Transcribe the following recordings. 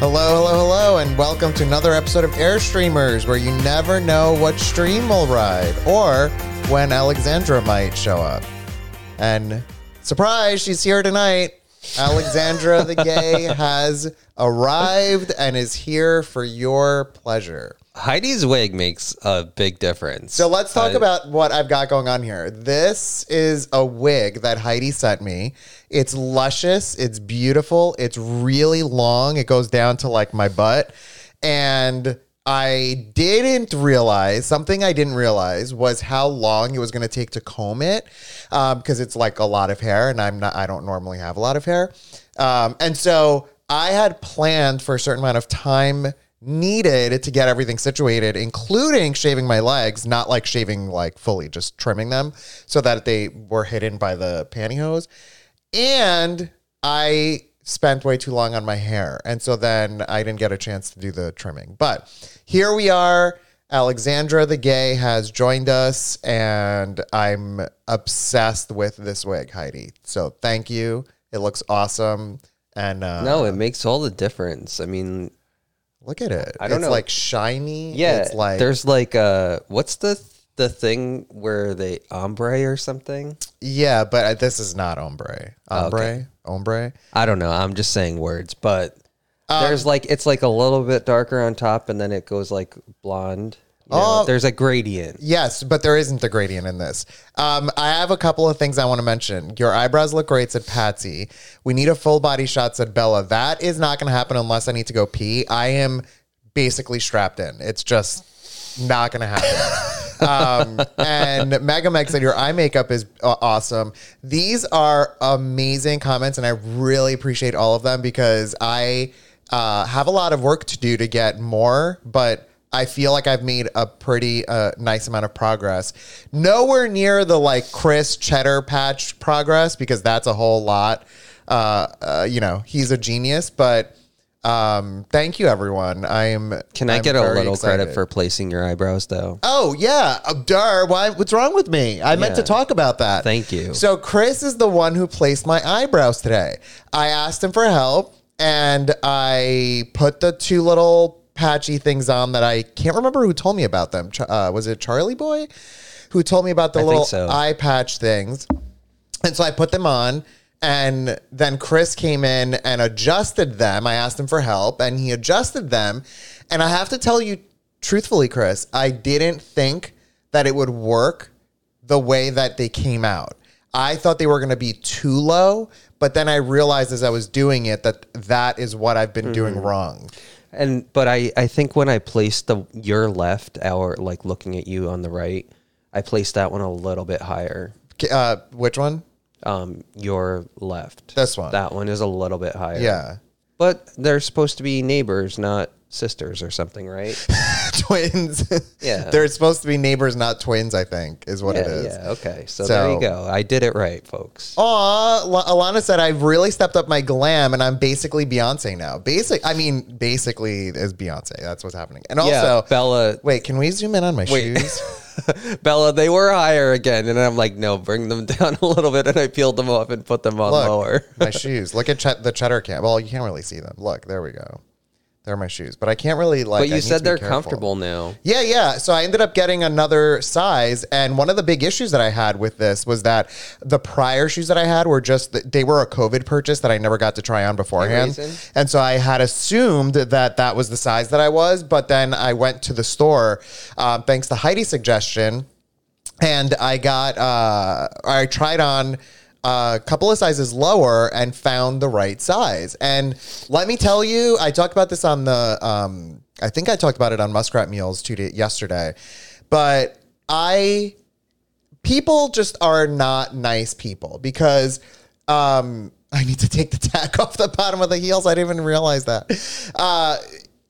Hello, hello, hello, and welcome to another episode of Airstreamers, where you never know what stream will ride or when Alexandra might show up. And surprise, she's here tonight. Alexandra the Gay has arrived and is here for your pleasure. Heidi's wig makes a big difference. So let's talk Uh, about what I've got going on here. This is a wig that Heidi sent me. It's luscious, it's beautiful, it's really long. It goes down to like my butt. And I didn't realize something I didn't realize was how long it was going to take to comb it because it's like a lot of hair, and I'm not. I don't normally have a lot of hair, um, and so I had planned for a certain amount of time needed to get everything situated, including shaving my legs, not like shaving like fully, just trimming them so that they were hidden by the pantyhose. And I spent way too long on my hair. And so then I didn't get a chance to do the trimming. But here we are. Alexandra the Gay has joined us, and I'm obsessed with this wig, Heidi. So thank you. It looks awesome. And uh, no, it makes all the difference. I mean, Look at it. I don't it's know. like shiny. yeah, It's like there's like uh what's the the thing where they ombre or something? yeah, but this is not ombre. Ombre, ombre. I don't know. I'm just saying words, but Um, there's like it's like a little bit darker on top, and then it goes like blonde. You know, Oh. there's a gradient. Yes, but there isn't a gradient in this. Um, I have a couple of things I want to mention. Your eyebrows look great, said Patsy. We need a full body shot, said Bella. That is not going to happen unless I need to go pee. I am basically strapped in. It's just not going to happen. um, and Mega Meg said your eye makeup is uh, awesome. These are amazing comments, and I really appreciate all of them because I uh, have a lot of work to do to get more, but I feel like I've made a pretty uh, nice amount of progress. Nowhere near the like Chris Cheddar patch progress because that's a whole lot. Uh, uh, you know, he's a genius, but um, thank you, everyone. I'm. Can I I'm get a little credit for placing your eyebrows though? Oh yeah, uh, Dar. Why? What's wrong with me? I meant to talk about that. Thank you. So Chris is the one who placed my eyebrows today. I asked him for help, and I put the two little patchy things on that I can't remember who told me about them. Uh, was it Charlie Boy who told me about the I little so. eye patch things? And so I put them on. And then Chris came in and adjusted them. I asked him for help and he adjusted them. And I have to tell you truthfully, Chris, I didn't think that it would work the way that they came out. I thought they were going to be too low, but then I realized as I was doing it that that is what I've been doing wrong. And but I I think when I placed the your left, our like looking at you on the right, I placed that one a little bit higher. Uh, which one? Um, your left. This one. That one is a little bit higher. Yeah. But they're supposed to be neighbors, not sisters or something, right? twins. Yeah. They're supposed to be neighbors, not twins, I think, is what yeah, it is. yeah. Okay. So, So- there you go. I did it right, folks. Aw, La- Alana said I've really stepped up my glam and I'm basically Beyonce now. Basic, I mean, basically is Beyonce. That's what's happening. And also, yeah, Bella. wait, can we zoom in on my Wait. shoes? Bella, they were higher again, and I'm like, no, bring them down a little bit, and I peeled them off and put them on Look, lower. my shoes. Look at ch- the cheddar cam. Well, you can't really see them. Look, there we go. They're my shoes, but I can't really like. but you to said they're comfortable now. Yeah, yeah. So I ended up getting another size, and one of the big issues that I had with this was that the prior shoes that I had were just they were a COVID purchase that I never got to try on beforehand, and so I had assumed that that was the size that I was. But then I went to the store, um, thanks to Heidi's suggestion, and I got uh, I tried on a couple of sizes lower and found the right size. And let me tell you, I talked about this on the um, I think I talked about it on Muskrat Meals two day, yesterday, but I people just are not nice people because um, I need to take the tack off the bottom of the heels. I didn't even realize that. Uh,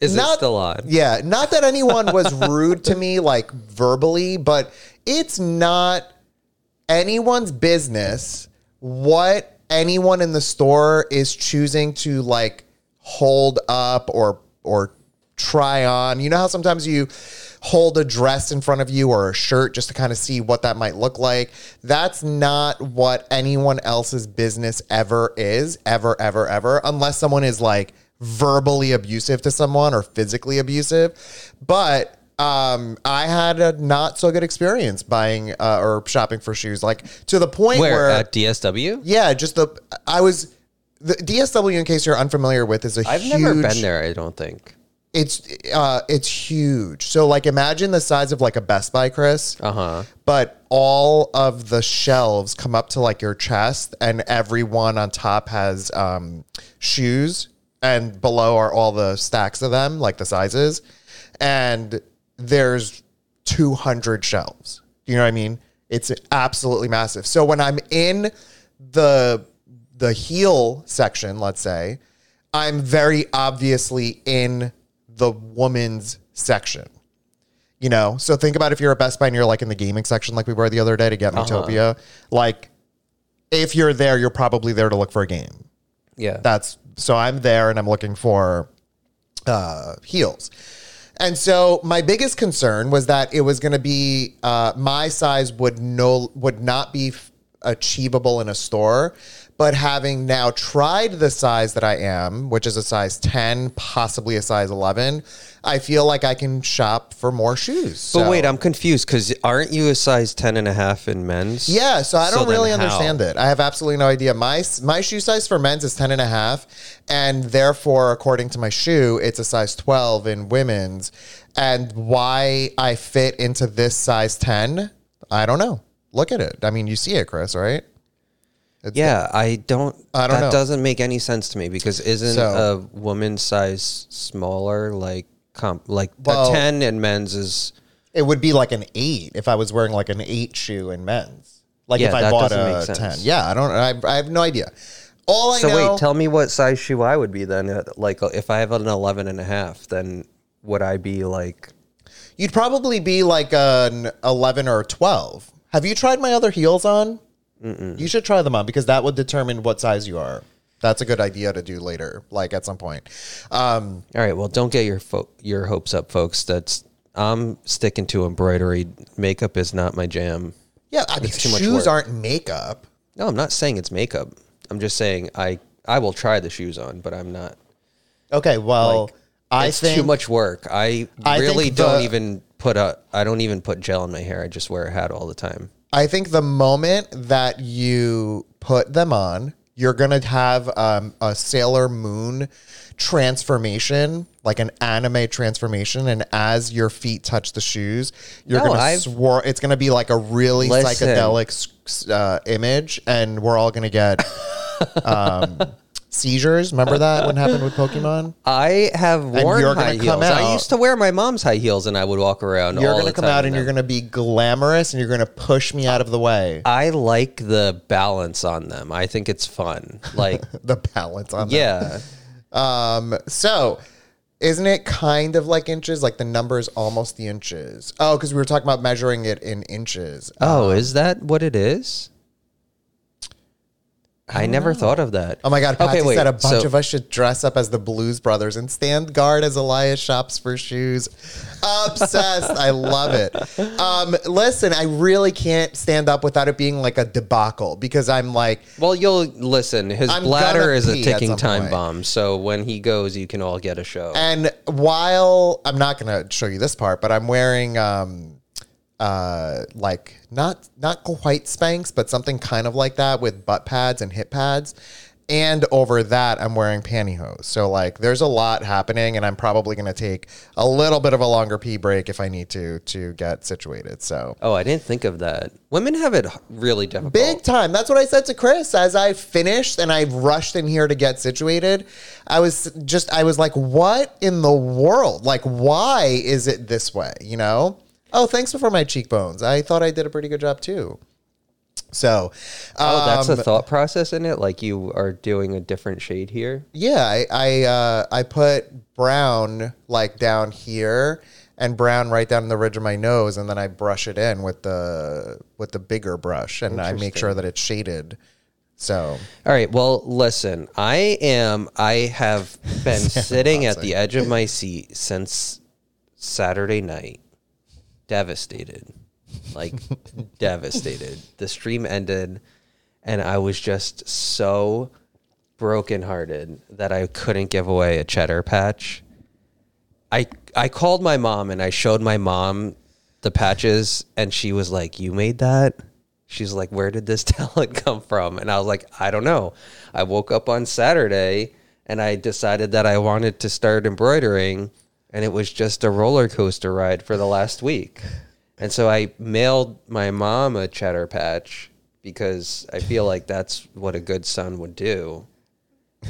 Is it still on? yeah, not that anyone was rude to me like verbally, but it's not anyone's business what anyone in the store is choosing to like hold up or or try on. You know how sometimes you hold a dress in front of you or a shirt just to kind of see what that might look like. That's not what anyone else's business ever is, ever, ever, ever, unless someone is like verbally abusive to someone or physically abusive, but um, I had a not so good experience buying uh, or shopping for shoes, like to the point Where, where, at DSW? yeah, just the I was the DSW. In case you're unfamiliar with, is a I've huge, never been there. I don't think. It's uh, it's huge. So like, imagine the size of like a Best Buy, Chris Uh huh. but all of the shelves come up to like your chest and every one on top has um, shoes and below are all the stacks of them like the sizes and there's 200 shelves you know what i mean it's absolutely massive so when i'm in the the heel section let's say i'm very obviously in the woman's section you know, so think about if you're a Best Buy and you're like in the gaming section, like we were the other day to get Miitopia. Like, if you're there, you're probably there to look for a game. Yeah. That's so I'm there and I'm looking for uh, heels. And so my biggest concern was that it was going to be uh, my size would no would not be f- achievable in a store, but having now tried the size that I am, which is a size 10, possibly a size 11, I feel like I can shop for more shoes. but So- wait, I'm confused because aren't you a size 10 and a half in men's? Yeah, so I don't then really how? understand it. I have absolutely no idea. My my shoe size for men's is 10 and a half, and therefore, according to my shoe, it's a size 12 in women's. And why I fit into this size 10, I don't know. Look at it. I mean, you see it, Chris, right? It's- Yeah, I don't. I don't that know. doesn't make any sense to me because isn't So- a woman's size smaller? Like comp, like Well- a ten in men's is. It would be like an 8 if I was wearing like an 8 shoe in men's. Like Yeah, if I bought a. 10. Yeah, I don't I, I have no idea. All I So know wait, tell me what size shoe I would be then. Uh, Like if I have an 11 and a half, then would I be like? You'd probably be like an 11 or 12. Have you tried my other heels on? You should try them on because that would determine what size you are. That's a good idea to do later, like at some point. Um, All right, well, don't get your fo- your hopes up, folks. That's I'm sticking to embroidery. Makeup is not my jam. yeah, I mean, It's too much shoes work. aren't makeup. No, I'm not saying it's makeup. I'm just saying I I will try the shoes on, but I'm not. Okay, well, Like, I it's think too much work. I, I really don't even put a. I don't even put gel in my hair. I just wear a hat all the time. I think the moment that you put them on, you're gonna have um, a Sailor Moon transformation, like an anime transformation, and as your feet touch the shoes, you're No, gonna I've- It's gonna be like a really Listen. psychedelic s- uh, image, and we're all gonna get um, seizures. Remember that when happened with Pokemon? I have worn you're gonna high come heels. I out- used to wear my mom's high heels, and I would walk around. You're all gonna the come time out in and you're them. gonna be glamorous, and you're gonna push me out of the way. I like the balance on them. I think it's fun. Like, the balance on them. yeah. Um, so isn't it kind of like inches? Like the number is almost the inches. Oh, because we were talking about measuring it in inches. Oh, is that what it is? I, never thought of that. Oh my God, Patsy Okay, wait, said a bunch so- of us should dress up as the Blues Brothers and stand guard as Elias shops for shoes. Obsessed. I love it. Um, listen, I really can't stand up without it being like a debacle because I'm like, Well, you'll listen. His I'm bladder is a ticking time point. bomb. So when he goes, you can all get a show. And while I'm not going to show you this part, but I'm wearing um uh like not not quite Spanx, but something kind of like that with butt pads and hip pads. And over that, I'm wearing pantyhose. So like, there's a lot happening, and I'm probably going to take a little bit of a longer pee break if I need to to get situated. So oh, I didn't think of that. Women have it really difficult. Big time. That's what I said to Chris as I finished and I rushed in here to get situated. I was just, I was like, what in the world? Like, why is it this way? You know? Oh, thanks for my cheekbones. I thought I did a pretty good job too. So, Oh, that's um, a thought process in it. Like you are doing a different shade here. yeah, I I, uh, I put brown like down here and brown right down the ridge of my nose, and then I brush it in with the with the bigger brush, and I make sure that it's shaded. So All right. Well, listen. I am. I have been sitting at the edge of my seat since Saturday night, devastated, like devastated. The stream ended, and I was just so brokenhearted that I couldn't give away a cheddar patch. I I called my mom and I showed my mom the patches and she was like, "You made that?" She's like, "Where did this talent come from?" And I was like, "I don't know. I woke up on Saturday and I decided that I wanted to start embroidering and it was just a roller coaster ride for the last week." And so I mailed my mom a cheddar patch because I feel like that's what a good son would do.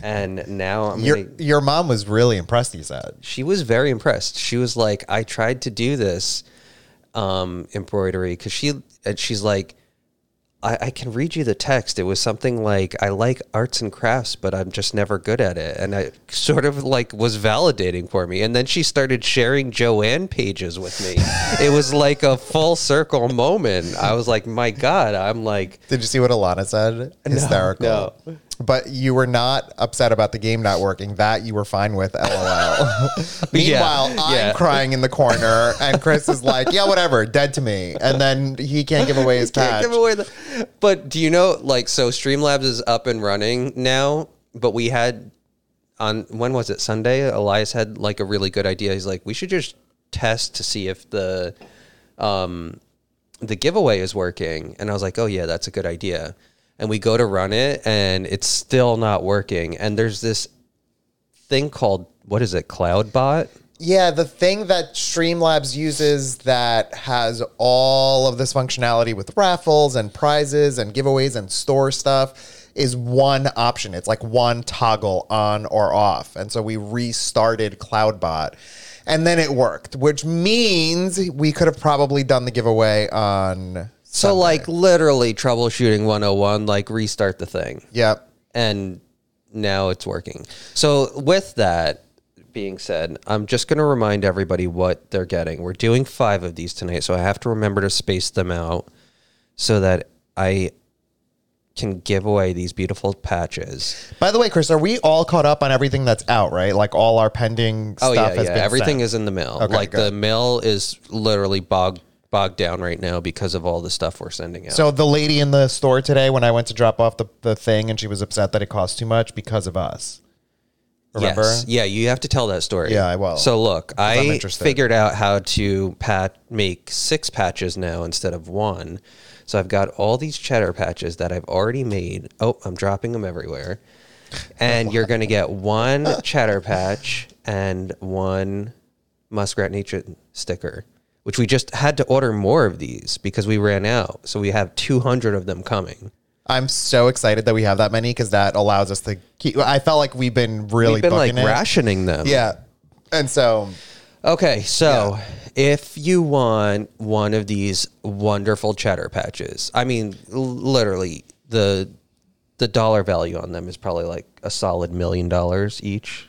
And now I'm Your gonna, your mom was really impressed. You said. she was very impressed. She was like, I tried to do this um, embroidery because she and she's like, I, I can read you the text. It was something like, I like arts and crafts, but I'm just never good at it. And I sort of like was validating for me. And then she started sharing Joanne pages with me. it was like a full circle moment. I was like, my God, I'm like, Did you see what Alana said? Hysterical. no. But you were not upset about the game not working. That you were fine with. LOL. Meanwhile, I'm yeah. crying in the corner, and Chris is like, "Yeah, whatever, dead to me." And then he can't give away his patch. give away the. But do you know, like, so Streamlabs is up and running now, but we had on when was it Sunday? Elias had like a really good idea. He's like, we should just test to see if the um the giveaway is working. And I was like, oh yeah, that's a good idea. And we go to run it, and it's still not working. And there's this thing called what is it, CloudBot? Yeah, the thing that Streamlabs uses that has all of this functionality with raffles and prizes and giveaways and store stuff is one option. It's like one toggle on or off. And so we restarted CloudBot and then it worked, which means we could have probably done the giveaway on. So like literally troubleshooting 101, like restart the thing. Yep. and now it's working. So with that being said, I'm just going to remind everybody what they're getting. We're doing 5 of these tonight, so I have to remember to space them out so that I can give away these beautiful patches. By the way, Chris, are we all caught up on everything that's out, right? Like all our pending Oh stuff yeah, has yeah. Everything sent. is in the mail. Okay, like the mail is literally bogged bogged down right now because of all the stuff we're sending out. So the lady in the store today, when I went to drop off the, the thing, and she was upset that it cost too much because of us. Remember? Yes. Yeah, you have to tell that story. Yeah, I will. So look, I figured out how to pat make six patches now instead of one. So I've got all these cheddar patches that I've already made. Oh, I'm dropping them everywhere. And you're going to get one cheddar patch and one Muskrat Nation sticker, which we just had to order more of these because we ran out. So we have 200 of them coming. I'm so excited that we have that many because that allows us to keep. I felt like we've been really We've been like booking it. rationing them. Yeah, and so Okay, so if you want one of these wonderful cheddar patches, I mean, l- literally the the dollar value on them is probably like a solid million dollars each.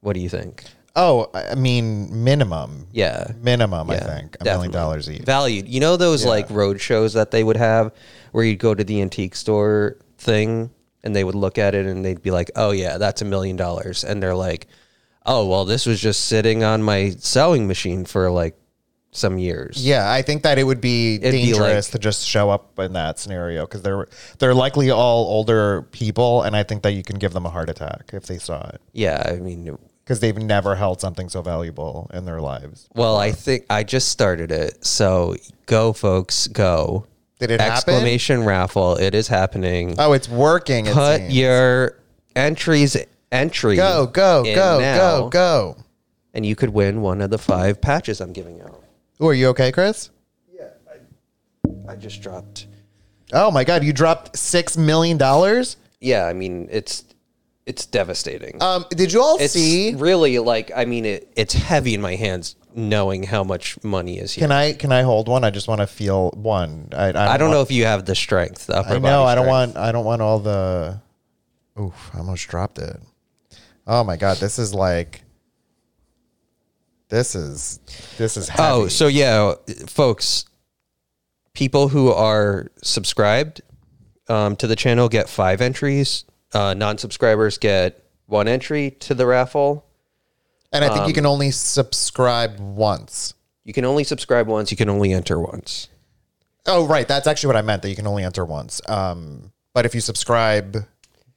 What do you think? Oh, I mean minimum. Yeah, minimum. I Yeah, think a million dollars each. valued. You know those like road shows that they would have where you'd go to the antique store thing and they would look at it and they'd be like, "Oh yeah, that's a million dollars," and they're like, "Oh well, this was just sitting on my sewing machine for like some years." Yeah, I think that it would be be dangerous like- to just show up in that scenario because they're they're likely all older people, and I think that you can give them a heart attack if they saw it Yeah, I mean, because they've never held something so valuable in their lives. well, I think I just started it. So go, folks, go. Did it happen? Raffle. It is happening. Oh, it's working. It Put seems. your entries entry. go go go now, go go. And you could win one of the five patches I'm giving out. Oh, are you okay, Chris? Yeah. I, I just dropped. Oh my God, you dropped six million dollars. Yeah, I mean it's it's devastating. Um, did you all it's see? really like I mean it, it's heavy in my hands knowing how much money is here. Can I can I hold one? I just want to feel one. I, I, I don't know if you have the strength. The upper I know. body I don't strength. want. I don't want all the. Oof! I almost dropped it. Oh my god! This is like. This is this is heavy. Oh, so yeah, folks, people who are subscribed um, to the channel get five entries. Uh, non-subscribers get one entry to the raffle. and I think um, you can only subscribe once. You can only subscribe once. You can only enter once. Oh, right. That's actually what I meant. That you can only enter once. Um, but if you subscribe,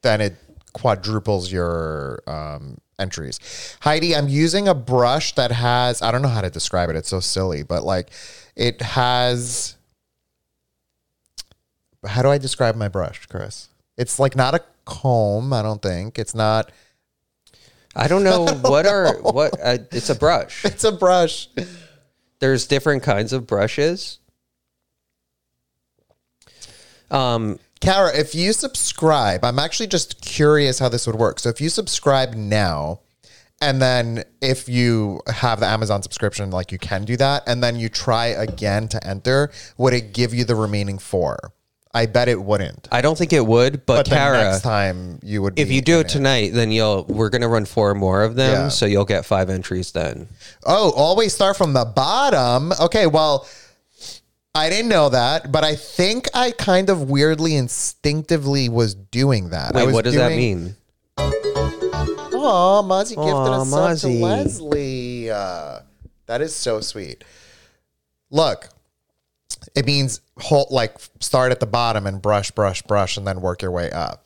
then it quadruples your um, entries. Heidi, I'm using a brush that has I don't know how to describe it. It's so silly, but like it has. How do I describe my brush, Chris? It's like not a comb. I don't think it's not. I don't know what are what. Uh, it's a brush. It's a brush. There's different kinds of brushes. Um, Kara, if you subscribe, I'm actually just curious how this would work. So if you subscribe now, and then if you have the Amazon subscription, like you can do that, and then you try again to enter, would it give you the remaining four? I bet it wouldn't. I don't think it would, but, But the Kara, next time you would. if be you do in it tonight, then you'll we're gonna run four more of them, Yeah. so you'll get five entries then. Oh, always start from the bottom. Okay, well, I didn't know that, but I think I kind of weirdly instinctively was doing that. I Wait, was what does that mean? Oh, Mozzie gifted Aw, us up to. Leslie. Uh, that is so sweet. Look, it means hold, like start at the bottom and brush, brush, brush, and then work your way up.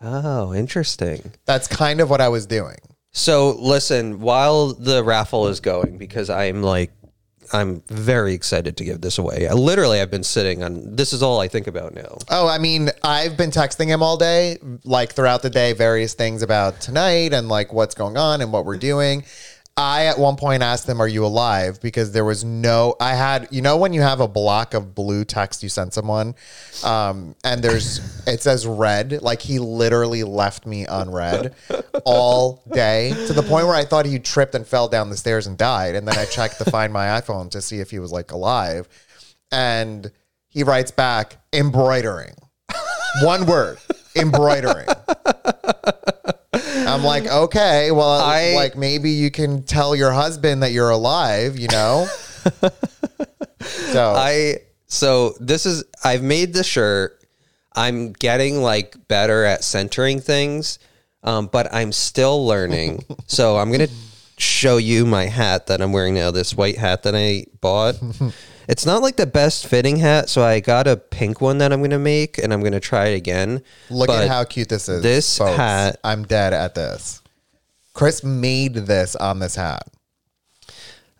Oh, interesting. That's kind of what I was doing. So listen, while the raffle is going, because I'm like, I'm very excited to give this away. I literally, I've been sitting on. This is all I think about now. Oh, I mean, I've been texting him all day, like throughout the day, various things about tonight and like what's going on and what we're doing. I at one point asked them, "Are you alive?" Because there was no. I had, you know, when you have a block of blue text you sent someone, um, and there's it says read. Like he literally left me unread all day to the point where I thought he tripped and fell down the stairs and died. And then I checked to find my iPhone to see if he was like alive, and he writes back embroidering. One word, embroidering. I'm like, okay, well, I- like maybe you can tell your husband that you're alive, you know? so I so this is I've made the shirt. I'm getting like better at centering things, um, but I'm still learning. so I'm gonna show you my hat that I'm wearing now. This white hat that I bought. It's not like the best fitting hat, so I got a pink one that I'm gonna make, and I'm gonna try it again. look But at how cute this is. this folks. hat- I'm dead at this. Chris made this on this hat.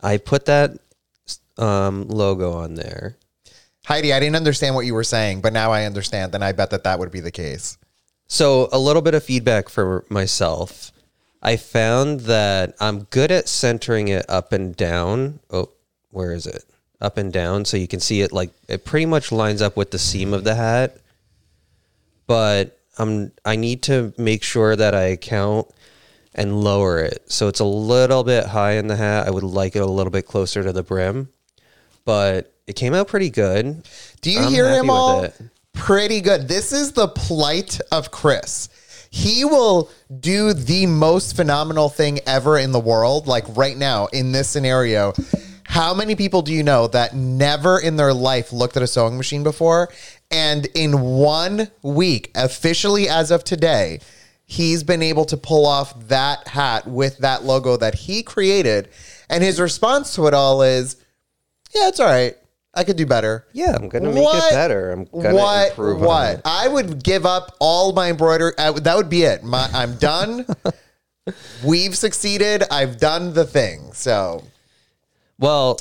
I put that um, logo on there. Heidi, I didn't understand what you were saying, but now I understand, and I bet that that would be the case. So, a little bit of feedback for myself. I found that I'm good at centering it up and down. Oh, where is it? Up and down. So you can see it like it pretty much lines up with the seam of the hat. But I'm I need to make sure that I count and lower it. So it's a little bit high in the hat. I would like it a little bit closer to the brim. But it came out pretty good. Do you I'm hear him all? it. Pretty good. This is the plight of Chris. He will do the most phenomenal thing ever in the world. Like right now, in this scenario, how many people do you know that never in their life looked at a sewing machine before? And in one week, officially as of today, he's been able to pull off that hat with that logo that he created. And his response to it all is, yeah, it's all right. I could do better. Yeah, I'm gonna make What? it better. I'm gonna what? improve on what? I would give up all my embroidery. I that would be it. My, I'm done. We've succeeded. I've done the thing. So Well,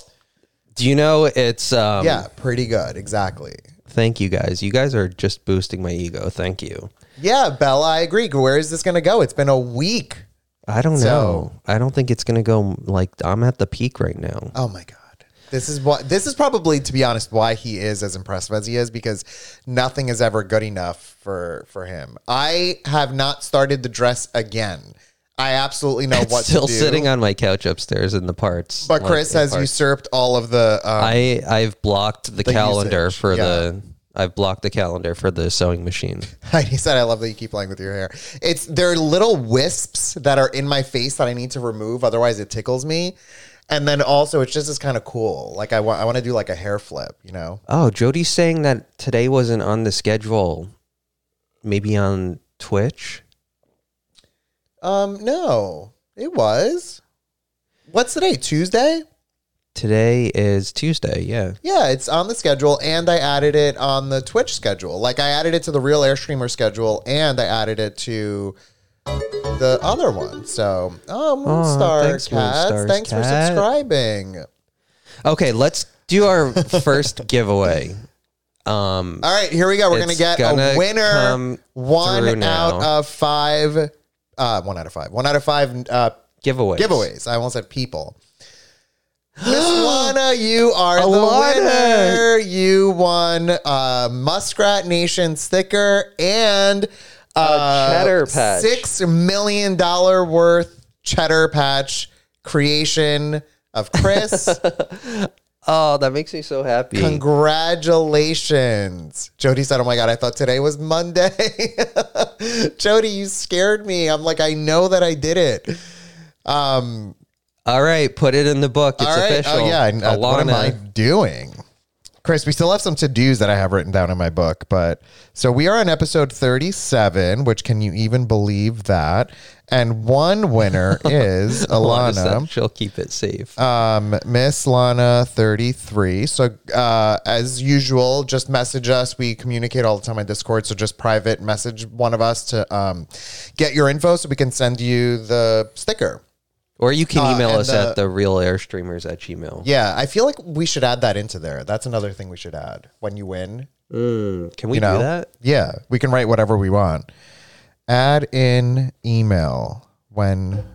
do you know it's um yeah, pretty good. Exactly. thank you guys. You guys are just boosting my ego. Thank you. Yeah, Bella, I agree. Where is this going to go? It's been a week. I don't So- know. I don't think it's gonna go like I'm at the peak right now. Oh my god. This is what this is probably to be honest why he is as impressive as he is because nothing is ever good enough for for him. I have not started the dress again. I absolutely know what Still to do. sitting on my couch upstairs in the parts. but like, Chris has parts. usurped all of the um, I I've blocked the, calendar usage, for yeah. the I've blocked the calendar for the sewing machine. He said, "I love that you keep playing with your hair. It's there are little wisps that are in my face that I need to remove, otherwise it tickles me. And then also, it's just as kind of cool. Like I want, I want to do like a hair flip, you know? Oh, Jody's saying that today wasn't on the schedule. Maybe on Twitch. Um, no, it was. What's today? Tuesday? Today is Tuesday. Yeah. Yeah, it's on the schedule, and I added it on the Twitch schedule. Like I added it to the Real Air Streamer schedule, and I added it to the other one. So, oh, Moonstar thanks, Cats, Moonstar's thanks for subscribing. Okay, let's do our first giveaway. Um, All right, here we go. We're gonna get gonna a winner. One out of five. Uh, one out of five. One out of five uh, giveaways. giveaways. I almost said people. Miss Lana, you are the Alana. winner. You won a Muskrat Nation sticker and a cheddar patch. Six million dollar worth cheddar patch creation of Chris. Oh, that makes me so happy. Congratulations. Jody said, Oh my God, I thought today was Monday. Jody, you scared me. I'm like, I know that I did it. Um, All right, put it in the book. It's all right. official. Oh, yeah. I- uh, what am I Alana. doing? Chris, we still have some to dos that I have written down in my book. But so we are on episode 37, which can you even believe that? And one winner is Alana. She'll keep it safe. Um, Miss Lana 33. So, uh, as usual, just message us. We communicate all the time on Discord. So, just private message one of us to um, get your info so we can send you the sticker. Or you can uh, email and us the- at the real air streamers at gmail. Yeah, I feel like we should add that into there. That's another thing we should add when you win. Mm, can we You know? do that? Yeah, we can write whatever we want. Add in email when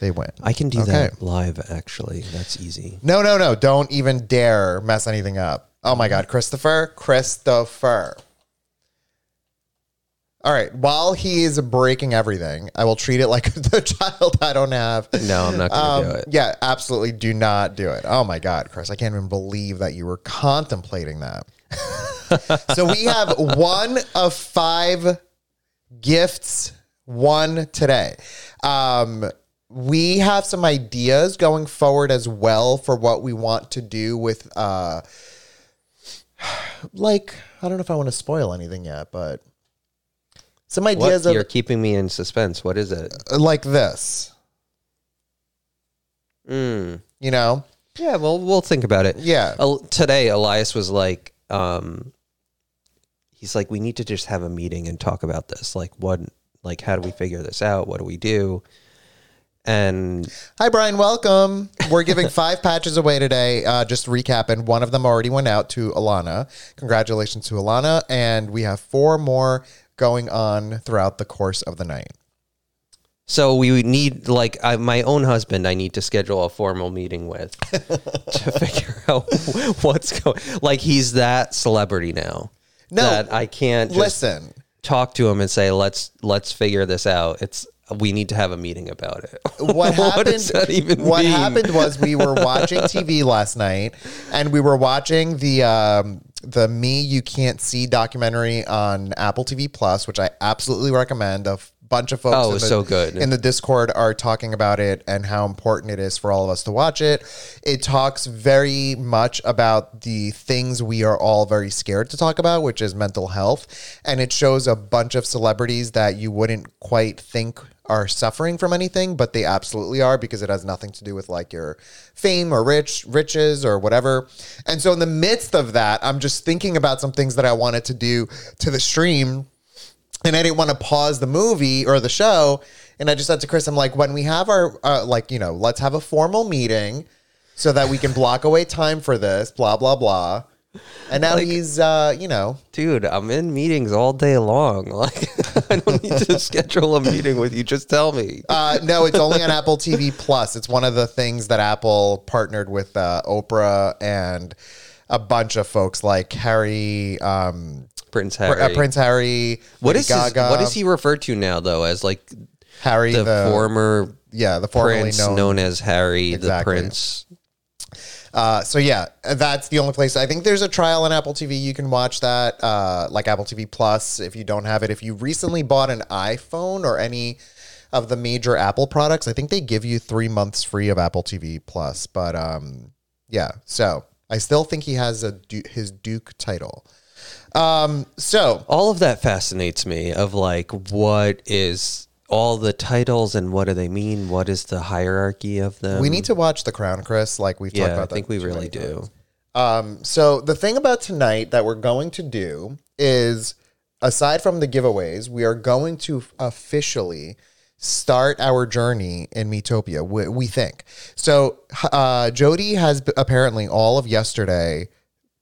they win. I can do Okay. that live, actually. That's easy. No, no, no. Don't even dare mess anything up. Oh my God. Christopher? Christopher. All right. While he is breaking everything, I will treat it like the child I don't have. No, I'm not going to Um, do it. Yeah, absolutely do not do it. Oh my God, Chris, I can't even believe that you were contemplating that. so we have one of five gifts, one today. Um, we have some ideas going forward as well for what we want to do with, uh, like, I don't know if I want to spoil anything yet, but some What? ideas of You're keeping me in suspense. What is it? like this, Mm. you know? Yeah, well, we'll think about it. Yeah. El- today, Elias was like, um, he's like, we need to just have a meeting and talk about this. Like, what, like, how do we figure this out? What do we do? And Hi, Brian. Welcome. We're giving five patches away today. Uh, just recapping, one of them already went out to Alana. Congratulations to Alana. And we have four more going on throughout the course of the night. so we need, like, I, my own husband, I need to schedule a formal meeting with to figure out what's going. Like, he's that celebrity now No, that I can't just Listen, talk to him and say, let's let's figure this out. It's we need to have a meeting about it. what happened? does that even what happened was we were watching TV last night, and we were watching the um, the Me You Can't See documentary on Apple TV Plus, which I absolutely recommend. A f- bunch of folks Oh, in the, so good. in the Discord are talking about it and how important it is for all of us to watch it. It talks very much about the things we are all very scared to talk about, which is mental health, and it shows a bunch of celebrities that you wouldn't quite think are suffering from anything, but they absolutely are because it has nothing to do with like your fame or rich riches or whatever. And so in the midst of that, I'm just thinking about some things that I wanted to do to the stream and I didn't want to pause the movie or the show. And I just said to Chris, I'm like, when we have our, uh, like, you know, let's have a formal meeting so that we can block away time for this, blah, blah, blah. And now he's, uh, you know, Dude, I'm in meetings all day long. Like I don't need to schedule a meeting with you. Just tell me. uh, no, it's only on Apple TV Plus. It's one of the things that Apple partnered with uh, Oprah and a bunch of folks like Harry, um, Prince Pr- Harry. uh, Prince Harry, what Lady is his, what is he referred to now though as like Harry, the, the, former yeah, the formerly prince known known, as Harry Exactly. the prince. Uh, so yeah, that's the only place. I think there's a trial on Apple TV. You can watch that, uh, like Apple TV Plus, if you don't have it. If you recently bought an iPhone or any of the major Apple products, I think they give you three months free of Apple TV Plus. But um, yeah, so I still think he has a his Duke title. Um, so All of that fascinates me of like what is all the titles and what do they mean? What is the hierarchy of them? we need to watch The Crown, Chris. Like we've talked Yeah, I about that. I think we really do. Um, so the thing about tonight that we're going to do is, aside from the giveaways, we are going to officially start our journey in Miitopia. We, we think so. Uh, Jody has apparently all of yesterday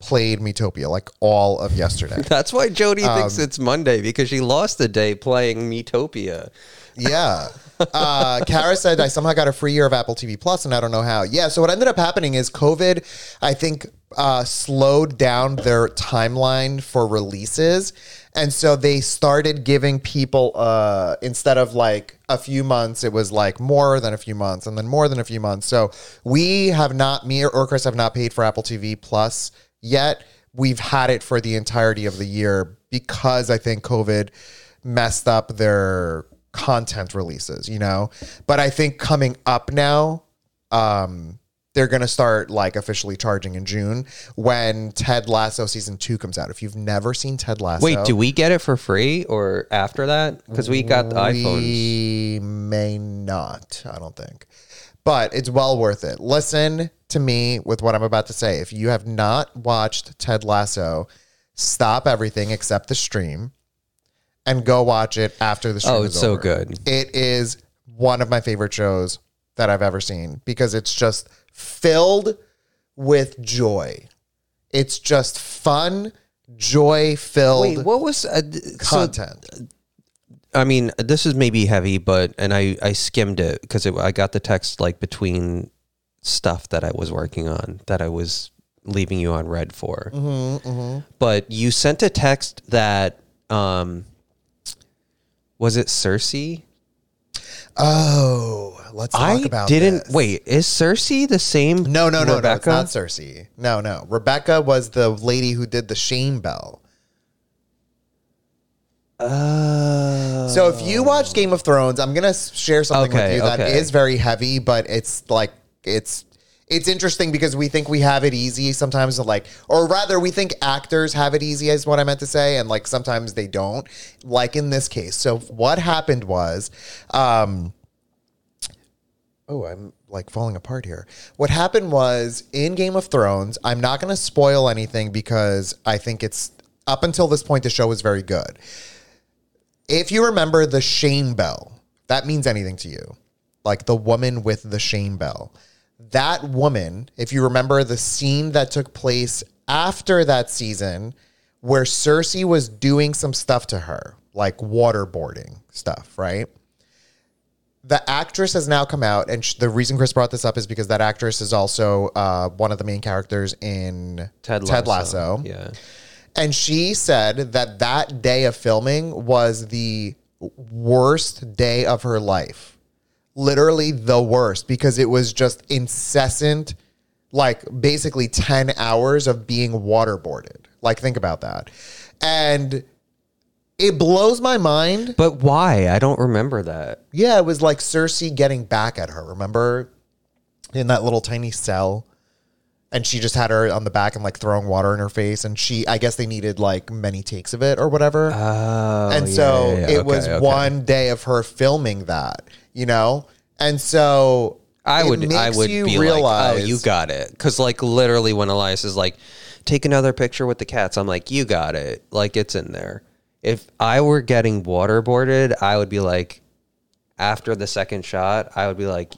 played Miitopia, like all of yesterday. That's why Jody Um, thinks it's Monday because she lost the day playing Miitopia. Yeah. Uh, Kara said I somehow got a free year of Apple TV Plus, and I don't know how. Yeah. So what ended up happening is COVID, I think, uh, slowed down their timeline for releases, and so they started giving people uh, instead of like a few months, it was like more than a few months, and then more than a few months. So we have not, me or Chris have not paid for Apple TV Plus yet. We've had it for the entirety of the year because I think COVID messed up their content releases, you know. But I think coming up now, um, they're gonna start like officially charging in June when Ted Lasso season two comes out. If you've never seen Ted Lasso, Wait, do we get it for free or after that? Because we got the iPhones. we may not. I don't think, but it's well worth it. Listen to me with what I'm about to say. If you have not watched Ted Lasso, stop everything except the stream and go watch it after the stream. Oh, it's so over. good. It is one of my favorite shows that I've ever seen because it's just filled with joy. It's just fun, joy filled Wait, what was uh, d- so? I mean, this is maybe heavy, but and I I skimmed it because I got the text like between stuff that I was working on that I was leaving you on read for. Mm-hmm, But you sent a text that um was it Cersei? Oh, let's talk I about didn't this. wait. Is Cersei the same? No, no, no, Rebecca? no. It's not Cersei. No, no. Rebecca was the lady who did the shame bell. Uh, So if you watch Game of Thrones, I'm gonna share something Okay, with you that is okay. very heavy, but it's like it's it's interesting because we think we have it easy sometimes like or rather we think actors have it easy is what I meant to say and like sometimes they don't like in this case. So what happened was um Oh, I'm like falling apart here. What happened was in Game of Thrones, I'm not going to spoil anything because I think it's up until this point the show was very good. If you remember the shame bell, that means anything to you. Like the woman with the shame bell. That woman, if you remember the scene that took place after that season where Cersei was doing some stuff to her, like waterboarding stuff, right? the actress has now come out, and sh- the reason Chris brought this up is because that actress is also uh, one of the main characters in Ted Lasso. Ted Lasso. Yeah. And she said that that day of filming was the worst day of her life. Literally the worst because it was just incessant, like basically 10 hours of being waterboarded. Like, think about that. And it blows my mind But why? I don't remember that. yeah, it was like Cersei getting back at her. Remember in that little tiny cell? And she just had her on the back and like throwing water in her face. And she, I guess they needed like many takes of it or whatever. Oh, and yeah, so yeah, yeah. it Okay, was okay. one day of her filming that, you know? And so I would I would you be realize, like, oh, you got it, because like literally when Elias is like, take another picture with the cats, I'm like, you got it, like it's in there. If I were getting waterboarded, I would be like, after the second shot, I would be like,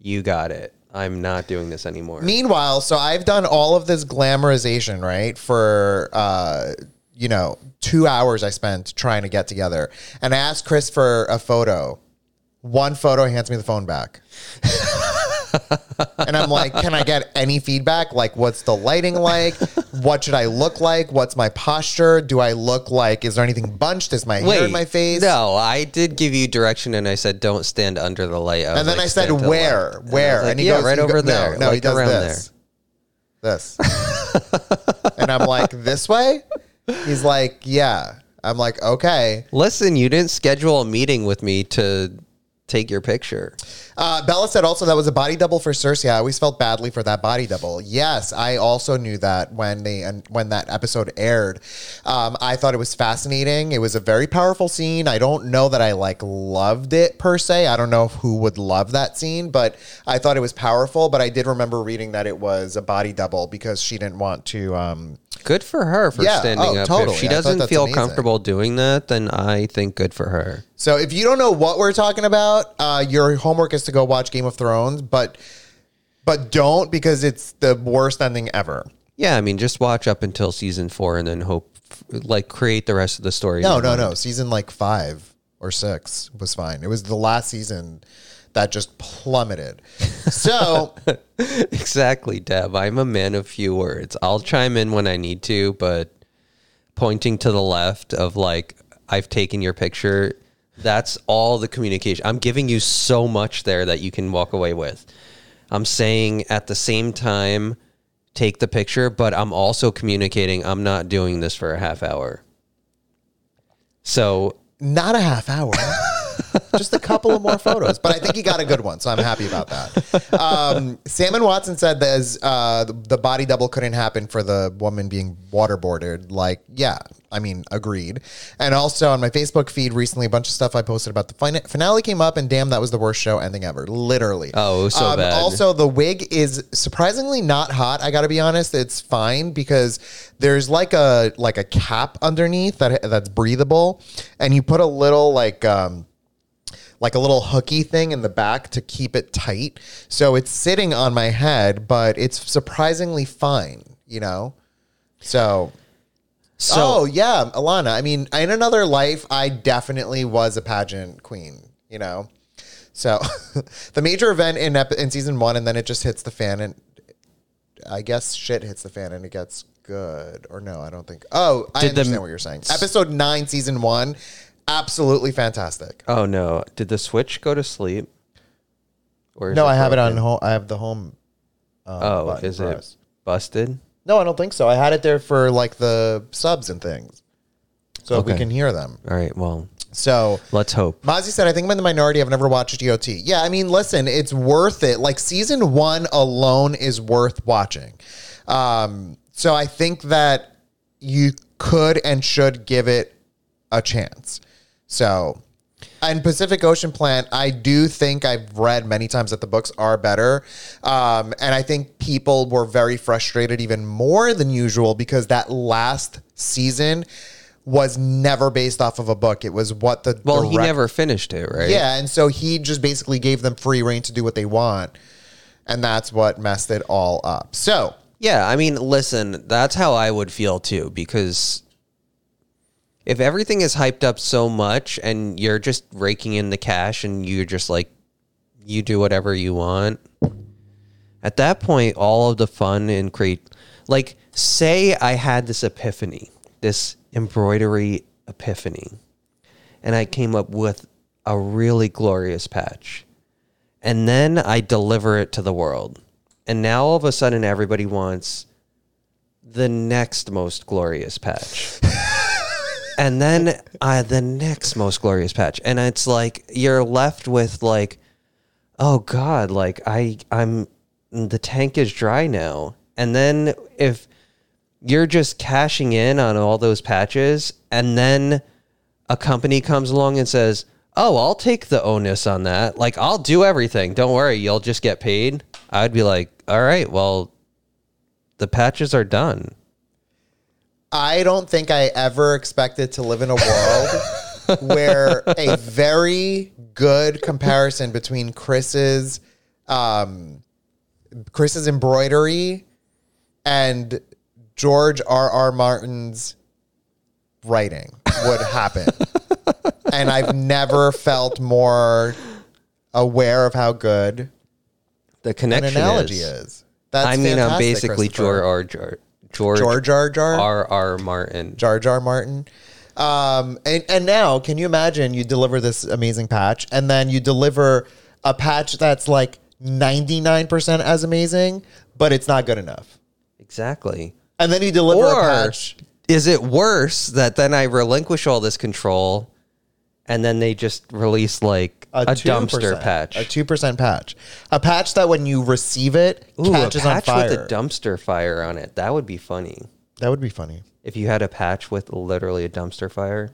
you got it. I'm not doing this anymore. Meanwhile, so I've done all of this glamorization, right? For uh, you know, two hours I spent trying to get together. And I asked Chris for a photo. One photo, he hands me the phone back. and I'm like, can I get any feedback? Like, what's the lighting like? What should I look like? What's my posture? Do I look like, is there anything bunched? Is my hair in my face? No, I did give you direction, and I said don't stand under the light. I And then like, I said, "Stand to the where? And Where? like, and he yeah, goes, right he over go- there. No, no he like does around this. This. and I'm like, this way? He's like, yeah. I'm like, okay. Listen, you didn't schedule a meeting with me to take your picture. Uh, Bella said also that was a body double for Cersei. I always felt badly for that body double. Yes, I also knew that when they and when that episode aired. Um, I thought it was fascinating. It was a very powerful scene. I don't know that I like loved it per se. I don't know who would love that scene, but I thought it was powerful. But I did remember reading that it was a body double because she didn't want to. Um, Good for her for Yeah, standing oh, up. totally. If she I thought doesn't that's feel amazing. comfortable doing that, then I think good for her. So if you don't know what we're talking about, uh, your homework is to go watch Game of Thrones, but but don't because it's the worst ending ever. Yeah, I mean, just watch up until season four and then hope, like, create the rest of the story. in No, your no, mind. no. Season like five or six was fine. It was the last season that just plummeted. So Exactly, Deb. I'm a man of few words. I'll chime in when I need to, but pointing to the left of like, I've taken your picture, that's all the communication. I'm giving you so much there that you can walk away with. I'm saying at the same time, take the picture, but I'm also communicating I'm not doing this for a half hour. So not a half hour. Just a couple of more photos, but I think he got a good one, so I'm happy about that. Um, Sam and Watson said that as, uh, the body double couldn't happen for the woman being waterboarded. Like, yeah, I mean, agreed. And also on my Facebook feed recently, a bunch of stuff I posted about the fin- finale came up, and damn, that was the worst show ending ever, literally. Oh, it was so bad. Also, the wig is surprisingly not hot. I got to be honest; it's fine because there's like a like a cap underneath that that's breathable, and you put a little like um like a little hooky thing in the back to keep it tight. So it's sitting on my head, but it's surprisingly fine. You know, so. so oh yeah, Alana. I mean, in another life, I definitely was a pageant queen. You know, so the major event in ep- in season one, and then it just hits the fan, and I guess shit hits the fan, and it gets good. Or no, I don't think. Oh, I Did the- understand what you're saying. Episode nine, season one, absolutely fantastic. Oh no! Did the switch go to sleep? Or No, I have it on home. I have the home. Um, Oh, is it us. busted? No, I don't think so. I had it there for like the subs and things, so we can hear them. All right. Well, So let's hope. Mozzie said, I think I'm in the minority. I've never watched GOT. Yeah, I mean, listen, it's worth it. Like season one alone is worth watching. Um, so I think that you could and should give it a chance. So, and Pacific Ocean Plant, I do think I've read many times that the books are better. Um, and I think people were very frustrated even more than usual because that last season was never based off of a book. It was what the Well, he never finished it, right? yeah, and so he just basically gave them free rein to do what they want, and that's what messed it all up. So Yeah. I mean, listen, that's how I would feel too, because if everything is hyped up so much and you're just raking in the cash and you're just like, you do whatever you want, at that point, all of the fun and create, like, say I had this epiphany, this embroidery epiphany, and I came up with a really glorious patch. And then I deliver it to the world. And now all of a sudden everybody wants the next most glorious patch. and then uh, the next most glorious patch. And it's like you're left with like, oh God, like I I'm the tank is dry now. And then if you're just cashing in on all those patches and then a company comes along and says, "Oh, I'll take the onus on that. Like I'll do everything. Don't worry, you'll just get paid." I'd be like, "All right, well, the patches are done." I don't think I ever expected to live in a world where a very good comparison between Chris's um, Chris's embroidery and George R. R. Martin's writing would happen. and I've never felt more aware of how good The connection analogy is. is. That's I mean, I'm basically. George R. George George R. Jar. R. R. Martin. Jar Jar Martin. Um, and, and now, can you imagine you deliver this amazing patch and then you deliver a patch that's like 99% as amazing, but it's not good enough. Exactly. And then you deliver a patch. is it worse that then I relinquish all this control and then they just release like A 2%, dumpster patch. A two percent patch. A patch that when you receive it Ooh, catches a patch on fire. with a dumpster fire on it. That would be funny. that would be funny. If you had a patch with literally a dumpster fire.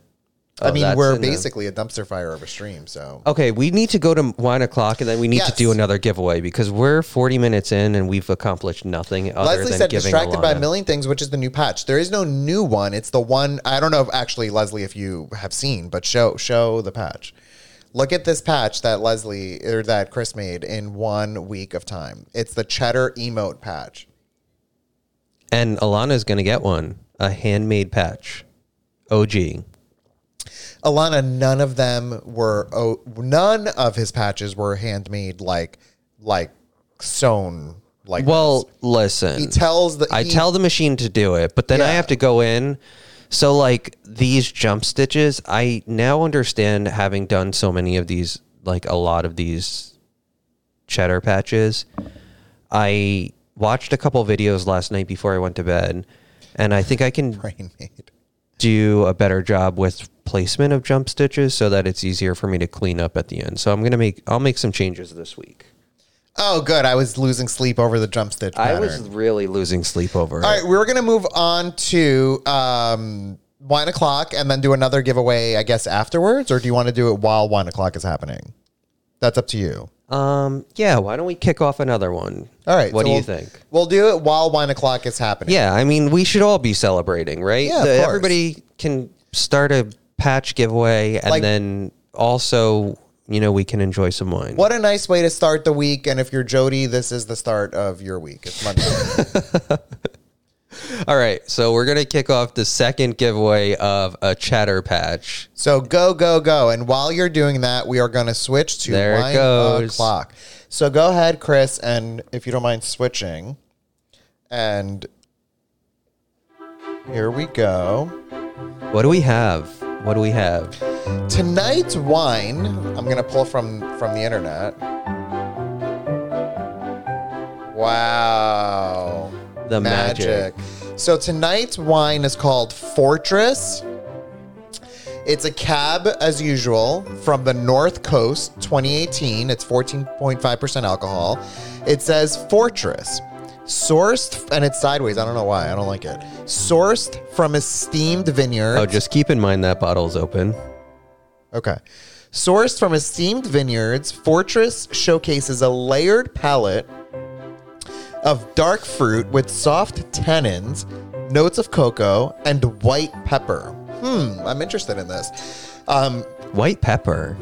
I Oh, mean, we're in the- basically a dumpster fire of a stream, so Okay, we need to go to one o'clock and then we need to do another giveaway because we're 40 minutes in and we've accomplished nothing other Leslie said distracted by a million things, which is the new patch. There is no new one. It's the one I don't know if actually Leslie if you have seen, but show show the patch. Look at this patch that Leslie or that Chris made in one week of time. It's the cheddar emote patch. And Alana's going to get one, a handmade patch. OG. Alana, none of them were oh, none of his patches were handmade like like sewn like Well, listen. he tells the I he- tell the machine to do it, but then I have to go in. So like these jump stitches, I now understand having done so many of these, like a lot of these cheddar patches. I watched a couple videos last night before I went to bed, and I think I can do a better job with placement of jump stitches so that it's easier for me to clean up at the end. So I'm gonna make I'll make some changes this week. Oh, good. I was losing sleep over the jump stitch. I Pattern. was really losing sleep over All it. right, we're gonna move on to um, one o'clock and then do another giveaway, I guess, afterwards, or do you want to do it while one o'clock is happening? That's up to you. Um, yeah, why don't we kick off another one? All right. What so do you we'll- think? We'll do it while one o'clock is happening. Yeah, I mean, we should all be celebrating, right? Yeah, of course. everybody can start a patch giveaway and Like- then also, you know, we can enjoy some wine. What a nice way to start the week. And if you're Jody, this is the start of your week. It's Monday. All right, so we're going to kick off the second giveaway of a cheddar patch. so go, go, go. And while you're doing that, we are going to switch to There it goes. o'clock. So go ahead, Chris, and if you don't mind switching. And here we go. What do we have? What do we have? Tonight's wine, I'm gonna pull from from the internet. Wow, The magic. So tonight's wine is called Fortress. It's a cab as usual from the North Coast 2018. It's 14.5% alcohol. It says Fortress. Sourced and it's sideways. I don't know why. I don't like it. Sourced from esteemed vineyards. Oh, just keep in mind that bottle's open. Okay. Sourced from esteemed vineyards, Fortress showcases a layered palate of dark fruit with soft tannins, notes of cocoa, and white pepper. Hmm, I'm interested in this. Um, White pepper.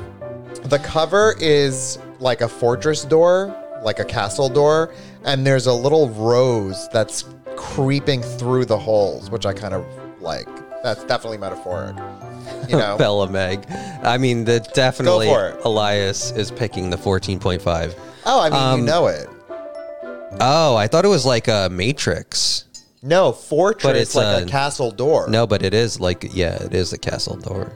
the cover is like a fortress door, like a castle door, and there's a little rose that's creeping through the holes, which I kind of like. That's definitely metaphoric. You know? Bella Meg. I mean, the definitely for it. Elias is picking the 14.5. oh, I mean, Um, you know it. Oh, I thought it was like a Matrix. No, fortress it's like a, a- castle door. No, but it is like yeah, it is a castle door.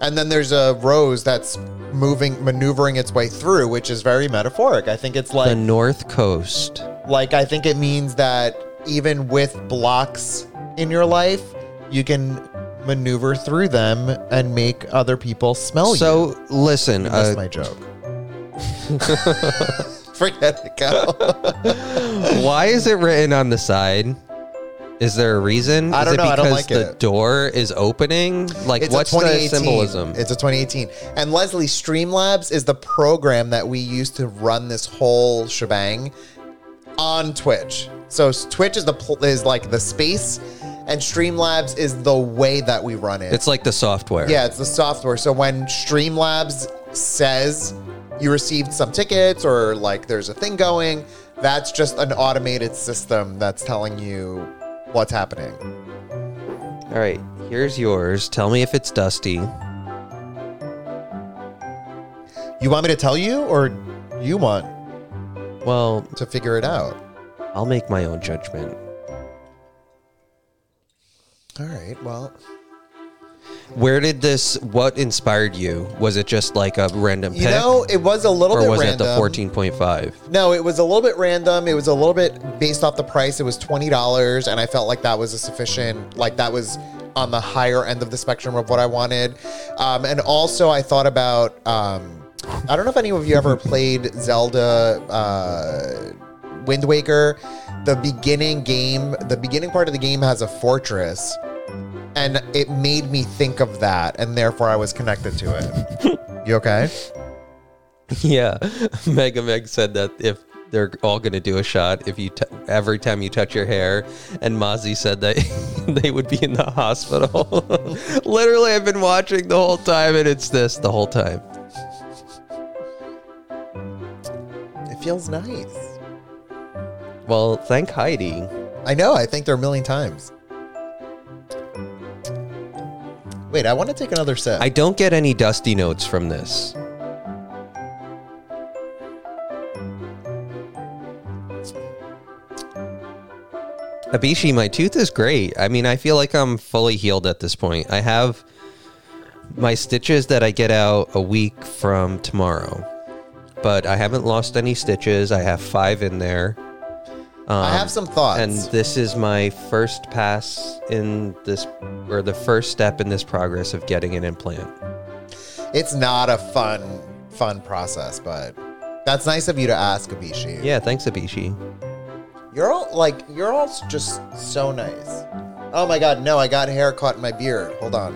And then there's a rose that's moving maneuvering its way through, which is very metaphoric. I think it's like The North Coast. like I think it means that even with blocks in your life, you can maneuver through them and make other people smell you. So listen, That's uh, my joke. Forget it, go. why is it written on the side? Is there a reason? I is don't it know, I because don't like the it. door is opening? Like, It's what's the 2018. symbolism? It's a 2018. And Leslie, Streamlabs is the program that we use to run this whole shebang on Twitch. So s- Twitch is the pl- is like the space, and Streamlabs is the way that we run it. it's like the software. yeah, it's the software. So when Streamlabs says you received some tickets or like there's a thing going, that's just an automated system that's telling you what's happening. All right, here's yours. Tell me if it's dusty. You want me to tell you, or you want Well, to figure it out? I'll make my own judgment. All right. Well, Where did this? What inspired you? Was it just like a random you pick, know, it was a little or bit was random. it the fourteen point five? No, it was a little bit random. It was a little bit based off the price. It was twenty dollars, and I felt like that was a sufficient, like that was on the higher end of the spectrum of what I wanted. Um, and also, I thought about um, I don't know if any of you ever played Zelda uh, Wind Waker. The beginning game, the beginning part of the game has a fortress, and it made me think of that, and therefore I was connected to it. you okay? Yeah, Mega Meg said that if they're all going to do a shot, if you t- every time you touch your hair, and Mozzie said that they would be in the hospital. Literally, I've been watching the whole time, and it's this the whole time. It feels nice. Well, thank Heidi. I know. I think there a million times. Wait, I want to take another sip. I don't get any dusty notes from this. Abishi, my tooth is great. I mean, I feel like I'm fully healed at this point. I have my stitches that I get out a week from tomorrow, but I haven't lost any stitches. I have five in there. I have um, some thoughts. And this is my first pass in this, or the first step in this progress of getting an implant. it's not a fun, fun process, but that's nice of you to ask, Abishi. Yeah, thanks, Abishi. You're all like, you're all just so nice. Oh my god, no, I got hair caught in my beard. Hold on.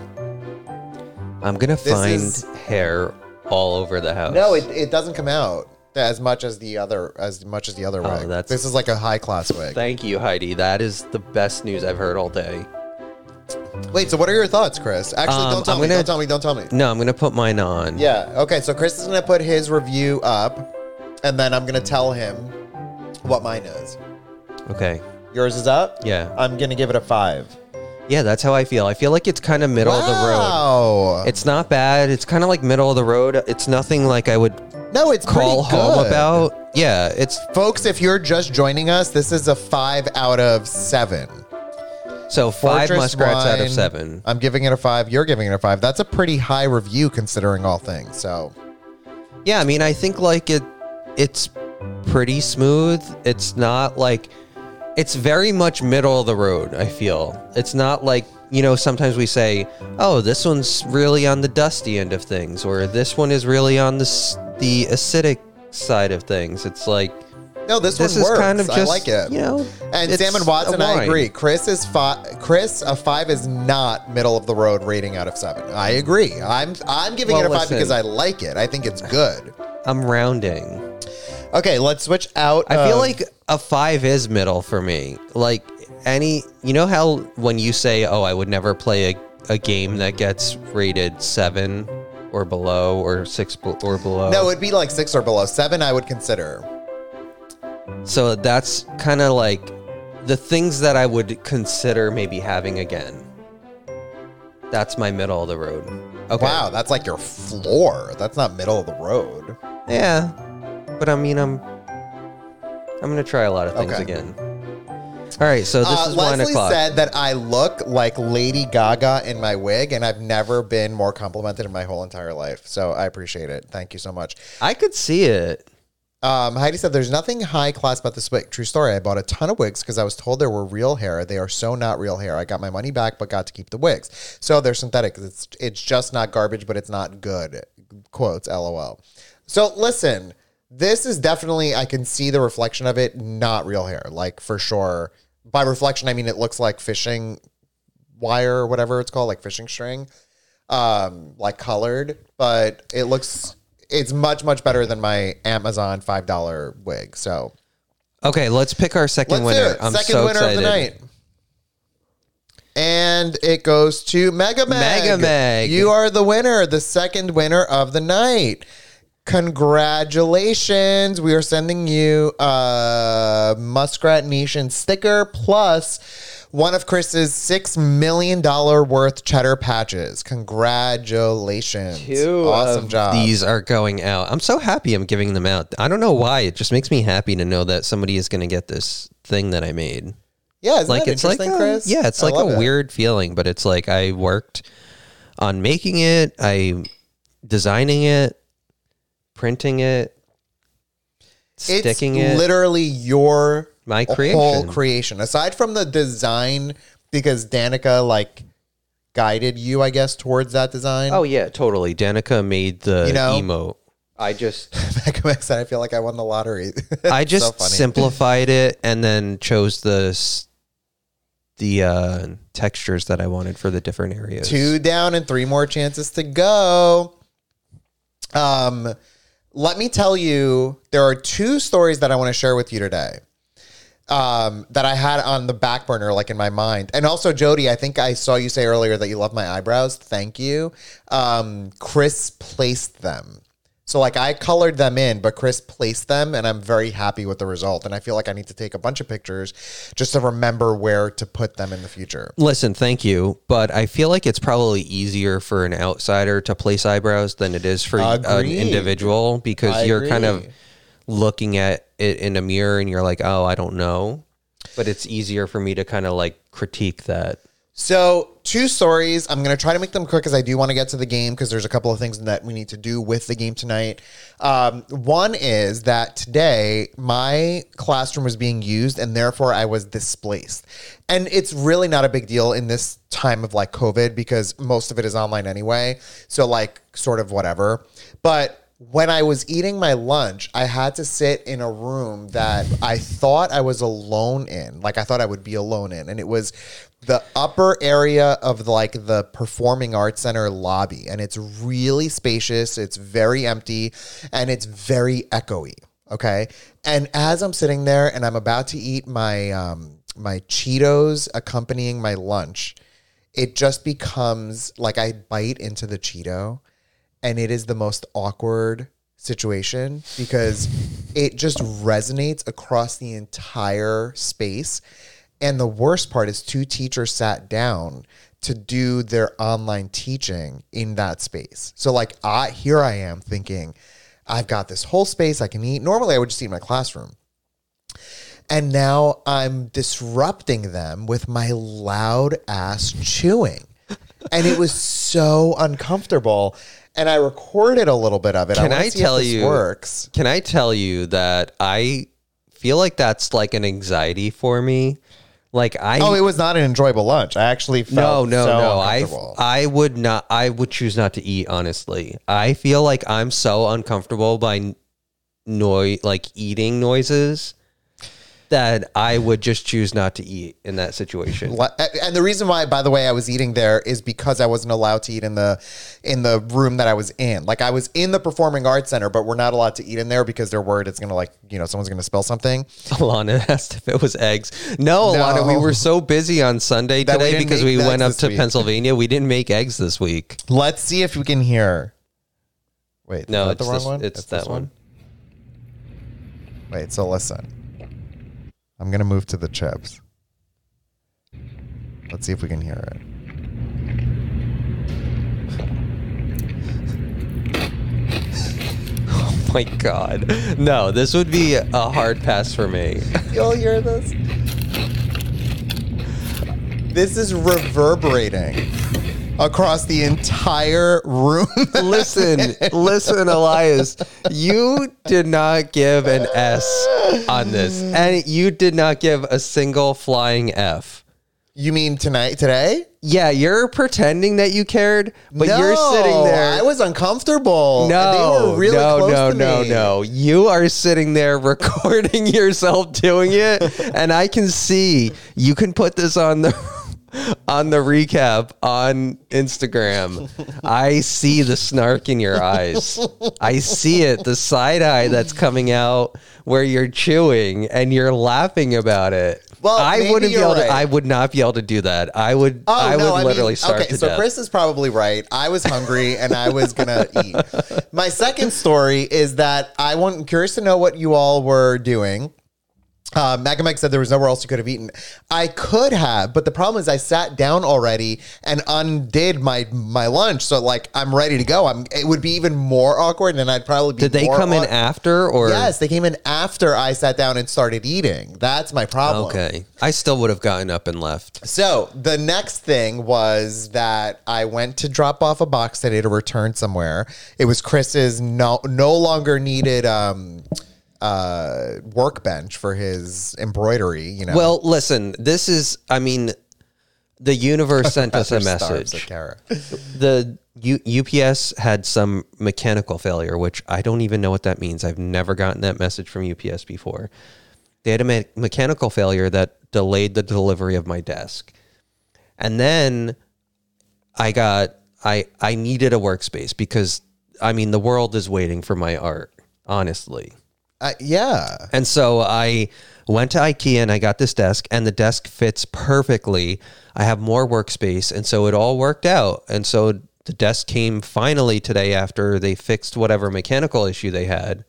I'm gonna find is- hair all over the house. No, it, it doesn't come out as much as the other as much as the other wig. Oh, that's- this is like a high class wig. Thank you, Heidi. That is the best news I've heard all day. Wait, so what are your thoughts, Chris? Actually, Um, don't tell I'm me. gonna- Don't tell me. Don't tell me. No, I'm gonna put mine on. Yeah. Okay. So Chris is gonna put his review up, and then I'm gonna tell him what mine is. Okay. Yours is up. Yeah. I'm gonna give it a five. Yeah, that's how I feel. I feel like it's kind of middle of the road. Wow. It's not bad. It's kind of like middle of the road. It's nothing like I would no, it's call pretty home good. about. Yeah, it's Folks, if you're just joining us, this is a five out of seven. so five Fortress muskrats out wine, of seven. I'm giving it a five. You're giving it a five. That's a pretty high review considering all things. So Yeah, I mean, I think like it, it's pretty smooth. It's not like, it's very much middle of the road. I feel it's not like you know. Sometimes we say, "Oh, this one's really on the dusty end of things," or "This one is really on the s- the acidic side of things." It's like no, this, this one is works. kind of just I like it. you know. And Sam and Watson, I agree. Chris is five. Chris, a five is not middle of the road rating out of seven. I agree. I'm I'm giving Well, it a five listen. because I like it. I think it's good. I'm rounding. Okay, let's switch out. I feel um, like a five is middle for me. Like any, you know how when you say, "Oh, I would never play a, a game that gets rated seven or below or six or below." no, it'd be like six or below. Seven, I would consider. so that's kind of like the things that I would consider maybe having again. That's my middle of the road. Okay. Wow, that's like your floor. That's not middle of the road. Yeah, but I mean, I'm I'm gonna try a lot of things Okay. again. All right, so this Uh, is one Leslie o'clock. said that I look like Lady Gaga in my wig, and I've never been more complimented in my whole entire life. So I appreciate it. Thank you so much. I could see it. Um, Heidi said, "There's nothing high class about this wig. True story. I bought a ton of wigs because I was told there were real hair. They are so not real hair. I got my money back, but got to keep the wigs. So they're synthetic. It's it's just not garbage, but it's not good. Quotes. LOL. So listen, this is definitely. I can see the reflection of it. Not real hair. Like for sure. By reflection, I mean it looks like fishing wire or whatever it's called, like fishing string, um, like colored. But it looks it's much much better than my Amazon five dollar wig. So Okay, let's pick our 2nd let's winner. I'm Second so winner excited. of the night. And it goes to Mega Meg. Mega Meg. You are the winner, the second winner of the night. Congratulations. We are sending you a Muskrat Nation sticker plus one of Chris's $6 million worth cheddar patches. Congratulations. Two awesome job. These are going out. I'm so happy I'm giving them out. I don't know why. It just makes me happy to know that somebody is going to get this thing that I made. yeah, Like it's like a- Chris? yeah, it's I like a it. weird feeling, but it's like I worked on making it, I designing it, printing it, It's sticking it. literally your My whole creation. creation. Aside from the design, because Danica like guided you, I guess, towards that design. oh yeah, totally. Danica made the You know? emote. I just Megamex said, I feel like I won the lottery. I just so simplified it and then chose the the uh, textures that I wanted for the different areas. Two down and three more chances to go. Um, let me tell you, there are two stories that I want to share with you today. Um, that I had on the back burner, like in my mind. And also, Jody, I think I saw you say earlier that you love my eyebrows. Thank you. Um, Chris placed them. So, like, I colored them in, but Chris placed them, and I'm very happy with the result. And I feel like I need to take a bunch of pictures just to remember where to put them in the future. Listen, thank you, but I feel like it's probably easier for an outsider to place eyebrows than it is for an individual because I you're kind of looking at it in a mirror and you're like, "Oh, I don't know." But it's easier for me to kind of like critique that. So, two stories. I'm going to try to make them quick because I do want to get to the game because there's a couple of things that we need to do with the game tonight. Um, one is that today my classroom was being used and therefore I was displaced. And it's really not a big deal in this time of like COVID because most of it is online anyway. So, like, sort of whatever. But when I was eating my lunch, I had to sit in a room that I thought I was alone in. Like I thought I would be alone in. And it was the upper area of like the performing arts center lobby. And it's really spacious, it's very empty, and it's very echoey. Okay. And as I'm sitting there and I'm about to eat my um my Cheetos accompanying my lunch, it just becomes like I bite into the Cheeto and it is the most awkward situation because it just resonates across the entire space. And the worst part is two teachers sat down to do their online teaching in that space. So like I here I am thinking, I've got this whole space I can eat. Normally I would just eat in my classroom. And now I'm disrupting them with my loud ass chewing. And it was so uncomfortable. And I recorded a little bit of it. Can I if tell this you- works? Can I tell you that I feel like that's like an anxiety for me? Like I Oh, it was not an enjoyable lunch. I actually no felt no so no I uncomfortable. I would not I would choose not to eat honestly. I feel like I'm so uncomfortable by noise like eating noises that I would just choose not to eat in that situation. And the reason why, by the way, I was eating there is because I wasn't allowed to eat in the in the room that I was in. Like I was in the performing arts center, but we're not allowed to eat in there because they're worried it's gonna like you know someone's gonna spill something. Alana asked if it was eggs. No, No. Alana, we were so busy on Sunday That today didn't because we went up to week. Pennsylvania. We didn't make eggs this week. Let's see if we can hear. Wait, No, is that it's the wrong this, one. it's that one. Wait, so listen. I'm gonna move to the chips. Let's see if we can hear it. Oh my god. No, this would be a hard pass for me. You'll hear this. This is reverberating across the entire room. listen, listen, Elias. You did not give an S on this. And you did not give a single flying F. you mean tonight, today? Yeah, you're pretending that you cared, but you're sitting there. I was uncomfortable. no, they were really no, close no, no, me. no. You are sitting there recording yourself doing it, and I can see. You can put this on the on the recap on Instagram. I see the snark in your eyes. I see it, the side eye that's coming out where you're chewing and you're laughing about it. Well, I wouldn't be able to. right. I would not be able to do that. I would. Oh I no! would I literally mean, start okay. to So death. Chris is probably right. I was hungry and I was gonna eat. My second story is that I want curious to know what you all were doing. Uh, Megameg said there was nowhere else you could have eaten. I could have, but the problem is I sat down already and undid my my lunch. So like I'm ready to go. I'm. It would be even more awkward, and I'd probably be. Did they more come in awk- after or? Yes, they came in after I sat down and started eating. That's my problem. Okay. I still would have gotten up and left. So the next thing was that I went to drop off a box today to return somewhere. It was Chris's no no longer needed um uh workbench for his embroidery, you know. Well, listen, this is, I mean, the universe sent us a message. The U- UPS had some mechanical failure, which I don't even know what that means. I've never gotten that message from UPS before. They had a me- mechanical failure that delayed the delivery of my desk. And then I got I I needed a workspace because I mean the world is waiting for my art, honestly. Uh, yeah. And so I went to IKEA and I got this desk, and the desk fits perfectly. I have more workspace, and so it all worked out. And so the desk came finally today after they fixed whatever mechanical issue they had.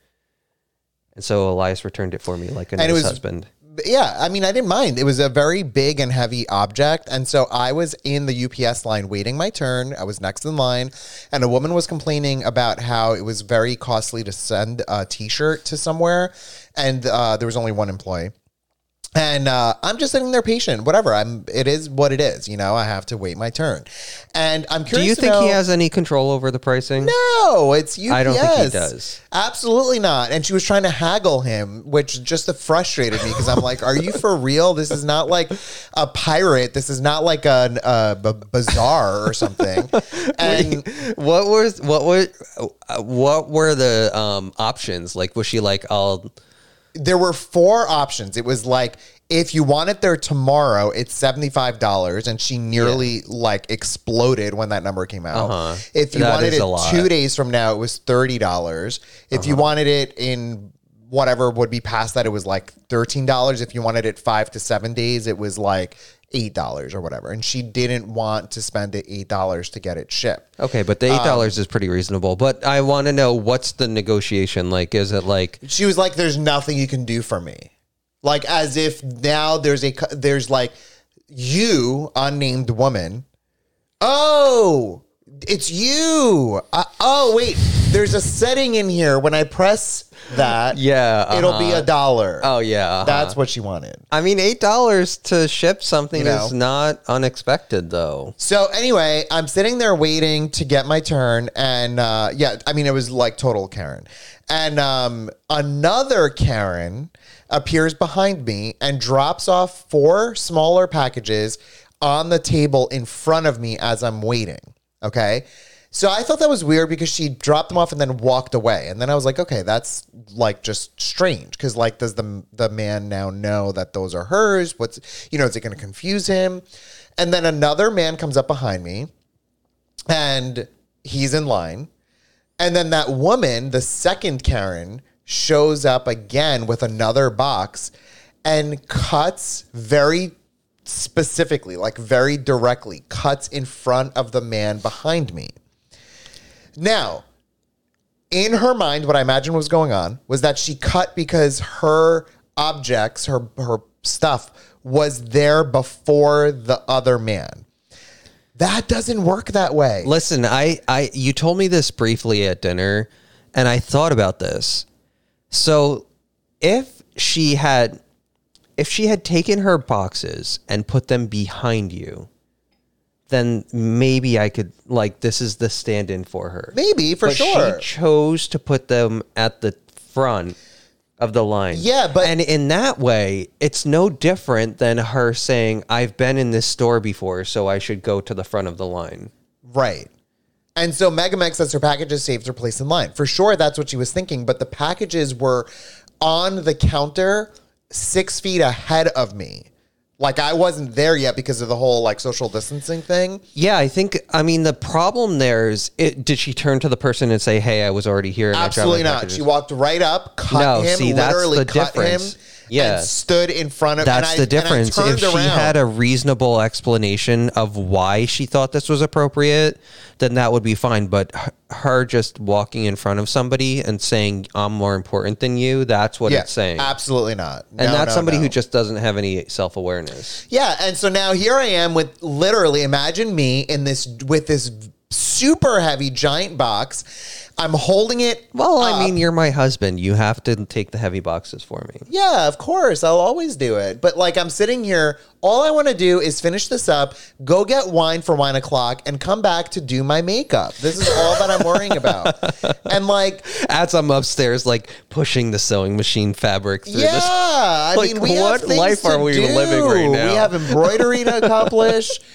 And so Elias returned it for me like a nice husband. Yeah, I mean, I didn't mind. It was a very big and heavy object. And so I was in the UPS line waiting my turn. I was next in line, and a woman was complaining about how it was very costly to send a t shirt to somewhere. And uh, there was only one employee. And uh, I'm just sitting there patient, whatever. I'm. It is what it is, you know. I have to wait my turn, and I'm curious. Do you think he has any control over the pricing? no, it's UPS. I don't think he does. Absolutely not. And she was trying to haggle him, which just frustrated me because I'm like, "Are you for real? This is not like a pirate. This is not like a, a, b- bazaar or something." And What was what were uh, what were the um, options? Like, was she like, "I'll"? There were four options. It was like if you want it there tomorrow, it's seventy five dollars, and she nearly like exploded when that number came out. Uh-huh. If you That wanted it two days from now, it was thirty dollars. If Uh-huh. you wanted it in whatever would be past that, it was like thirteen dollars. If you wanted it five to seven days, it was like eight dollars or whatever. And she didn't want to spend the eight dollars to get it shipped. Okay, but the um, eight dollars is pretty reasonable. But I want to know what's the negotiation like? Is it like she was like there's nothing you can do for me like as if now there's a there's like you unnamed woman oh it's you uh, oh wait there's a setting in here when i press that Yeah, it'll be uh-huh. a dollar Oh yeah, uh-huh. that's what she wanted I mean, eight dollars to ship something You know. is not unexpected, though. So anyway, I'm sitting there waiting to get my turn, and uh, yeah, I mean it was like total Karen, and um, another Karen appears behind me and drops off four smaller packages on the table in front of me as I'm waiting. Okay. So I thought that was weird because she dropped them off and then walked away. And then I was like, okay, that's like just strange because like does the the man now know that those are hers? What's you know, is it going to confuse him? And then another man comes up behind me and he's in line. And then that woman, the second Karen, shows up again with another box and cuts very specifically, like very directly, cuts in front of the man behind me. Now, in her mind, what I imagine was going on was that she cut because her objects, her her stuff was there before the other man. That doesn't work that way. Listen, I, I, you told me this briefly at dinner, and I thought about this. So, if she had, if she had taken her boxes and put them behind you, then maybe I could like this is the stand-in for her. Maybe for but sure. she chose to put them at the front of the line. Yeah, but- and in that way, it's no different than her saying, "I've been in this store before, so I should go to the front of the line." Right. And so Megamex says her packages saved her place in line. For sure, that's what she was thinking. But the packages were on the counter six feet ahead of me. Like I wasn't there yet because of the whole like social distancing thing. Yeah, I think. I mean, the problem there is, it, did she turn to the person and say, "Hey, I was already here"? And I dropped my Absolutely not. packages?" She walked right up, cut No, him, see, that's literally the cut difference. him, Yeah. and stood in front of. That's and I, the difference. If she around. had a reasonable explanation of why she thought this was appropriate, then that would be fine. But her just walking in front of somebody and saying, I'm more important than you, that's what yeah, it's saying. absolutely not. and that's no, somebody no. who just doesn't have any self awareness. Yeah, and so now here I am with literally imagine me in this with this super heavy giant box. I'm holding it. Well, I up. mean, you're my husband. You have to take the heavy boxes for me. Yeah, of course. I'll always do it. But like I'm sitting here, all I want to do is finish this up, go get wine for wine o'clock, and come back to do my makeup. This is all that I'm worrying about. And like, As I'm upstairs, like pushing the sewing machine fabric through yeah, this. I Like, mean, we what have life are we do. living right now? We have embroidery to accomplish.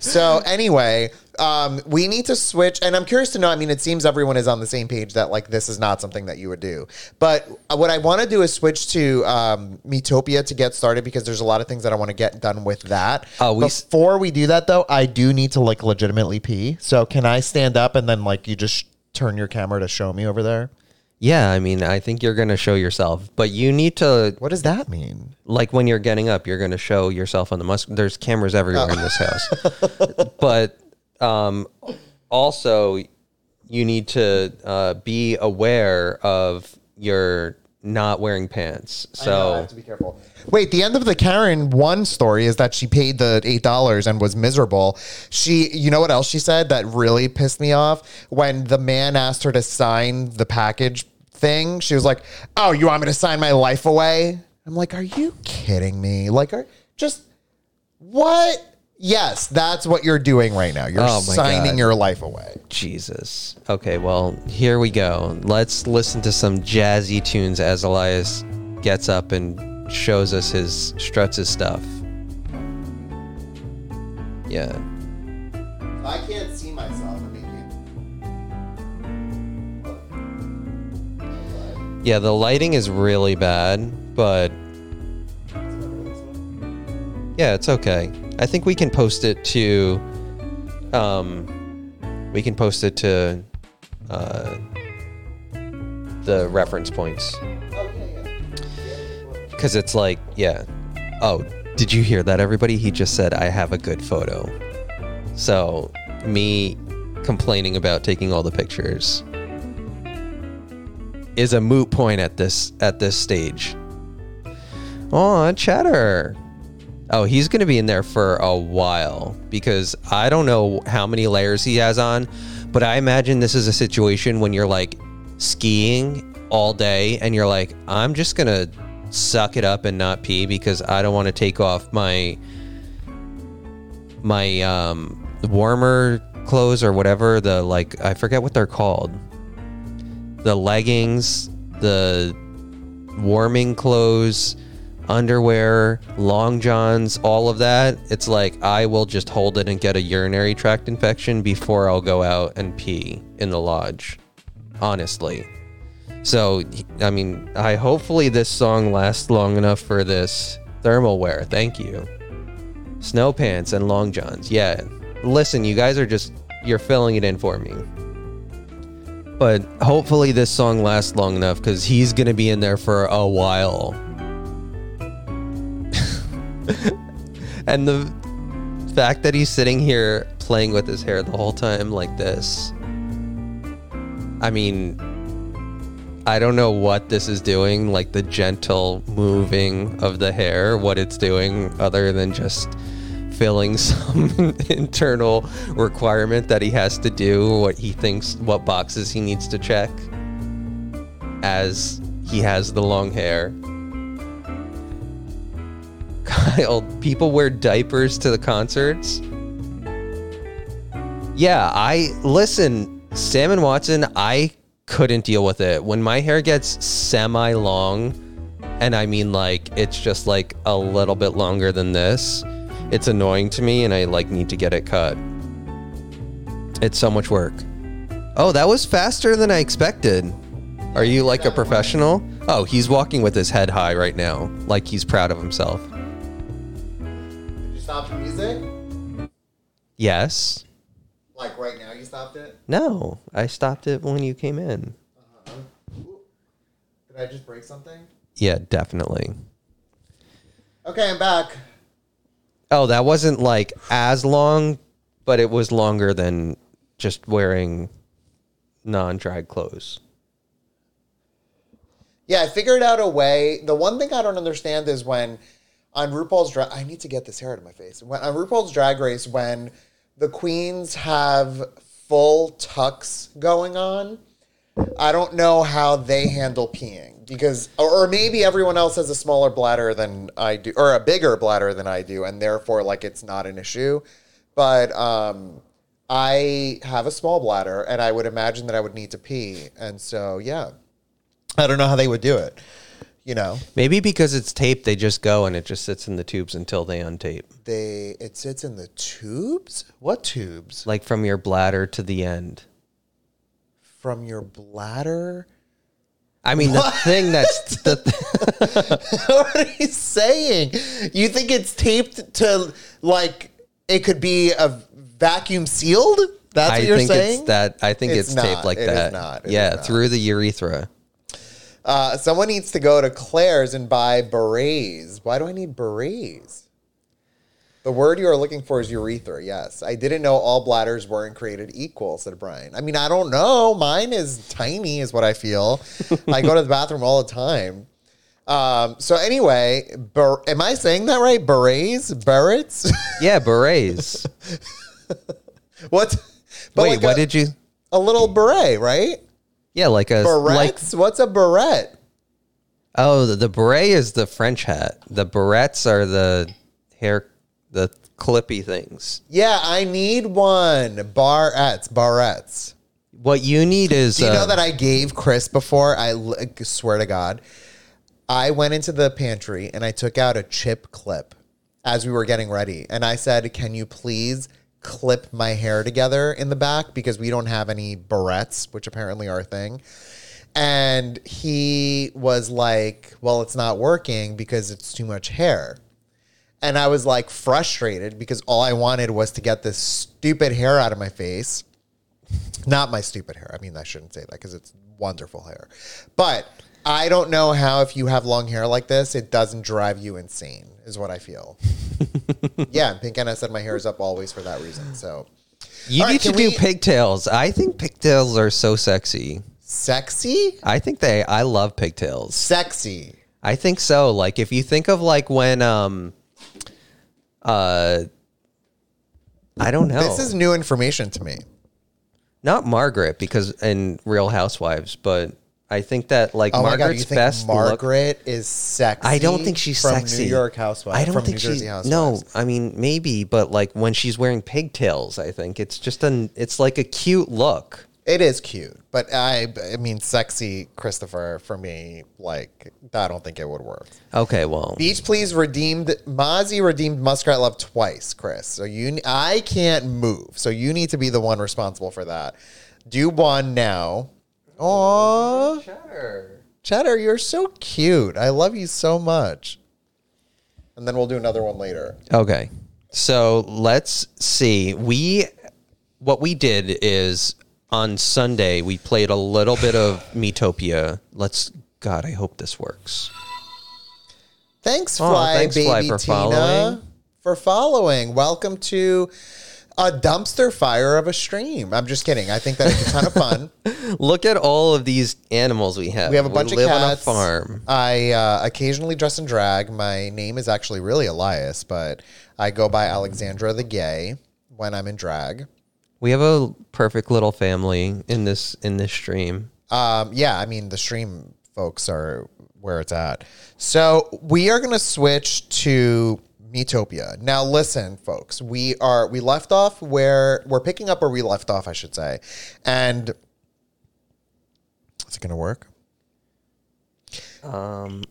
So anyway, um, we need to switch, and I'm curious to know. I mean, it seems everyone is on the same page that like this is not something that you would do. But what I want to do is switch to um, Miitopia to get started because there's a lot of things that I want to get done with that. Oh, we s- Before we do that, though, I do need to like legitimately pee. So can I stand up and then like you just turn your camera to show me over there? Yeah, I mean, I think you're going to show yourself, but you need to, What does that mean? like, when you're getting up, you're going to show yourself on the musk. There's cameras everywhere in this house. but um, also, you need to uh, be aware of your not wearing pants. I know, I So, have to be careful. Wait, the end of the Karen one story is that she paid the eight dollars and was miserable. She, you know what else she said that really pissed me off when the man asked her to sign the package thing. She was like, "Oh, you want me to sign my life away?" I'm like, "Are you kidding me? Like, are just what?" Yes, that's what you're doing right now. You're Oh signing God. your life away. Jesus. Okay, well, here we go. Let's listen to some jazzy tunes as Elias gets up and shows us his struts his stuff. Yeah. I can't see myself. Yeah, the lighting is really bad, but yeah, it's okay. I think we can post it to um we can post it to uh the reference points. Cuz it's like, yeah. Oh, did you hear that everybody? He just said I have a good photo. So, me complaining about taking all the pictures is a moot point at this at this stage. Oh, Cheddar. Oh, he's going to be in there for a while because I don't know how many layers he has on, but I imagine this is a situation when you're like skiing all day and you're like, I'm just going to suck it up and not pee because I don't want to take off my my um warmer clothes or whatever the like I forget what they're called. The leggings, the warming clothes, underwear, long johns, all of that. It's like I will just hold it and get a urinary tract infection before I'll go out and pee in the lodge. Honestly. So, I mean, I hopefully this song lasts long enough for this thermal wear. Thank you. Snow pants and long johns. Yeah. Listen, you guys are just you're filling it in for me but hopefully this song lasts long enough because he's gonna be in there for a while and the fact that he's sitting here playing with his hair the whole time like this i mean i don't know what this is doing like the gentle moving of the hair what it's doing other than just filling some internal requirement that he has to do what he thinks what boxes he needs to check as he has the long hair Kyle, people wear diapers to the concerts. Yeah, I listen, Sam and Watson, I couldn't deal with it. When my hair gets semi long, and I mean like it's just like a little bit longer than this, it's annoying to me and I like need to get it cut. It's so much work. Oh, that was faster than I expected. Are you like a professional? Oh, he's walking with his head high right now, like he's proud of himself. Did stop the music? Yes. Like right now, you stopped it. No, I stopped it when you came in. Uh-huh. Did I just break something? Yeah, definitely. Okay, I'm back. Oh, that wasn't like as long, but it was longer than just wearing non-dried clothes. Yeah, I figured out a way. The one thing I don't understand is when on RuPaul's Drag, I need to get this hair out of my face. When on RuPaul's Drag Race, when the queens have full tucks going on, I don't know how they handle peeing because, or, maybe everyone else has a smaller bladder than I do, or a bigger bladder than I do, and therefore, like, it's not an issue. But um, I have a small bladder, and I would imagine that I would need to pee, and so yeah, I don't know how they would do it. You know, Maybe because it's taped, they just go and it just sits in the tubes until they untape. they it sits in the tubes. What tubes? Like from your bladder to the end. From your bladder? I mean, the thing that's the what are you saying? You think it's taped to like it could be a vacuum sealed? That's I what you're saying. that. I think It's it's, not. taped like It that. not. It yeah, through the urethra. Uh, someone needs to go to Claire's and buy berets. Why do I need berets? The word you are looking for is urethra. Yes, I didn't know all bladders weren't created equal," said Brian. I mean, I don't know. Mine is tiny, is what I feel. I go to the bathroom all the time. Um, so anyway, ber- am I saying that right? Berets, berets. Yeah, berets. what? But Wait, like what a, did you? a little beret, right? Yeah, like a like. What's a beret? Oh, the, the beret is the French hat. The berets are the hair, the clippy things. Yeah, I need one. Barrettes, barrettes. What you need is. Do you uh, know that I gave Chris before? I swear to God, I went into the pantry and I took out a chip clip as we were getting ready, and I said, "Can you please clip my hair together in the back because we don't have any barrettes, which apparently are a thing." And he was like, "Well, it's not working because it's too much hair." And I was like frustrated because all I wanted was to get this stupid hair out of my face. Not my stupid hair. I mean, I shouldn't say that because it's wonderful hair. But I don't know how, if you have long hair like this, it doesn't drive you insane, is what I feel. yeah, pink and Anna said my hair is up always for that reason. So you All right, need to do we- pigtails. I think pigtails are so sexy. sexy? I think they. I love pigtails. Sexy. I think so. Like if you think of like when um uh I don't know. This is new information to me. not Margaret because in Real Housewives, but I think that like Oh my God, you Margaret's think best look. Margaret is sexy? I don't think she's from sexy. New York Housewives. I don't from think New she's Jersey Housewives. no. I mean maybe, but like when she's wearing pigtails, I think it's just an. It's like a cute look. It is cute, but I, I mean, sexy Christopher for me, like I don't think it would work. Okay, well, Beach Please redeemed Mozzie redeemed Muskrat Love twice, Chris. So you, I can't move, so you need to be the one responsible for that. Do one now. Aww, Cheddar, Cheddar, you're so cute. I love you so much. And then we'll do another one later. Okay. So let's see. We what we did is on Sunday we played a little bit of Miitopia. Let's God, I hope this works. Thanks, Aw, Fly thanks, Baby Fly, for Tina, following. for following. Welcome to a dumpster fire of a stream. I'm just kidding. I think that it's a ton of fun. Look at all of these animals we have. We have a bunch of live cats. on a farm. I uh, occasionally dress in drag. My name is actually really Elias, but I go by Alexandra the Gay when I'm in drag. We have a perfect little family in this in this stream. Um, yeah, I mean the stream folks are where it's at. So we are gonna switch to Miitopia. Now listen, folks, we are we left off where we're picking up where we left off, I should say. And is it gonna work? Um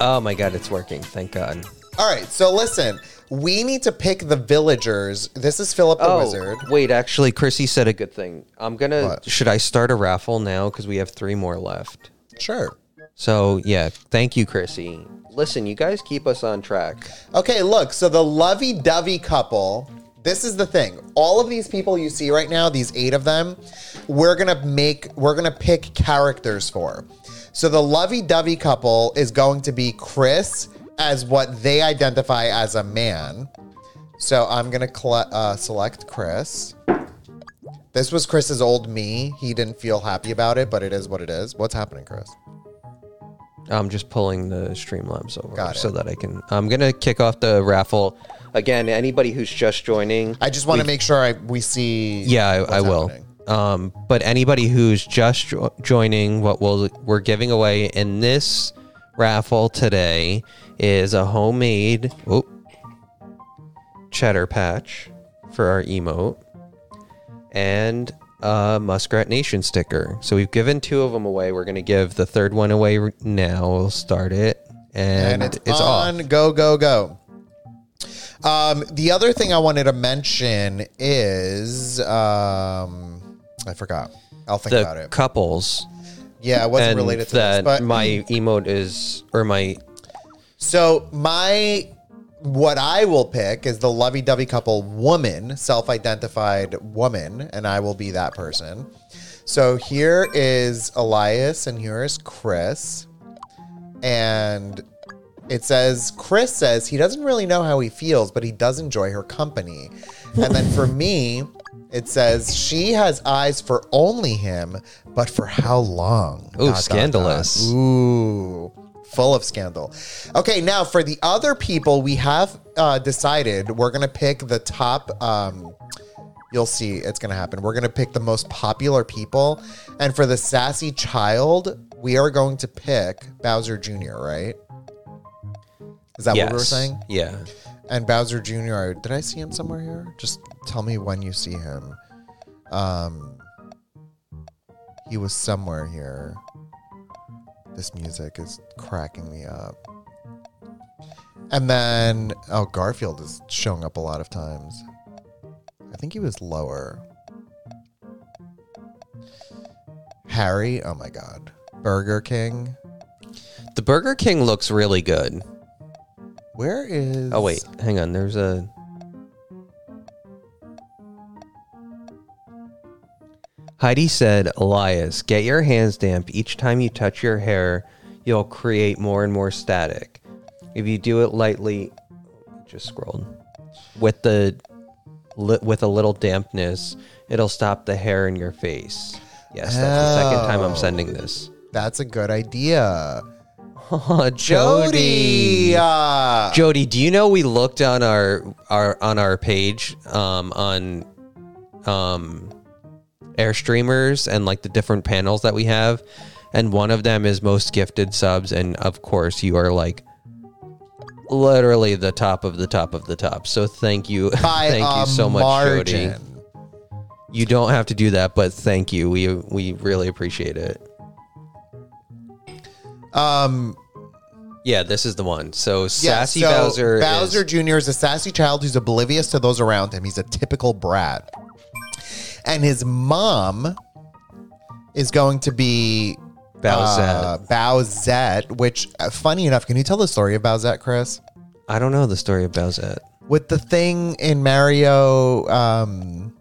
Oh my god, it's working. Thank God. All right, so listen, we need to pick the villagers. This is Philip the Wizard. Oh, wait, actually Chrissy said a good thing. I'm going to What? should I start a raffle now cuz we have 3 more left. Sure. So, yeah, thank you Chrissy. Listen, you guys keep us on track. Okay, look, so the lovey dovey couple, this is the thing. All of these people you see right now, these eight of them, we're gonna make, we're gonna pick characters for. So the lovey dovey couple is going to be Chris as what they identify as a man. So I'm gonna cl- uh, select Chris. This was Chris's old Mii. He didn't feel happy about it, but it is what it is. What's happening, Chris? I'm just pulling the Streamlabs over Got it. so that I can I'm going to kick off the raffle. Again, anybody who's just joining, I just want to make sure I we see. Yeah, I, I will. happening. Um, but anybody who's just jo- joining, what we'll, we're giving away in this raffle today is a homemade oh, cheddar patch for our emote and a Muskrat Nation sticker. So we've given two of them away. We're going to give the third one away now. We'll start it. And, and it's, it's on. off. Go go go. Um, the other thing I wanted to mention is um, I forgot. I'll think about it. couples. Yeah, it wasn't and related to that this, but my emote is, or my So my what I will pick is the lovey-dovey couple woman, self-identified woman, and I will be that person. So here is Elias and here is Chris. And it says Chris says he doesn't really know how he feels, but he does enjoy her company. And then for me, it says she has eyes for only him, but for how long? Ooh, Dot, dot, dot. scandalous. Ooh, full of scandal. Okay, now for the other people, we have uh, decided we're gonna pick the top. Um, you'll see it's gonna happen. We're gonna pick the most popular people, and for the sassy child, we are going to pick Bowser Jr. Right? Is that yes. what we were saying? Yeah. And Bowser Jr. Did I see him somewhere here? Just tell me when you see him. Um, he was somewhere here. This music is cracking me up. And then, oh, Garfield is showing up a lot of times. I think he was lower. Harry, oh my God. Burger King. The Burger King looks really good. Where is. Oh wait, hang on. There's a Heidi said, Elias, get your hands damp. Each time you touch your hair, you'll create more and more static. If you do it lightly, just scrolled with the with a little dampness, it'll stop the hair in your face. Yes, that's the second time I'm sending this. That's a good idea. Oh, Jody. Jody. Uh, Jody, do you know we looked on our our on our page um on um airstreamers and like the different panels that we have and one of them is most gifted subs and of course you are like literally the top of the top of the top. So thank you. by thank you so much Jody. You don't have to do that, but thank you. We we really appreciate it. Um, Yeah, this is the one. So yeah, Sassy so Bowser Bowser is- Jr. is a sassy child who's oblivious to those around him. He's a typical brat, and his mom is going to be Bowsette. uh, Bowsette. Which, uh, funny enough, can you tell the story of Bowsette, Chris? I don't know the story of Bowsette. With the thing in Mario, um,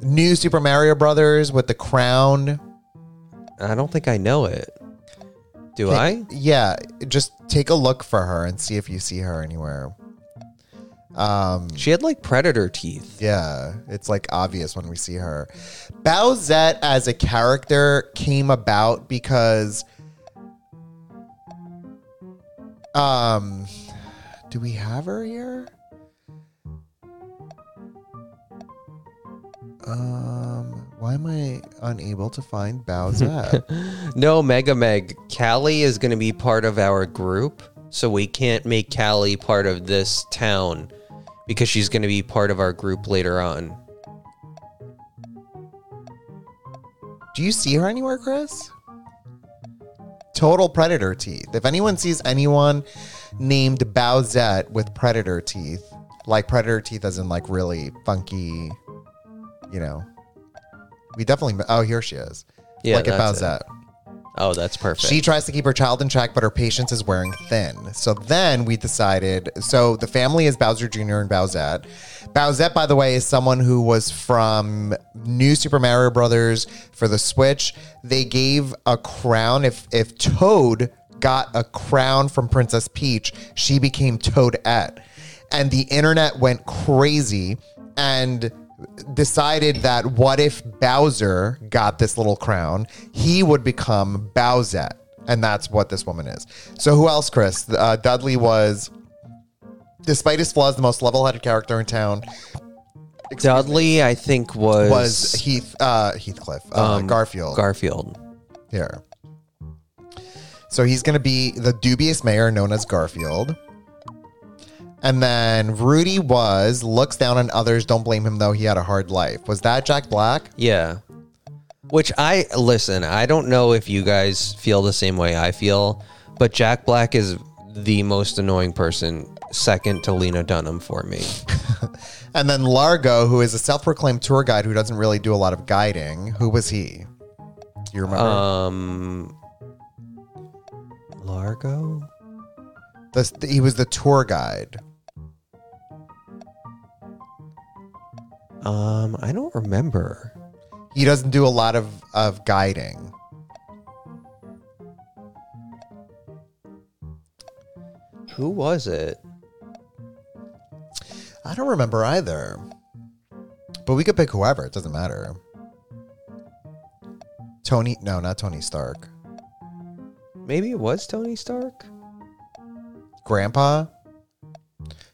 New Super Mario Brothers with the crown. I don't think I know it. Do I? Yeah, just take a look for her and see if you see her anywhere. Um, She had like predator teeth. yeah, it's like obvious when we see her. Bowsette as a character came about because um do we have her here? Um why am I unable to find Bowsette? No, Mega Meg. Callie is going to be part of our group, so we can't make Callie part of this town because she's going to be part of our group later on. Do you see her anywhere, Chris? Total predator teeth. If anyone sees anyone named Bowsette with predator teeth, like predator teeth as in like really funky, you know, we definitely. Oh, here she is. Yeah, Look at that's it. Oh, that's perfect. She tries to keep her child in check, but her patience is wearing thin. So then we decided. So the family is Bowser Jr. and Bowsette. Bowsette, by the way, is someone who was from New Super Mario Brothers for the Switch. They gave a crown. If if Toad got a crown from Princess Peach, she became Toadette, and the internet went crazy and decided that what if Bowser got this little crown, he would become Bowsette. And that's what this woman is. So who else, Chris? Uh, Dudley was, despite his flaws, the most level-headed character in town. Dudley, I think was was Heath uh, Heathcliff uh, um, Garfield Garfield. here. So he's going to be the dubious mayor known as Garfield. And then Rudy was looks down on others, don't blame him though, he had a hard life. Was that Jack Black? Yeah. Which I listen, I don't know if you guys feel the same way I feel, but Jack Black is the most annoying person, second to Lena Dunham for me. And then Largo, who is a self-proclaimed tour guide who doesn't really do a lot of guiding. Who was he? Do you remember? Um Largo? The- he was the tour guide. Um, I don't remember. He doesn't do a lot of, of guiding. Who was it? I don't remember either. But we could pick whoever. It doesn't matter. Tony, no, not Tony Stark. Maybe it was Tony Stark. Grandpa?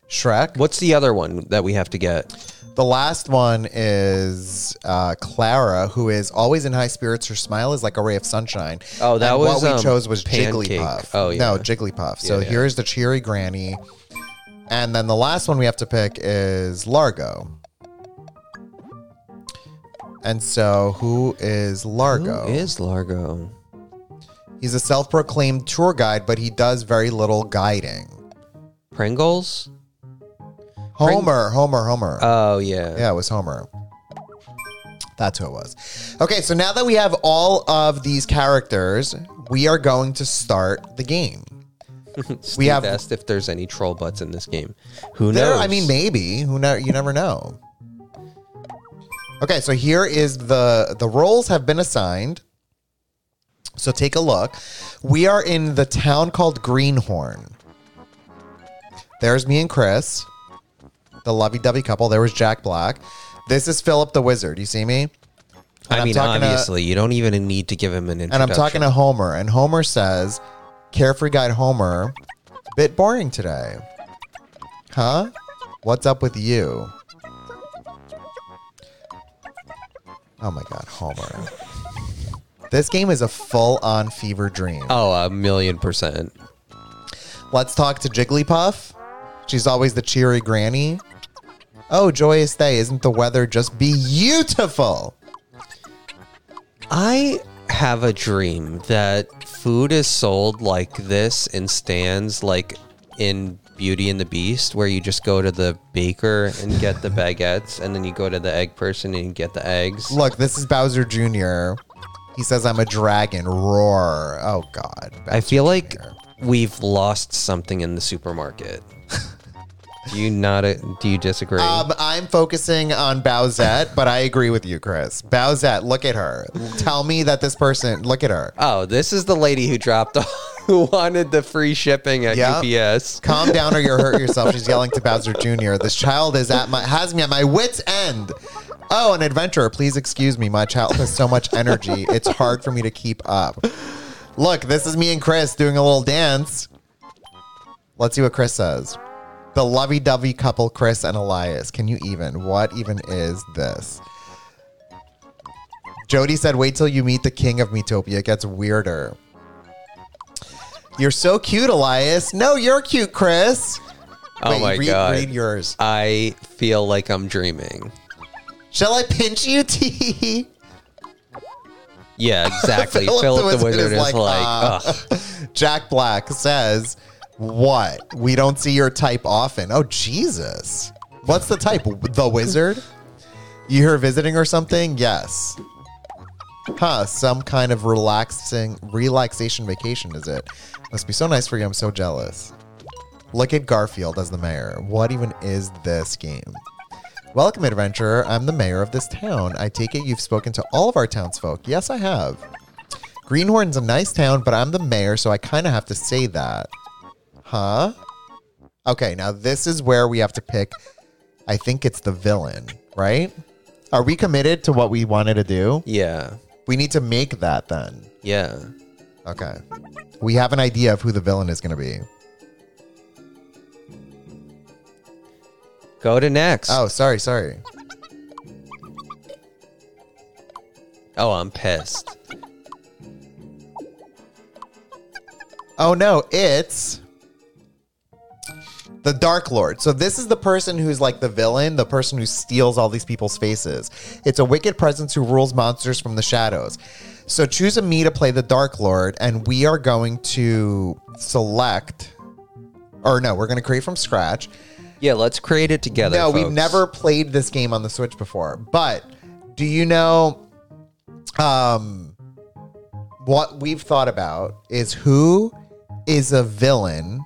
Shrek? What's the other one that we have to get? The last one is uh, Clara, who is always in high spirits. Her smile is like a ray of sunshine. Oh, that And was, what we um, chose was Pancake. Jigglypuff. Oh, yeah. no. Jigglypuff. So Yeah, yeah. here's the cheery granny, and then the last one we have to pick is Largo. And so, who is Largo? Who is Largo? He's a self-proclaimed tour guide, but he does very little guiding. Pringles? Homer, Homer, Homer. Oh yeah. Yeah, it was Homer. That's who it was. Okay, so now that we have all of these characters, we are going to start the game. Steve have- asked if there's any troll butts in this game. Who There, knows? I mean, maybe. Who know? You never know. Okay, so here is the the roles have been assigned. So take a look. We are in the town called Greenhorn. There's me and Chris, the lovey-dovey couple. There was Jack Black. This is Philip the Wizard. You see me? And I mean, talking to- obviously, you don't even need to give him an And. I'm talking to Homer, and Homer says, Carefree Guide Homer, bit boring today. Huh? What's up with you? Oh my god, Homer. This game is a full on fever dream. Oh, a million percent. Let's talk to Jigglypuff. She's always the cheery granny. Oh, joyous day. Isn't the weather just beautiful? I have a dream that food is sold like this in stands, like in Beauty and the Beast, where you just go to the baker and get the baguettes, and then you go to the egg person and get the eggs. Look, this is Bowser Jr. He says I'm a dragon. Roar. Oh god. I feel like we've lost something in the supermarket. do you not? Do you disagree? Um, I'm focusing on Bowsette, but I agree with you, Chris. Bowsette, look at her. Tell me that this person, look at her. oh, this is the lady who dropped off, who wanted the free shipping at Yep. UPS. Calm down or you'll hurt yourself. She's yelling to Bowser Jr. This child is at my has me at my wits end. Oh, an adventurer. Please excuse me. My child has so much energy. It's hard for me to keep up. Look, this is me and Chris doing a little dance. Let's see what Chris says. The lovey-dovey couple, Chris and Elias. Can you even? What even is this? Jody said, wait till you meet the king of Miitopia. It gets weirder. You're so cute, Elias. No, you're cute, Chris. Oh Wait, my read, god! Read yours. I feel like I'm dreaming. Shall I pinch you, T? Yeah, exactly. Philip Philip, the Wizard is is like, like, ah. ugh. Jack Black says, What? We don't see your type often. Oh, Jesus. What's the type? The Wizard? You here visiting or something? Yes. Huh, some kind of relaxing relaxation vacation, is it? Must be so nice for you. I'm so jealous. Look at Garfield as the mayor. What even is this game? Welcome, adventurer. I'm the mayor of this town. I take it you've spoken to all of our townsfolk. Yes, I have. Greenhorn's a nice town, but I'm the mayor, so I kind of have to say that. Huh? Okay, now this is where we have to pick. I think it's the villain, right? Are we committed to what we wanted to do? Yeah. We need to make that then. Yeah. Okay. We have an idea of who the villain is going to be. Go to next. Oh, sorry, sorry. Oh, I'm pissed. Oh no, it's the Dark Lord. So this is the person who's like the villain, the person who steals all these people's faces. It's a wicked presence who rules monsters from the shadows. So choose a Mii to play the Dark Lord, and we are going to select, or no, we're going to create from scratch. Yeah, let's create it together. No, we've never played this game on the Switch before. But do you know um what we've thought about is who is a villain?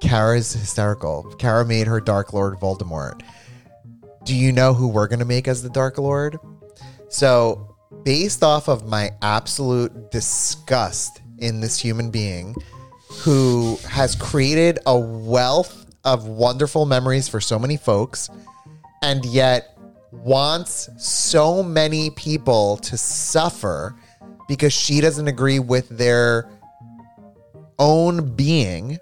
Kara's hysterical. Kara made her Dark Lord Voldemort. Do you know who we're going to make as the Dark Lord? So, based off of my absolute disgust in this human being who has created a wealth of wonderful memories for so many folks and yet wants so many people to suffer because she doesn't agree with their own being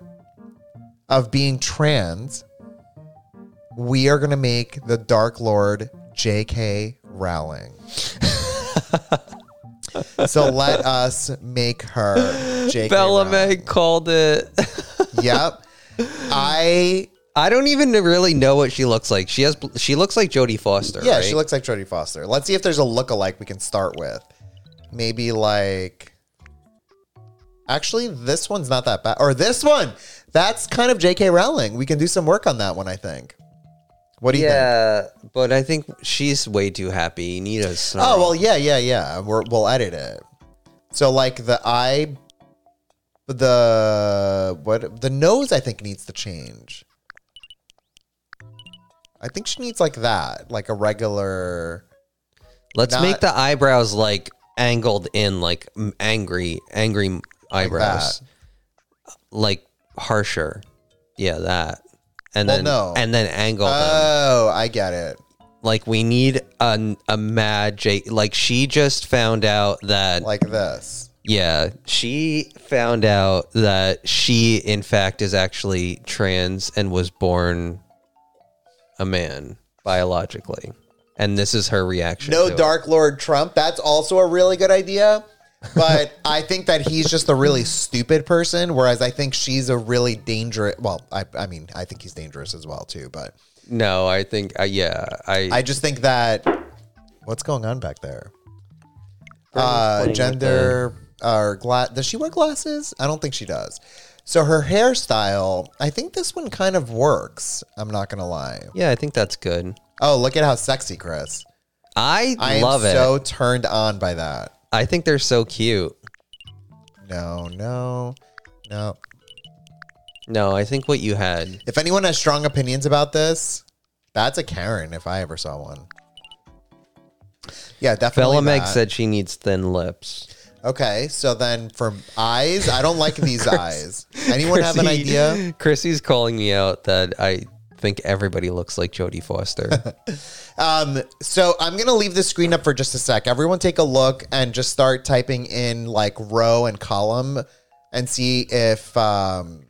of being trans, we are going to make the Dark Lord J.K. Rowling. so let us make her J.K. Bella Rowling. Meg called it. Yep. I I don't even really know what she looks like. She has she looks like Jodie Foster. yeah, right? she looks like Jodie Foster. Let's see if there's a look-alike we can start with. Maybe like Actually, this one's not that bad. Or this one. That's kind of J.K. Rowling. We can do some work on that one, I think. What do you think? Yeah, but I think she's way too happy. You need a snarl. Oh well, yeah, yeah, yeah. We're, we'll edit it. So like the eye, the what the nose, I think needs to change. I think she needs like that, like a regular. Let's not- make the eyebrows like angled in, like angry, angry eyebrows, like, harsher. Yeah, that. And Well, then no. and then angle them. Oh, I get it. Like we need a a mad J. Like she just found out that Like this. yeah, she found out that she in fact is actually trans and was born a man biologically, and this is her reaction. No to it. Dark Lord Trump. That's also a really good idea. But I think that he's just a really stupid person, whereas I think she's a really dangerous. Well, I, I mean, I think he's dangerous as well too. But No, I think uh, yeah, I, I just think that what's going on back there? Uh, gender or glass? Does she wear glasses? I don't think she does. So her hairstyle, I think this one kind of works. I'm not gonna lie. yeah, I think that's good. Oh, look at how sexy, Chris! I, I love am it. so turned on by that. I think they're so cute. No, no, no. No, I think what you had. If anyone has strong opinions about this, that's a Karen if I ever saw one. Yeah, definitely. Bella Meg that. said she needs thin lips. Okay, so then for eyes, I don't like these eyes. Anyone have an Chrissy- idea? Chrissy's calling me out that I think everybody looks like Jodie Foster. Um, so I'm gonna leave the screen up for just a sec. Everyone take a look and just start typing in like row and column and see if um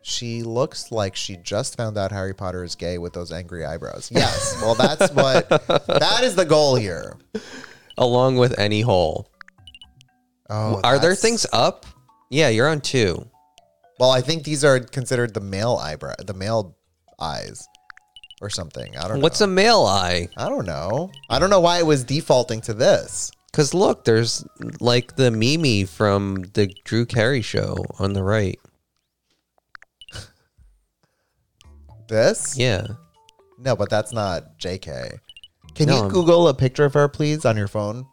she looks like she just found out Harry Potter is gay with those angry eyebrows. Yes. Well that's what that is the goal here. Along with any hole. Oh Are there things up? Yeah, you're on two. Well, I think these are considered the male eyebrow the male eyes or something. I don't know. What's know. a male eye? I don't know. I don't know why it was defaulting to this. Because look, there's like the Mimi from the Drew Carey show on the right. This? Yeah. No, but that's not JK. Can No, you I'm- Google a picture of her, please, on your phone?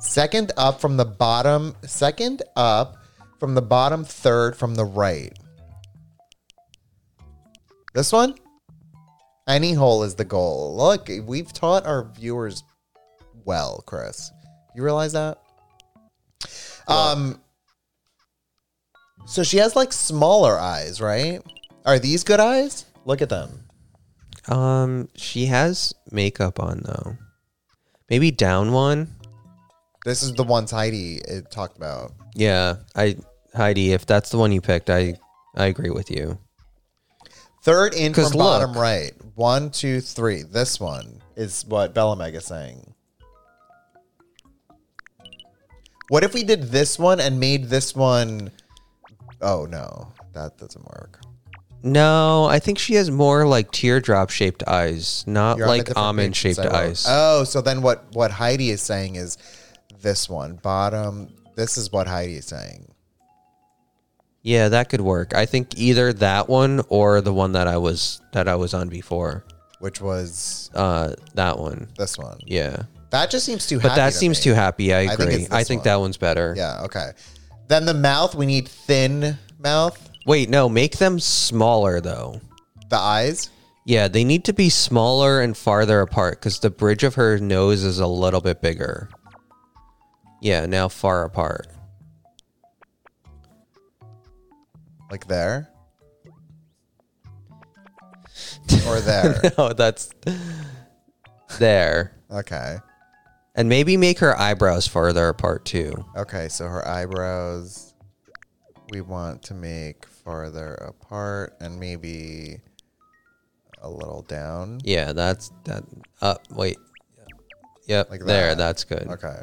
Second up from the bottom, second up from the bottom third from the right. This one? Any hole is the goal. Look, we've taught our viewers well, Chris. You realize that? Um so she has like smaller eyes, right? Are these good eyes? Look at them. Um, she has makeup on though. Maybe down one. This is the ones Heidi uh, talked about. Yeah, I Heidi, if that's the one you picked, I I agree with you. Third in 'Cause from bottom right. One, two, three. This one. is what Bellameg is saying. What if we did this one and made this one? Oh no, that doesn't work. No, I think she has more like teardrop shaped eyes, not You're on a like different almond page since shaped I wrote. eyes. Oh, so then what? What Heidi is saying is this one bottom. This is what Heidi is saying. Yeah, that could work. I think either that one or the one that I was that I was on before. which was Uh, that one. this one. Yeah, That just seems too. Happy. But happy that to seems me. too happy. I think agree. it's I this think one. that one's better. Yeah. Okay. Then the mouth. We need thin mouth. Wait, no, make them smaller though. The eyes. Yeah, they need to be smaller and farther apart because the bridge of her nose is a little bit bigger. Yeah, now far apart. Like there. or there. no, that's there. Okay. And maybe make her eyebrows farther apart too. Okay. So her eyebrows. We want to make farther apart and maybe a little down. Yeah, that's that. Up, wait. Yep, Like there. that. That's good. Okay.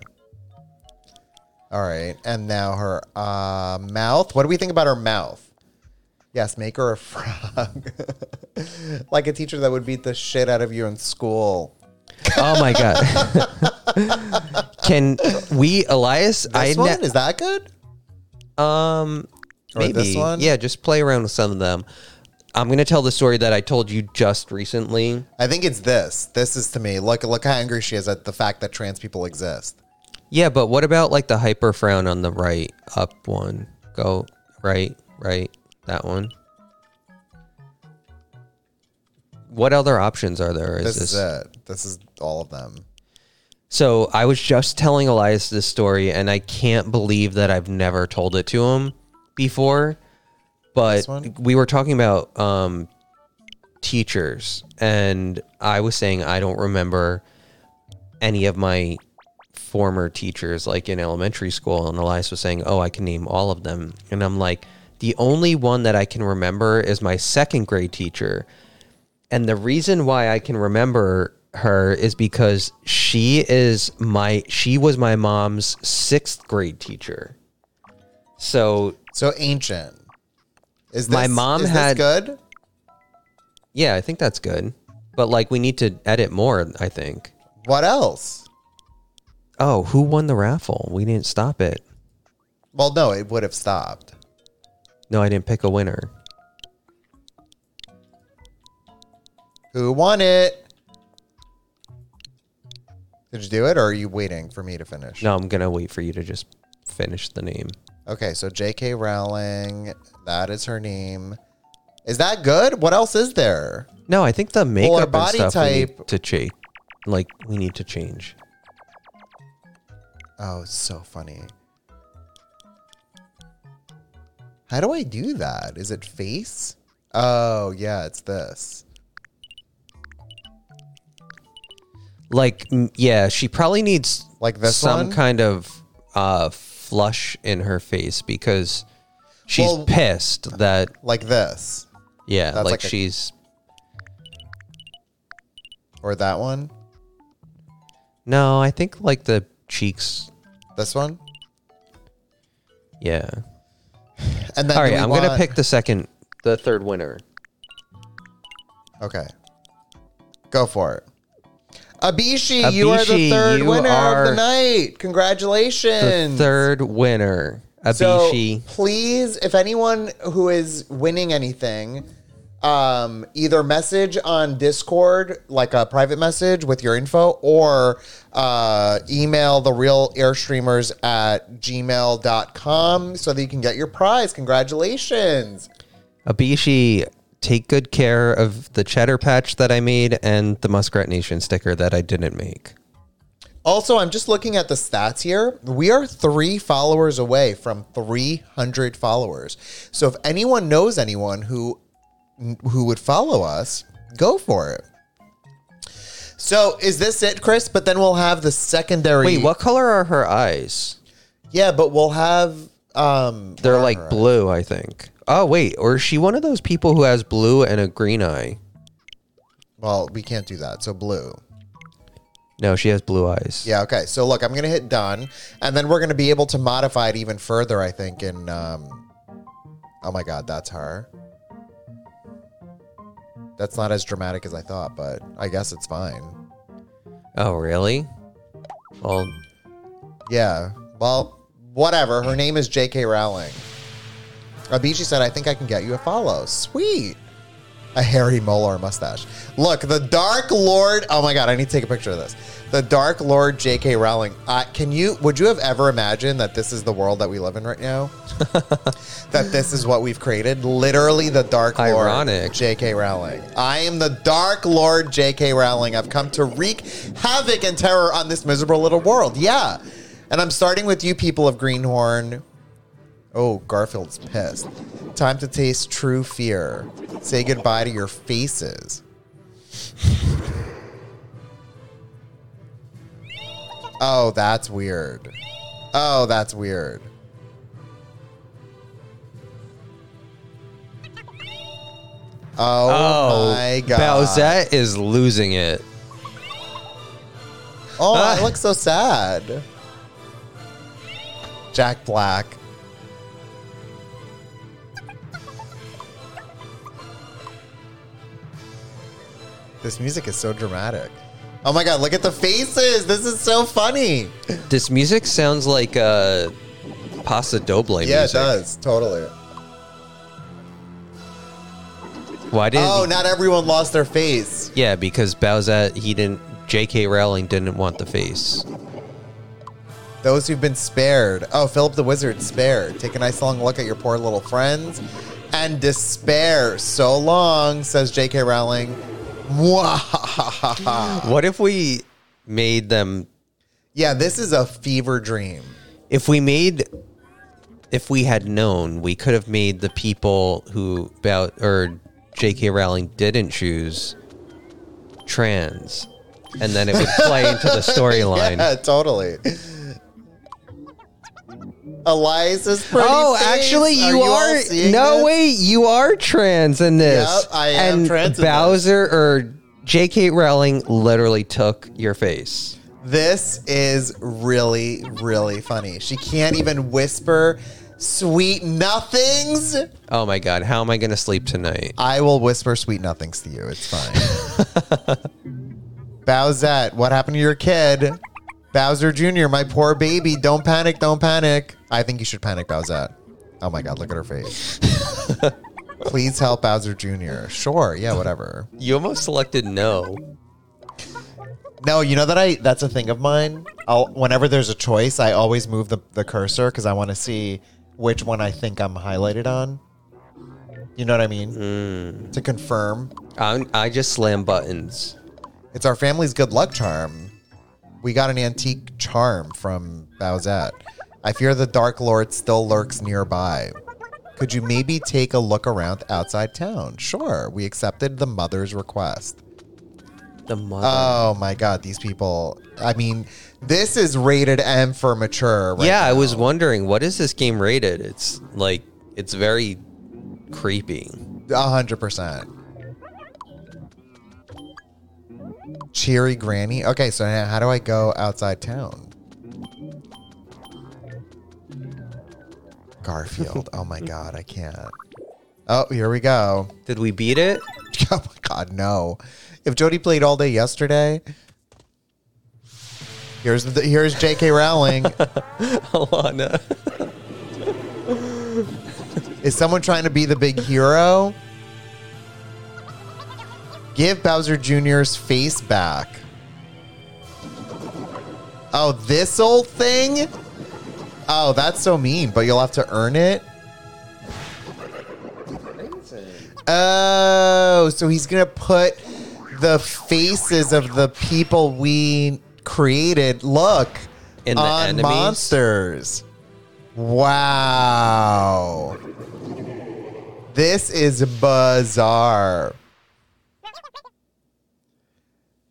All right. And now her uh, mouth. What do we think about her mouth? Yes, make her a frog. like a teacher that would beat the shit out of you in school. Oh my god. Can we, Elias? This I one? ne- Is that good? um Or maybe this one? yeah. Just play around with some of them. I'm gonna tell the story that I told you just recently. I think it's this. This is to me. Look look how angry she is at the fact that trans people exist. Yeah, but what about like the hyper frown on the right up one? Go right, right, that one. What other options are there? Is This this, is it. This is all of them. So I was just telling Elias this story, and I can't believe that I've never told it to him before. But we were talking about um, teachers, and I was saying I don't remember any of my former teachers, like in elementary school. And Elias was saying, "Oh, I can name all of them," and I'm like, the only one that I can remember is my second grade teacher. And the reason why I can remember her is because she is my she was my mom's sixth grade teacher. So So ancient. Is this, My mom is this had- good? yeah, I think that's good. But like we need to edit more, I think. What else? Oh, who won the raffle? We didn't stop it. Well, no, it would have stopped. No, I didn't pick a winner. Who won it? Did you do it or are you waiting for me to finish? No, I'm gonna wait for you to just finish the name. Okay, so J.K. Rowling, that is her name. Is that good? What else is there? No, I think the makeup and body stuff we need type- to change. Like we need to change. Oh, it's so funny. How do I do that? Is it face? Oh, yeah, it's this. Like yeah, she probably needs Like this some one? kind of uh, flush in her face because she's Well- pissed that Like this. yeah, That's like, like a- she's Or that one? no. I think like the cheeks. This one? Yeah. And then All do right, we I'm gonna want- pick the second, the third winner. Okay. Go for it. Abishi, you are the Abishi, third you winner of are the night. The Congratulations. third winner, So Abishi. please, if anyone who is winning anything, um, either message on Discord, like a private message with your info, or uh, email the real airstreamers at gmail.com so that you can get your prize. Congratulations. Abishi, take good care of the cheddar patch that I made and the Muskrat Nation sticker that I didn't make. Also, I'm just looking at the stats here. We are three followers away from 300 followers. So if anyone knows anyone who who would follow us, go for it. So is this it, Chris? But then we'll have the secondary. Wait, what color are her eyes? Yeah, but we'll have. Um, They're like her- blue, I think. Oh wait, or is she one of those people who has blue and a green eye? Well, we can't do that. So blue. No, she has blue eyes. Yeah, okay. So look, I'm gonna hit done, and then we're gonna be able to modify it even further. I think in. Um, oh my god, that's her. That's not as dramatic as I thought, but I guess it's fine. Oh, really? Well, Yeah. Well, whatever. Her name is J.K. Rowling. Abishi said, "I think I can get you a follow." Sweet. A hairy molar mustache. Look, the Dark Lord. Oh my god, I need to take a picture of this. The Dark Lord J.K. Rowling. Uh, can you? Would you have ever imagined that this is the world that we live in right now? that this is what we've created? Literally, the Dark Lord Ironic. J.K. Rowling. I am the Dark Lord J.K. Rowling. I've come to wreak havoc and terror on this miserable little world. Yeah. And I'm starting with you people of Greenhorn. Oh, Garfield's pissed. Time to taste true fear. Say goodbye to your faces. oh, that's weird. Oh, that's weird. Oh, my god. Bowsette is losing it. Oh, I Ah. look so sad. Jack Black. This music is so dramatic. Oh my god, look at the faces. This is so funny. This music sounds like uh, Paso Doble Yeah, music. it does. Totally. Why did? Oh, not everyone lost their face. yeah, because Bowsette he didn't. J.K. Rowling didn't want the face. Those who've been spared. Oh, Philip the Wizard spared. Take a nice long look at your poor little friends and despair. So long, says J.K. Rowling. What if we made them? yeah, this is a fever dream. If we made, if we had known, we could have made the people who about or J.K. Rowling didn't choose trans, and then it would play into the storyline. Yeah, totally. Elias's pretty Oh, actually, you all are. no, this? wait, you are trans in this. Yep, I am and trans in Bowser or J.K. Rowling literally took your face. This is really, really funny. She can't even whisper sweet nothings. Oh my god, how am I going to sleep tonight? I will whisper sweet nothings to you. It's fine. Bowsette, what happened to your kid? Bowser Jr., my poor baby. Don't panic, don't panic. I think you should panic, Bowsette. Oh my god, look at her face. Please help Bowser Jr. Sure, yeah, whatever. You almost selected no. No, you know that I that's a thing of mine. I'll whenever there's a choice, I always move the, the cursor because I want to see which one I think I'm highlighted on. You know what I mean? Hmm. To confirm. I'm, I just slam buttons. It's our family's good luck charm. We got an antique charm from Bowsette. I fear the Dark Lord still lurks nearby. Could you maybe take a look around outside town? Sure, we accepted the mother's request. The mother. Oh my god, these people. I mean, this is rated M for mature. Right yeah, I was wondering, what is this game rated? It's like, it's very creepy. A hundred percent. Cheery granny. Okay, so now how do I go outside town? Garfield. oh my god, I can't. Oh, here we go. Did we beat it? Oh my god, no. If Jody played all day yesterday, here's the here's J.K. Rowling. Alana. Is someone trying to be the big hero? Give Bowser Jr.'s face back. Oh, this old thing? Oh, that's so mean, but you'll have to earn it. Oh, so he's going to put the faces of the people we created, look, In the on enemies? monsters. Wow. This is bizarre.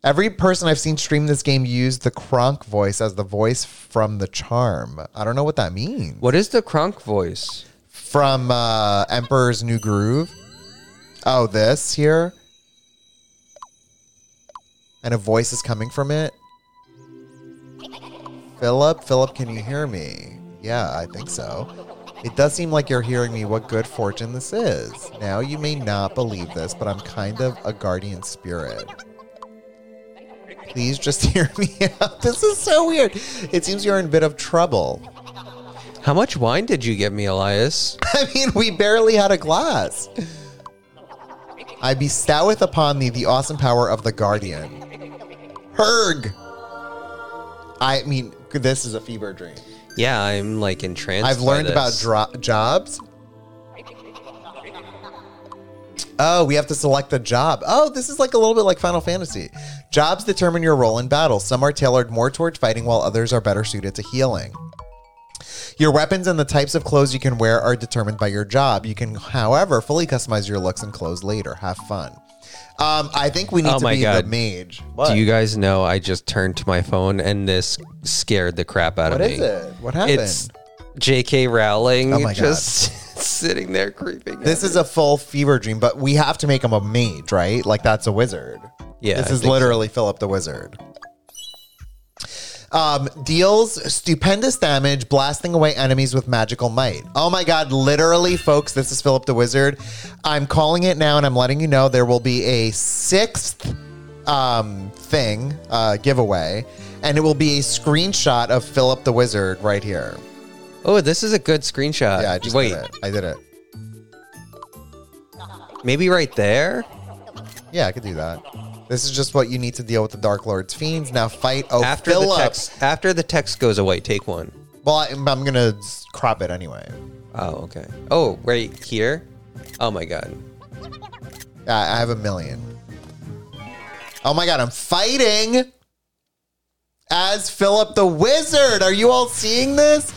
Every person I've seen stream this game used the Kronk voice as the voice from the charm. I don't know what that means. What is the Kronk voice? From uh, Emperor's New Groove. Oh, this here. And a voice is coming from it. Philip, Philip, can you hear me? Yeah, I think so. It does seem like you're hearing me. What good fortune this is. Now, you may not believe this, but I'm kind of a guardian spirit. Please just hear me out. This is so weird. It seems you're in a bit of trouble. How much wine did you get me, Elias? I mean, we barely had a glass. I bestoweth upon thee the awesome power of the guardian. Herg! I mean, this is a fever dream. Yeah, I'm like entranced. I've learned about dro- jobs. Oh, we have to select a job. Oh, this is like a little bit like Final Fantasy. Jobs determine your role in battle. Some are tailored more towards fighting, while others are better suited to healing. Your weapons and the types of clothes you can wear are determined by your job. You can, however, fully customize your looks and clothes later. Have fun. Um, I think we need Oh to be God. the mage. What? Do you guys know I just turned to my phone and this scared the crap out what of me? What is it? What happened? It's J.K. Rowling Oh my God. just sitting there creeping. This me. is a full fever dream, but we have to make him a mage, right? Like that's a wizard. Yeah, This I is think literally Philip the Wizard. Um, deals stupendous damage, blasting away enemies with magical might. Oh my god, literally, folks, this is Philip the Wizard. I'm calling it now and I'm letting you know there will be a sixth um, thing, uh, giveaway, and it will be a screenshot of Philip the Wizard right here. Oh, this is a good screenshot. Yeah, I just Wait, did it. I did it. maybe right there. Yeah, I could do that. This is just what you need to deal with the Dark Lord's fiends. Now fight. Oh, after Philip. the text, after the text goes away, take one. Well, I, I'm gonna crop it anyway. Oh, okay. Oh, right here. Oh my god. I I have a million. Oh my god, I'm fighting as Philip the Wizard. Are you all seeing this?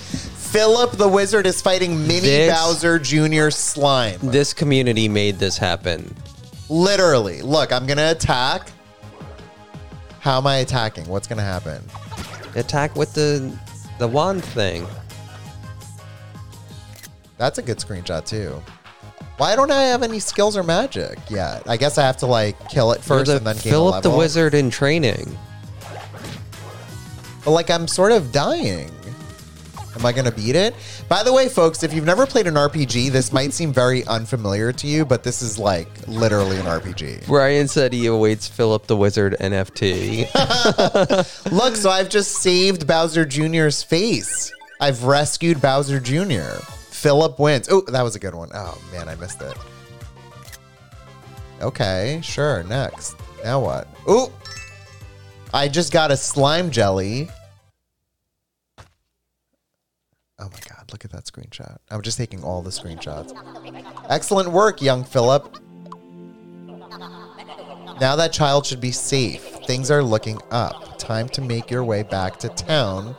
Philip the Wizard is fighting Mini This- Bowser Jr. slime. This community made this happen. Literally. Look, I'm gonna attack. How am I attacking? What's gonna happen? Attack with the the wand thing. That's a good screenshot too. Why don't I have any skills or magic yet? I guess I have to like kill it 1st You're the and then a Philip the. Wizard in training. But like I'm sort of dying. Am I gonna beat it? By the way, folks, if you've never played an RPG, this might seem very unfamiliar to you, but this is like literally an RPG. Ryan said he awaits Philip the Wizard NFT. Look, so I've just saved Bowser Jr.'s face. I've rescued Bowser Jr. Philip wins. Oh, that was a good one. Oh man, I missed it. Okay, sure. Next. Now what? Oh, I just got a slime jelly. Oh my god, look at that screenshot. I'm just taking all the screenshots. Excellent work, young Philip. Now that child should be safe. Things are looking up. Time to make your way back to town.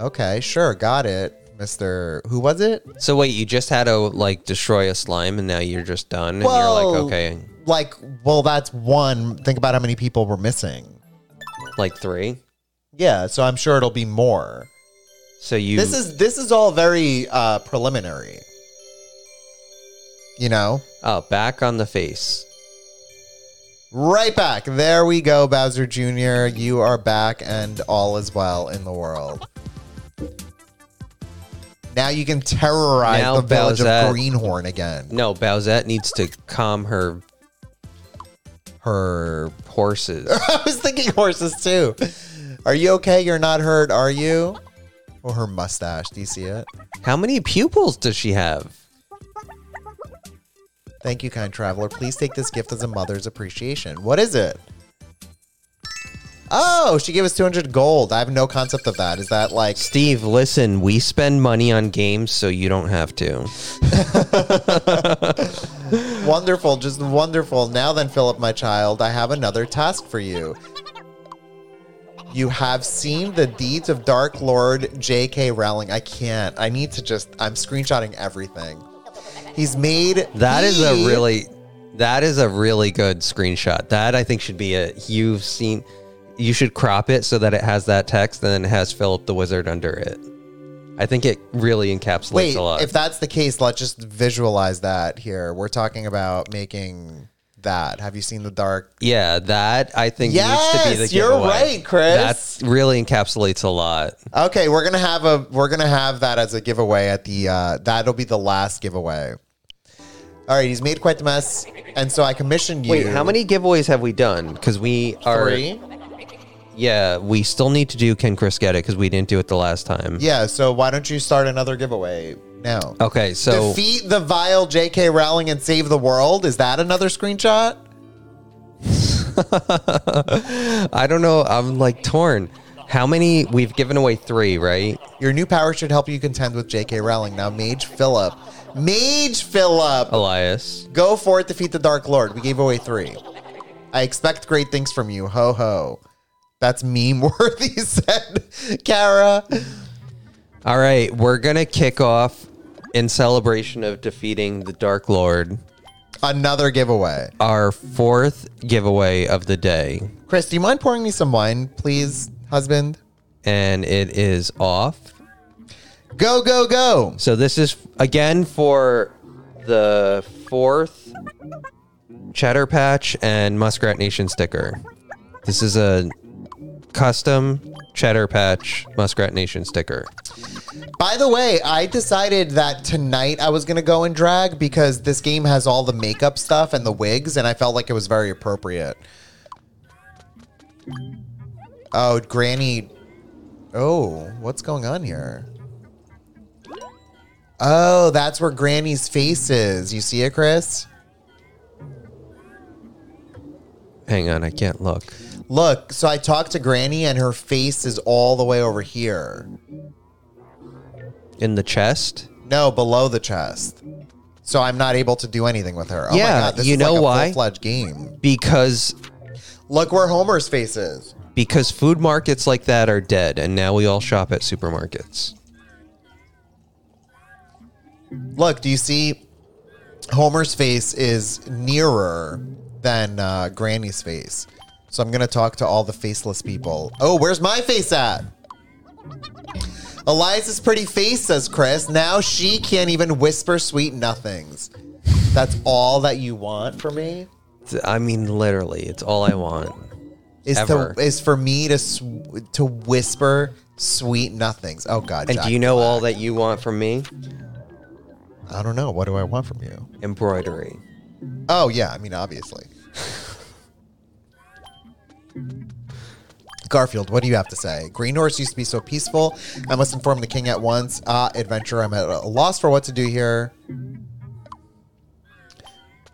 Okay, sure, got it. Mr. Who was it? so wait, you just had to like destroy a slime and now you're just done and Well- you're like, okay, Like, well, that's one. Think about how many people were missing. like three. Yeah, so I'm sure it'll be more. So you This is this is all very uh preliminary. You know? oh back on the face. Right back. There we go, Bowser Jr. You are back and all is well in the world. Now you can terrorize Now the village Bowsette- of Greenhorn again. No, Bowsette needs to calm her Her horses. I was thinking horses too. Are you okay? You're not hurt, are you? Oh, her mustache. Do you see it? How many pupils does she have? Thank you, kind traveler. Please take this gift as a mother's appreciation. What is it? Oh, she gave us 200 gold. I have no concept of that. Is that like Steve, listen, we spend money on games so you don't have to. wonderful? Just wonderful. Now then, Philip, my child, I have another task for you. You have seen the deeds of Dark Lord J.K. Rowling. I can't. I need to just. I'm screenshotting everything. He's made. That is a really that is a really good screenshot. That I think should be a you've seen you should crop it so that it has that text and then it has Philip the Wizard under it. I think it really encapsulates Wait, a lot. if that's the case, let's just visualize that here. We're talking about making that? Have you seen the dark? Yeah, that I think needs to be the Yes, you're right, Chris. That really encapsulates a lot. Okay, we're gonna have a we're gonna have that as a giveaway at the uh, that'll be the last giveaway. All right, he's made quite the mess, and so I commissioned you. Wait, how many giveaways have we done? Because we are. Three. Yeah, we still need to do Can Chris Get It because we didn't do it the last time. Yeah, so why don't you start another giveaway now? Okay, so Defeat the vile J.K. Rowling and save the world. Is that another screenshot? I don't know. I'm like torn. How many? We've given away three, right? Your new power should help you contend with J.K. Rowling. Now, Mage Phillip. Mage Phillip! Elias. Go for it, defeat the Dark Lord. We gave away three. I expect great things from you. Ho ho. That's meme worthy, said Kara. All right, we're gonna kick off in celebration of defeating the Dark Lord. Another giveaway. Our fourth giveaway of the day, Chris, do you mind pouring me some wine, please, husband? and it is off. Go, go, go. So this is again for the fourth Cheddar Patch and Muskrat Nation sticker. This is a custom Cheddar Patch Muskrat Nation sticker. By the way, I decided that tonight I was going to go and drag because this game has all the makeup stuff and the wigs, and I felt like it was very appropriate. Oh, Granny. Oh, what's going on here? Oh, that's where Granny's face is. You see it, Chris? Hang on, I can't look. Look, so I talked to Granny, and her face is all the way over here. In the chest? No, below the chest. So I'm not able to do anything with her. Oh Yeah, my god, this you is know like a why? full-fledged game. Because Look where Homer's face is. because food markets like that are dead and now we all shop at supermarkets. Look, do you see Homer's face is nearer than uh, Granny's face. So I'm going to talk to all the faceless people. Oh, where's my face at? Eliza's pretty face, says Chris. Now she can't even whisper sweet nothings. That's all that you want for me? I mean literally, it's all I want. Is Ever. to is for me to sw- to whisper sweet nothings. Oh God! And Jack do you know all that you want from me? I don't know. What do I want from you? Embroidery. Oh yeah, I mean obviously. Garfield, what do you have to say? Greenhorn used to be so peaceful. I must inform the king at once. Ah, adventure, I'm at a loss for what to do here.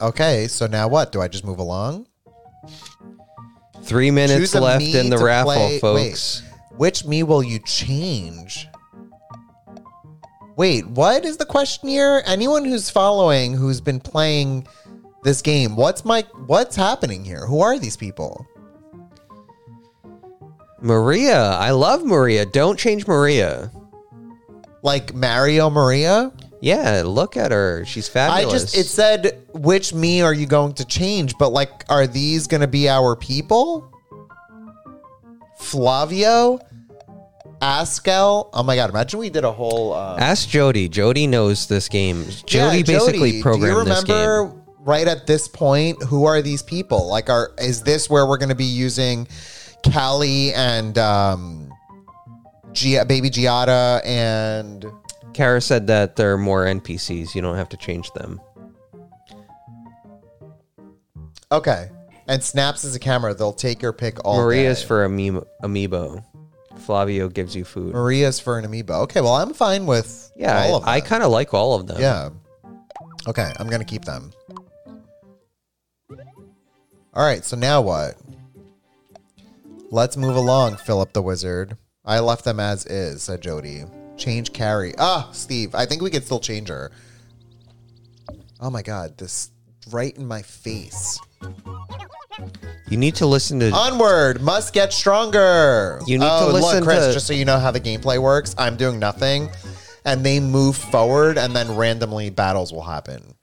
Okay, so now what? Do I just move along? Three minutes Choose a left me in the to raffle, play- folks. Wait, which me will you change? Wait, what is the question here? Anyone who's following, who's been playing this game, what's my what's happening here? Who are these people? Maria, I love Maria. Don't change Maria. Like Mario Maria? Yeah, look at her. She's fabulous. I just it said which me are you going to change, but like are these going to be our people? Flavio, Askel. Oh my god! Imagine we did a whole. Uh, Ask Jody. Jody knows this game. Jody Yeah, basically Jody, programmed do you this game. right at this point who are these people? Like, are is this where we're going to be using Callie and um, Gia, baby Giada and Kara said that there are more NPCs. You don't have to change them. okay, and Snaps is a camera. They'll take your pick all. Maria's day. for amiibo. amiibo. Flavio gives you food. Maria's for an amiibo. Okay, well I'm fine with yeah, all of them. I, I kind of like all of them. yeah. Okay, I'm gonna keep them. All right, so now what? Let's move along, Philip the Wizard. I left them as is, said Jody. Change Carrie. Ah, Steve, I think we could still change her. Oh my god, this right in my face. You need to listen to. Onward, must get stronger. You need to oh, listen look, Chris, to- just so you know how the gameplay works. I'm doing nothing, and they move forward, and then randomly battles will happen.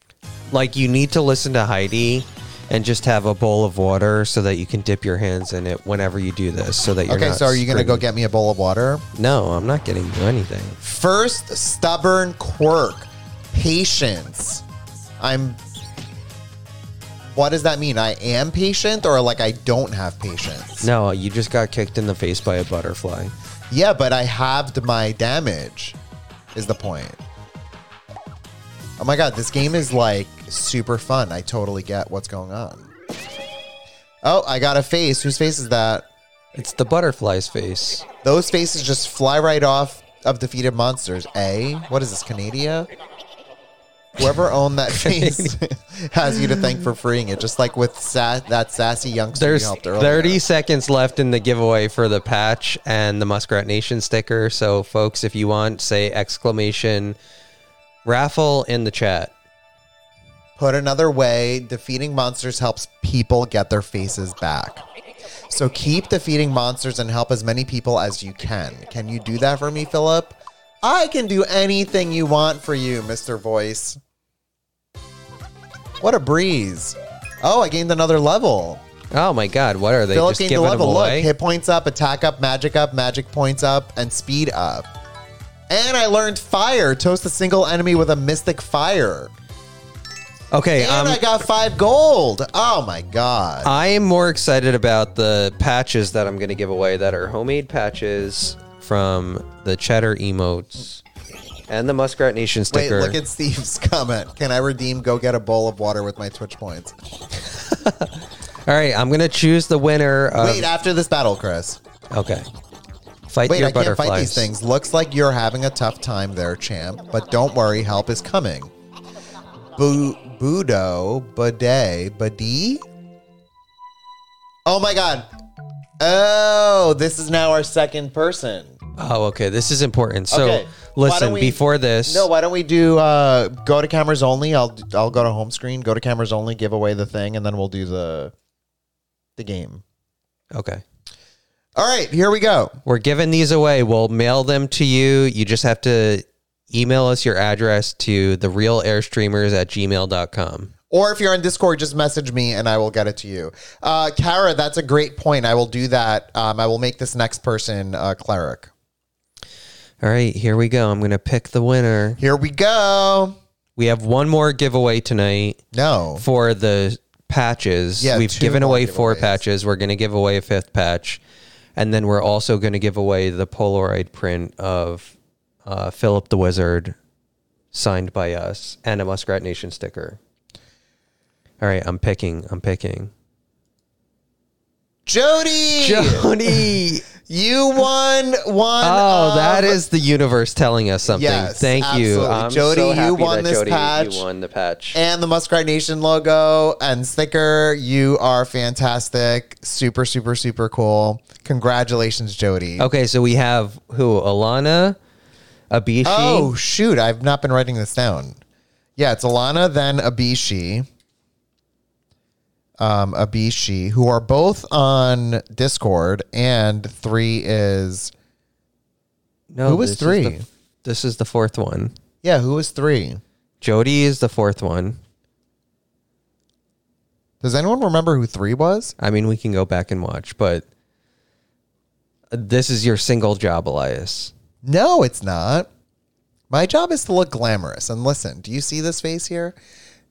like you need to listen to Heidi and just have a bowl of water so that you can dip your hands in it whenever you do this so that you're Okay, so are you gonna go get me a bowl of water? No, I'm not getting you anything. First, stubborn quirk, patience. I'm. what does that mean? I am patient or like I don't have patience? No, you just got kicked in the face by a butterfly. Yeah, but I halved my damage, is the point. Oh my god, this game is like super fun. I totally get what's going on. Oh, I got a face. Whose face is that? It's the butterfly's face. Those faces just fly right off of defeated monsters. A? What is this, Canada? Whoever owned that face has you to thank for freeing it, just like with sa- that sassy youngster There's you helped earlier. 30 seconds left in the giveaway for the patch and the Muskrat Nation sticker. So, folks, if you want, say exclamation raffle in the chat. Put another way, defeating monsters helps people get their faces back. So keep defeating monsters and help as many people as you can. Can you do that for me, Philip? I can do anything you want for you, Mr. Voice. What a breeze. Oh, I gained another level. Oh my God, what are they Philip just gained a level. Look, hit points up, attack up, magic up, magic points up, and speed up. And I learned fire. Toast a single enemy with a mystic fire. okay, And um, I got five gold. Oh my god. I am more excited about the patches that I'm going to give away that are homemade patches from the Cheddar emotes and the Muskrat Nation sticker. Wait, look at Steve's comment. Can I redeem go get a bowl of water with my Twitch points? All right, I'm going to choose the winner. Of, Wait, after this battle, Chris. okay. Fight Wait, your I can't butterflies. fight these things. Looks like you're having a tough time there, champ. But don't worry, help is coming. Bu- Budo, Bidet, Badi? Oh my god. Oh, this is now our second person. Oh, okay. This is important. So, Okay, why don't listen, we- before this, No, why don't we do uh go to cameras only? I'll I'll go to home screen, go to cameras only, give away the thing, and then we'll do the the game. okay. All right, here we go. We're giving these away. We'll mail them to you. You just have to email us your address to the real airstreamers at gmail.com. Or if you're on Discord, just message me and I will get it to you. Uh, Kara, that's a great point. I will do that. Um, I will make this next person uh, cleric. All right, here we go. I'm going to pick the winner. Here we go. We have one more giveaway tonight No. for the patches. Yeah, We've given away four patches. We're going to give away a fifth patch. And then we're also going to give away the Polaroid print of uh, Philip the Wizard signed by us and a Muskrat Nation sticker. All right, I'm picking. I'm picking. Jody, Jody. you won one. Oh, of- that is the universe telling us something. Yes, Thank you. I'm Jody, so you won this Jody, patch. You won the patch. and the Muskrat Nation logo and sticker. You are fantastic. Super, super, super cool. Congratulations, Jody. Okay, so we have who? Alana, Abishi. Oh shoot! I've not been writing this down. Yeah, it's Alana, then Abishi, um, Abishi, who are both on Discord, and three is no, who was this is three? the- this is the fourth one. yeah, who is three? Jody is the fourth one. Does anyone remember who three was? I mean, we can go back and watch, but this is your single job, Elias. No, it's not. My job is to look glamorous. And listen, do you see this face here?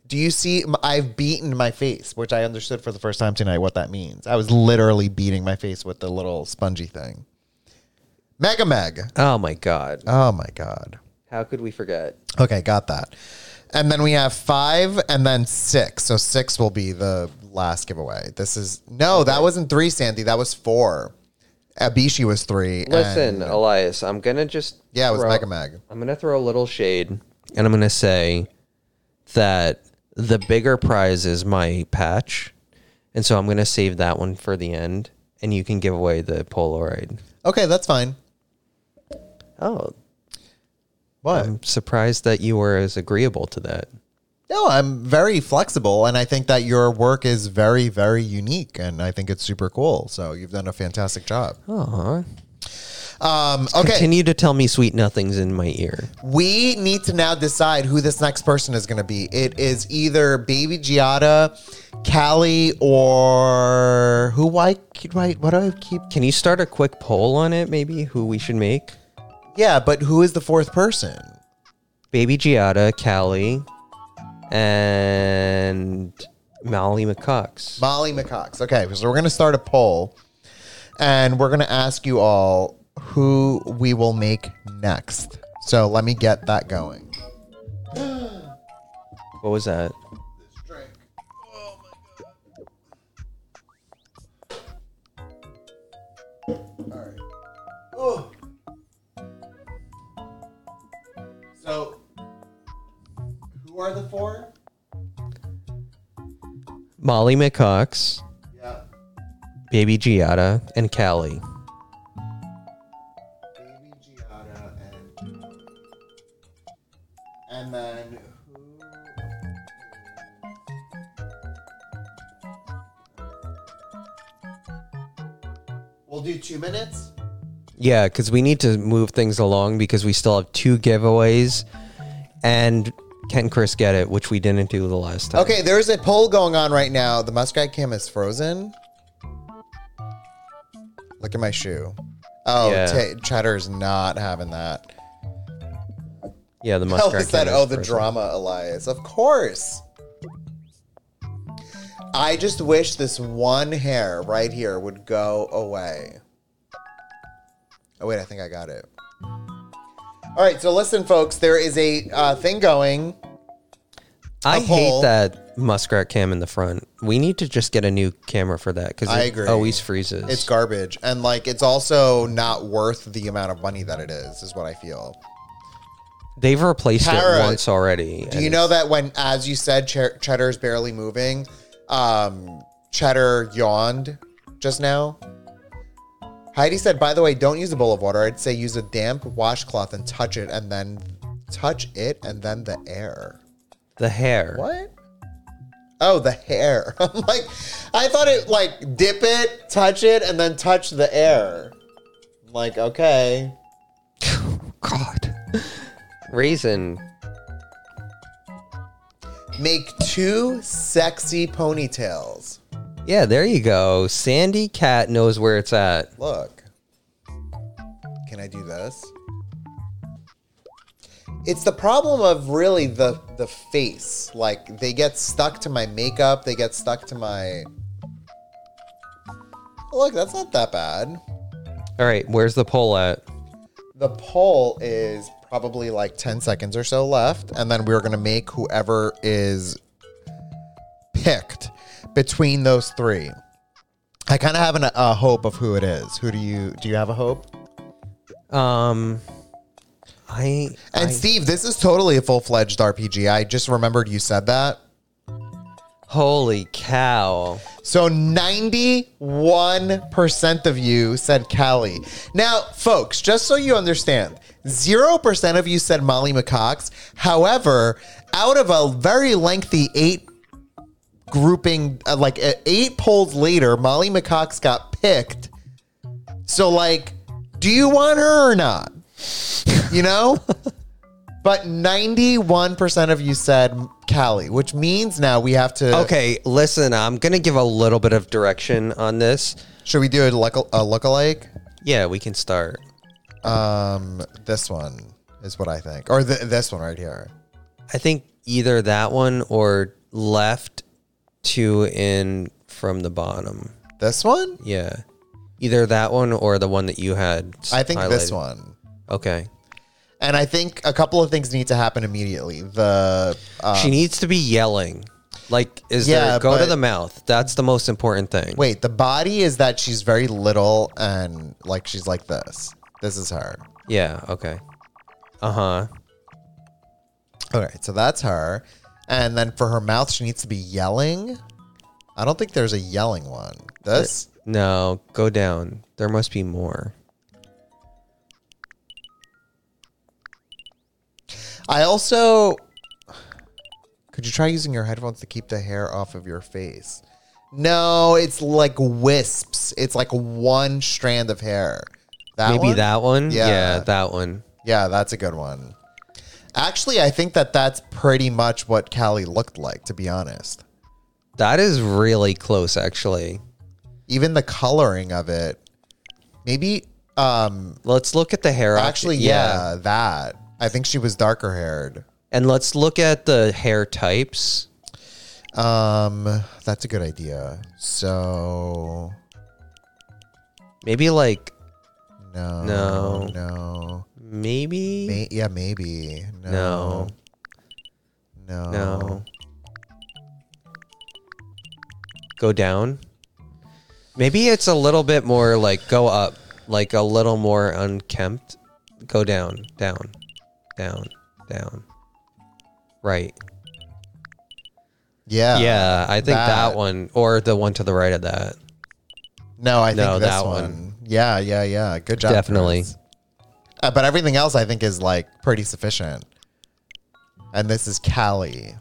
Do you see? I've beaten my face, which I understood for the first time tonight what that means. I was literally beating my face with the little spongy thing. Mega Meg. Oh my God. Oh my God. How could we forget? Okay, got that. And then we have five and then six. So six will be the last giveaway. This is no, that wasn't three, Sandy. That was four. Abishi was three. Listen, and- Elias, I'm going to just. yeah, it was throw- Mega Meg. I'm to throw a little shade and I'm going to say that the bigger prize is my patch. And so I'm going to save that one for the end and you can give away the Polaroid. Okay, that's fine. Oh, What? I'm surprised that you were as agreeable to that. No, I'm very flexible, and I think that your work is very, very unique, and I think it's super cool. So you've done a fantastic job. Aw. Um, okay, Continue to tell me sweet nothings in my ear. we need to now decide who this next person is going to be. It is either Baby Giada, Callie, or who? Why? Why? What do I keep? Can you start a quick poll on it, maybe, who we should make? Yeah, but who is the fourth person? Baby Giada, Callie, and Molly McCox. Molly McCox. Okay, so we're gonna start a poll, and we're gonna ask you all who we will make next. So let me get that going. What was that? The four? Molly McCox, Yeah. Baby Giada, and Callie. Baby Giada and and then who? We'll do two minutes. Yeah, because we need to move things along because we still have two giveaways and can Chris get it, which we didn't do the last time. Okay, there's a poll going on right now. The muskrat cam is frozen. Look at my shoe. Oh, Yeah. Ta- Cheddar's not having that. Yeah, the muskrat. said, came "Oh, the drama, Elias. Of course." I just wish this one hair right here would go away. Oh wait, I think I got it. All right, so listen, folks. There is a uh, thing going. I poll. hate that muskrat cam in the front. We need to just get a new camera for that because I it agree. always freezes. It's garbage, and like it's also not worth the amount of money that it is. Is what I feel. They've replaced Tara, it once already. Do you know that when, as you said, Ch- Cheddar's barely moving, um, Cheddar yawned just now? Heidi said, by the way, don't use a bowl of water. I'd say use a damp washcloth and touch it and then touch it and then the air. the hair? What? Oh, the hair. I'm like, I thought it like dip it, touch it, and then touch the air. I'm like, okay. God. Raisin. Make two sexy ponytails. Yeah, there you go. Sandy Cat knows where it's at. Look. Can I do this? It's the problem of really the the face. Like they get stuck to my makeup, they get stuck to my Look, that's not that bad. All right, where's the poll at? The poll is probably like 10 seconds or so left and then we're going to make whoever is picked between those three. I kind of have an, a hope of who it is. Who do you do you have a hope? Um, I And I- Steve, this is totally a full fledged RPG. I just remembered you said that. holy cow. So 91% of you said Callie. Now, folks, just so you understand, 0% of you said Molly McCox. However, out of a very lengthy eight grouping, uh, like uh, eight polls later, Molly McCox got picked. So, like, do you want her or not? You know? but 91% of you said Callie, which means now we have to. Okay, listen, I'm going to give a little bit of direction on this. Should we do a, look, a lookalike? Yeah, we can start. Um, this one is what I think, or th- this one right here. I think either that one or left two in from the bottom. This one? Yeah. Either that one or the one that you had. I think this highlighted. one. Okay. And I think a couple of things need to happen immediately. The uh, she needs to be yelling. Like, is Yeah, there go to but- the mouth? That's the most important thing. wait, the body is that she's very little and like she's like this. This is her. Yeah. Okay. Uh huh. All right, so that's her. And then for her mouth, she needs to be yelling. I don't think there's a yelling one. This? No, go down. There must be more. I also. Could you try using your headphones to keep the hair off of your face? No, it's like wisps. It's like one strand of hair. That Maybe one? that one. Yeah. yeah, that one. Yeah, that's a good one. Actually, I think that that's pretty much what Callie looked like, to be honest. That is really close, actually. Even the coloring of it. Maybe, um, Let's look at the hair. actually, yeah, that. I think she was darker haired. And let's look at the hair types. Um, that's a good idea. So Maybe like no, No. no, maybe May- yeah, maybe no, no no, no. Go down. Maybe it's a little bit more like go up, like a little more unkempt. Go down, down, down, down. Right. Yeah, yeah, I think that. that. one or the one to the right of that. No, I think No, this that one. one. Yeah, yeah, yeah. Good job. Definitely. Chris. Uh, but everything else, I think, is like pretty sufficient. And this is Callie.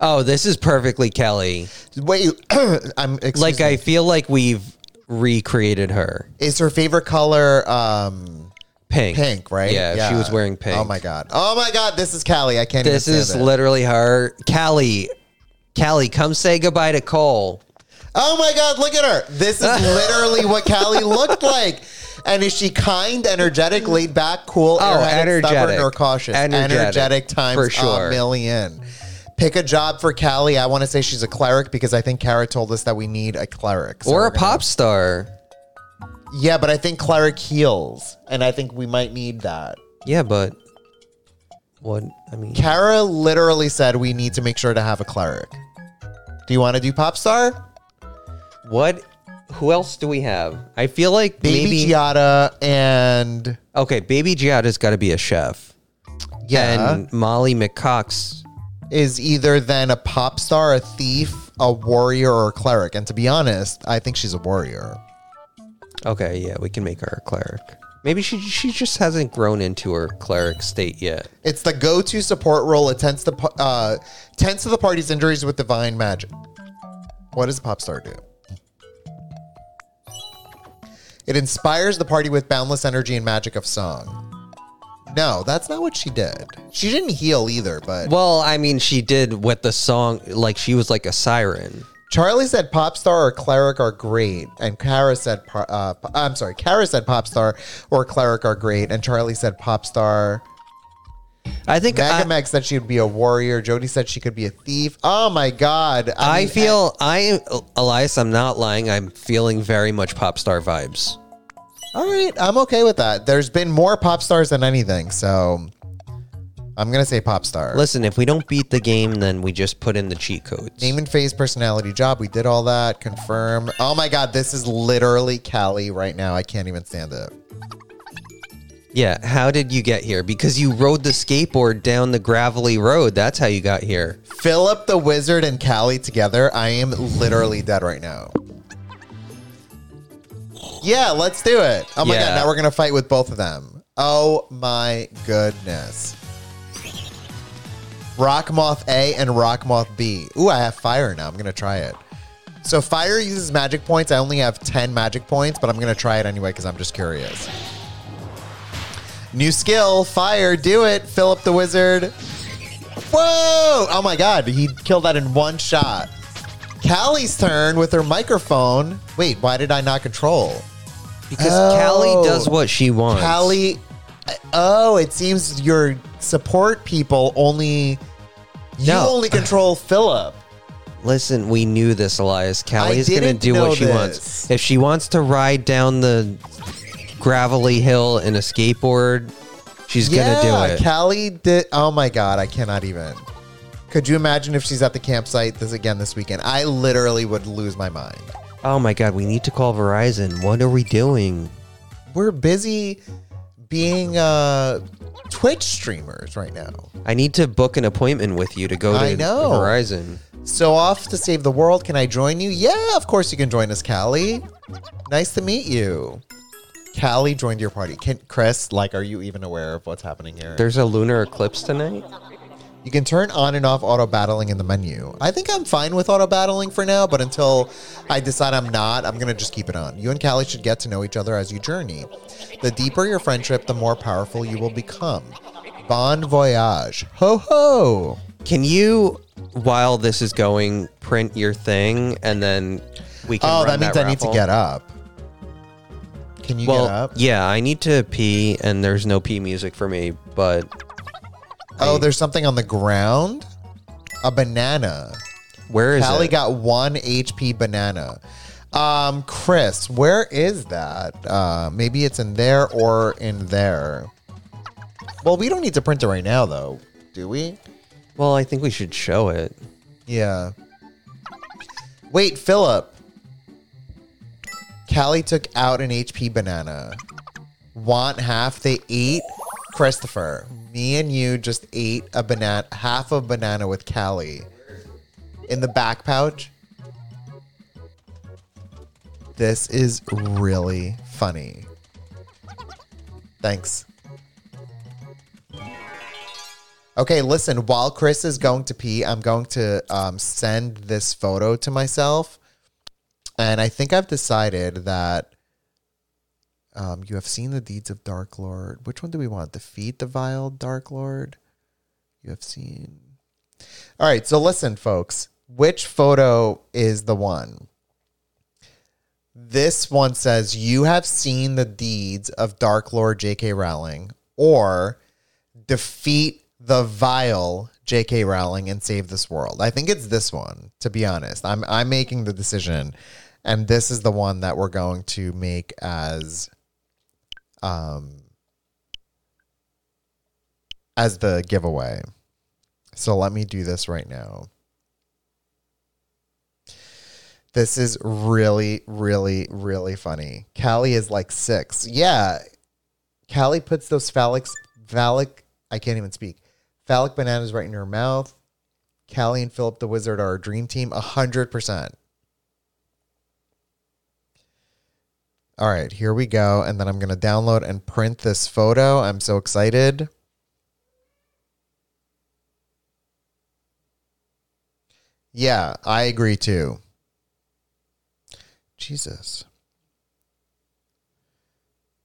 Oh, this is perfectly Kelly. Wait, I'm excuse Like me. I feel like we've recreated her. is her favorite color um Pink. pink, right? Yeah, she was wearing pink. Oh my god. Oh my god, this is Callie. I can't This even is stand it. literally her. Callie, Callie, come say goodbye to Cole. Oh my god, look at her. This is literally what Callie looked like. And is she kind, energetic, laid back, cool, Oh, airheaded, stubborn, energetic. or cautious? Energetic, times for sure. a million. Pick a job for Callie. I want to say she's a cleric because I think Kara told us that we need a cleric. So or a gonna- pop star. Yeah, but I think cleric heals, and I think we might need that. Yeah, but what? I mean, Kara literally said we need to make sure to have a cleric. Do you want to do pop star? what? Who else do we have? I feel like Baby maybe. Giada and okay, Baby Giada's got to be a chef. yeah, And Molly McCox. is either then a pop star, a thief, a warrior, or a cleric. And to be honest, I think she's a warrior. Okay, yeah, we can make her a cleric. Maybe she she just hasn't grown into her cleric state yet. It's the go-to support role. It tends to uh, tends to the party's injuries with divine magic. What does a pop star do? It inspires the party with boundless energy and magic of song. No, that's not what she did. She didn't heal either, but Well, I mean, she did with the song, like she was like a siren. Charlie said pop star or cleric are great, and Kara said, uh, I'm sorry, Kara said pop star or cleric are great, and Charlie said pop star. I think I, uh, Megameg said she would be a warrior. Jody said she could be a thief. Oh my god! I mean, feel I Elias. I'm not lying. I'm feeling very much pop star vibes. all right. I'm okay with that. There's been more pop stars than anything, so I'm gonna say pop star. Listen, if we don't beat the game, then we just put in the cheat codes. Name and phase personality job. We did all that. Confirm. Oh my god, this is literally Callie right now. I can't even stand it. Yeah. How did you get here? Because you rode the skateboard down the gravelly road. That's how you got here. Philip the Wizard and Callie together, I am literally dead right now. Yeah, let's do it. Oh my Yeah. god, now we're gonna fight with both of them. Oh my goodness. Rock Moth A and Rock Moth B. Ooh, I have fire now. I'm gonna try it. So fire uses magic points. I only have 10 magic points, but I'm gonna try it anyway because I'm just curious. New skill, fire, do it, Philip the Wizard. Whoa! Oh my god, he killed that in one shot. Callie's turn with her microphone. Wait, why did I not control? Because Oh. Callie does what she wants. Callie. Oh, it seems your support people only. You No. only control Philip. Listen, we knew this, Elias. Callie is going to do what she this. wants. If she wants to ride down the gravelly hill in a skateboard, she's yeah, to do it. Callie did. Oh my god, I cannot even. Could you imagine if she's at the campsite this again this weekend? I literally would lose my mind. oh my God, we need to call Verizon. What are we doing? We're busy being uh, Twitch streamers right now. I need to book an appointment with you to go to I know. Verizon. So off to save the world. Can I join you? Yeah, of course you can join us, Callie. Nice to meet you. Callie joined your party. Can Chris, like, are you even aware of what's happening here? There's a lunar eclipse tonight. You can turn on and off auto battling in the menu. I think I'm fine with auto battling for now, but until I decide I'm not, I'm gonna just keep it on. You and Callie should get to know each other as you journey. The deeper your friendship, the more powerful you will become. Bon voyage. Ho ho. Can you, while this is going, print your thing and then we can Oh, that means I need to raffle? get up. Can you well, get up? yeah, I need to pee, and there's no pee music for me. But Oh, there's something on the ground? A banana. Where is Callie it? got one HP banana. Um, Chris, where is that? Uh, maybe it's in there or in there. Well, we don't need to print it right now, though, do we? well, I think we should show it. Yeah. Wait, Philip. Callie took out an HP banana. Want half? They ate. Christopher, me and you just ate a banana, half a banana with Callie in the back pouch. This is really funny. Thanks. Okay, listen, while Chris is going to pee, I'm going to um, send this photo to myself. And I think I've decided that um, you have seen the deeds of Dark Lord. Which one do we want? Defeat the vile Dark Lord? You have seen. All right, so listen, folks. Which photo is the one? This one says, You have seen the deeds of Dark Lord J.K. Rowling, or defeat the vile J.K. Rowling and save this world. I think it's this one, to be honest. I'm I'm making the decision, and this is the one that we're going to make as um as the giveaway. So let me do this right now. This is really, really, really funny. Callie is like six. Yeah. Callie puts those phallic, phallic, I can't even speak, phallic bananas right in her mouth. Callie and Philip the Wizard are a dream team, 100%. All right, here we go. And then I'm going to download and print this photo. I'm so excited. Yeah, I agree too. Jesus.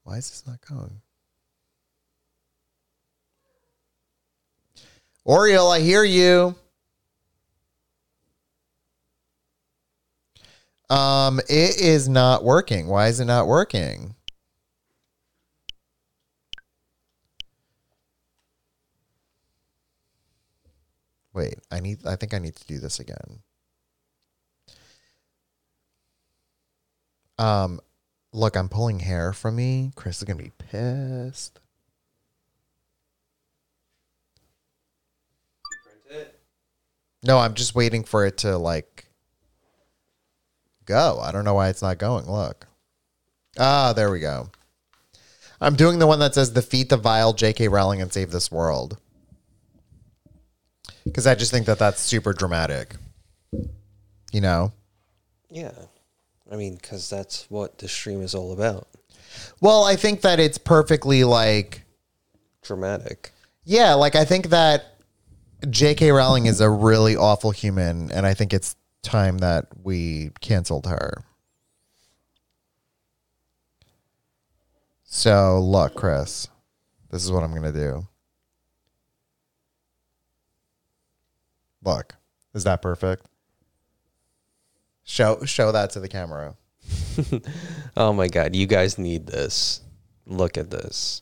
Why is this not going? Oriole, I hear you. Um, it is not working. Why is it not working? Wait, I need I think I need to do this again. Um look, I'm pulling hair from me. Chris is gonna be pissed. No, I'm just waiting for it to like go. I don't know why it's not going. Look. Ah, there we go. I'm doing the one that says defeat the vile J.K. Rowling and save this world. Because I just think that that's super dramatic. You know? Yeah. I mean, because that's what the stream is all about. Well, I think that it's perfectly like, Dramatic. yeah, like I think that J.K. Rowling is a really awful human, and I think it's time that we canceled her. So, look, Chris, this is what I'm going to do. Look, is that perfect? Show show that to the camera. Oh my God. You guys need this. Look at this.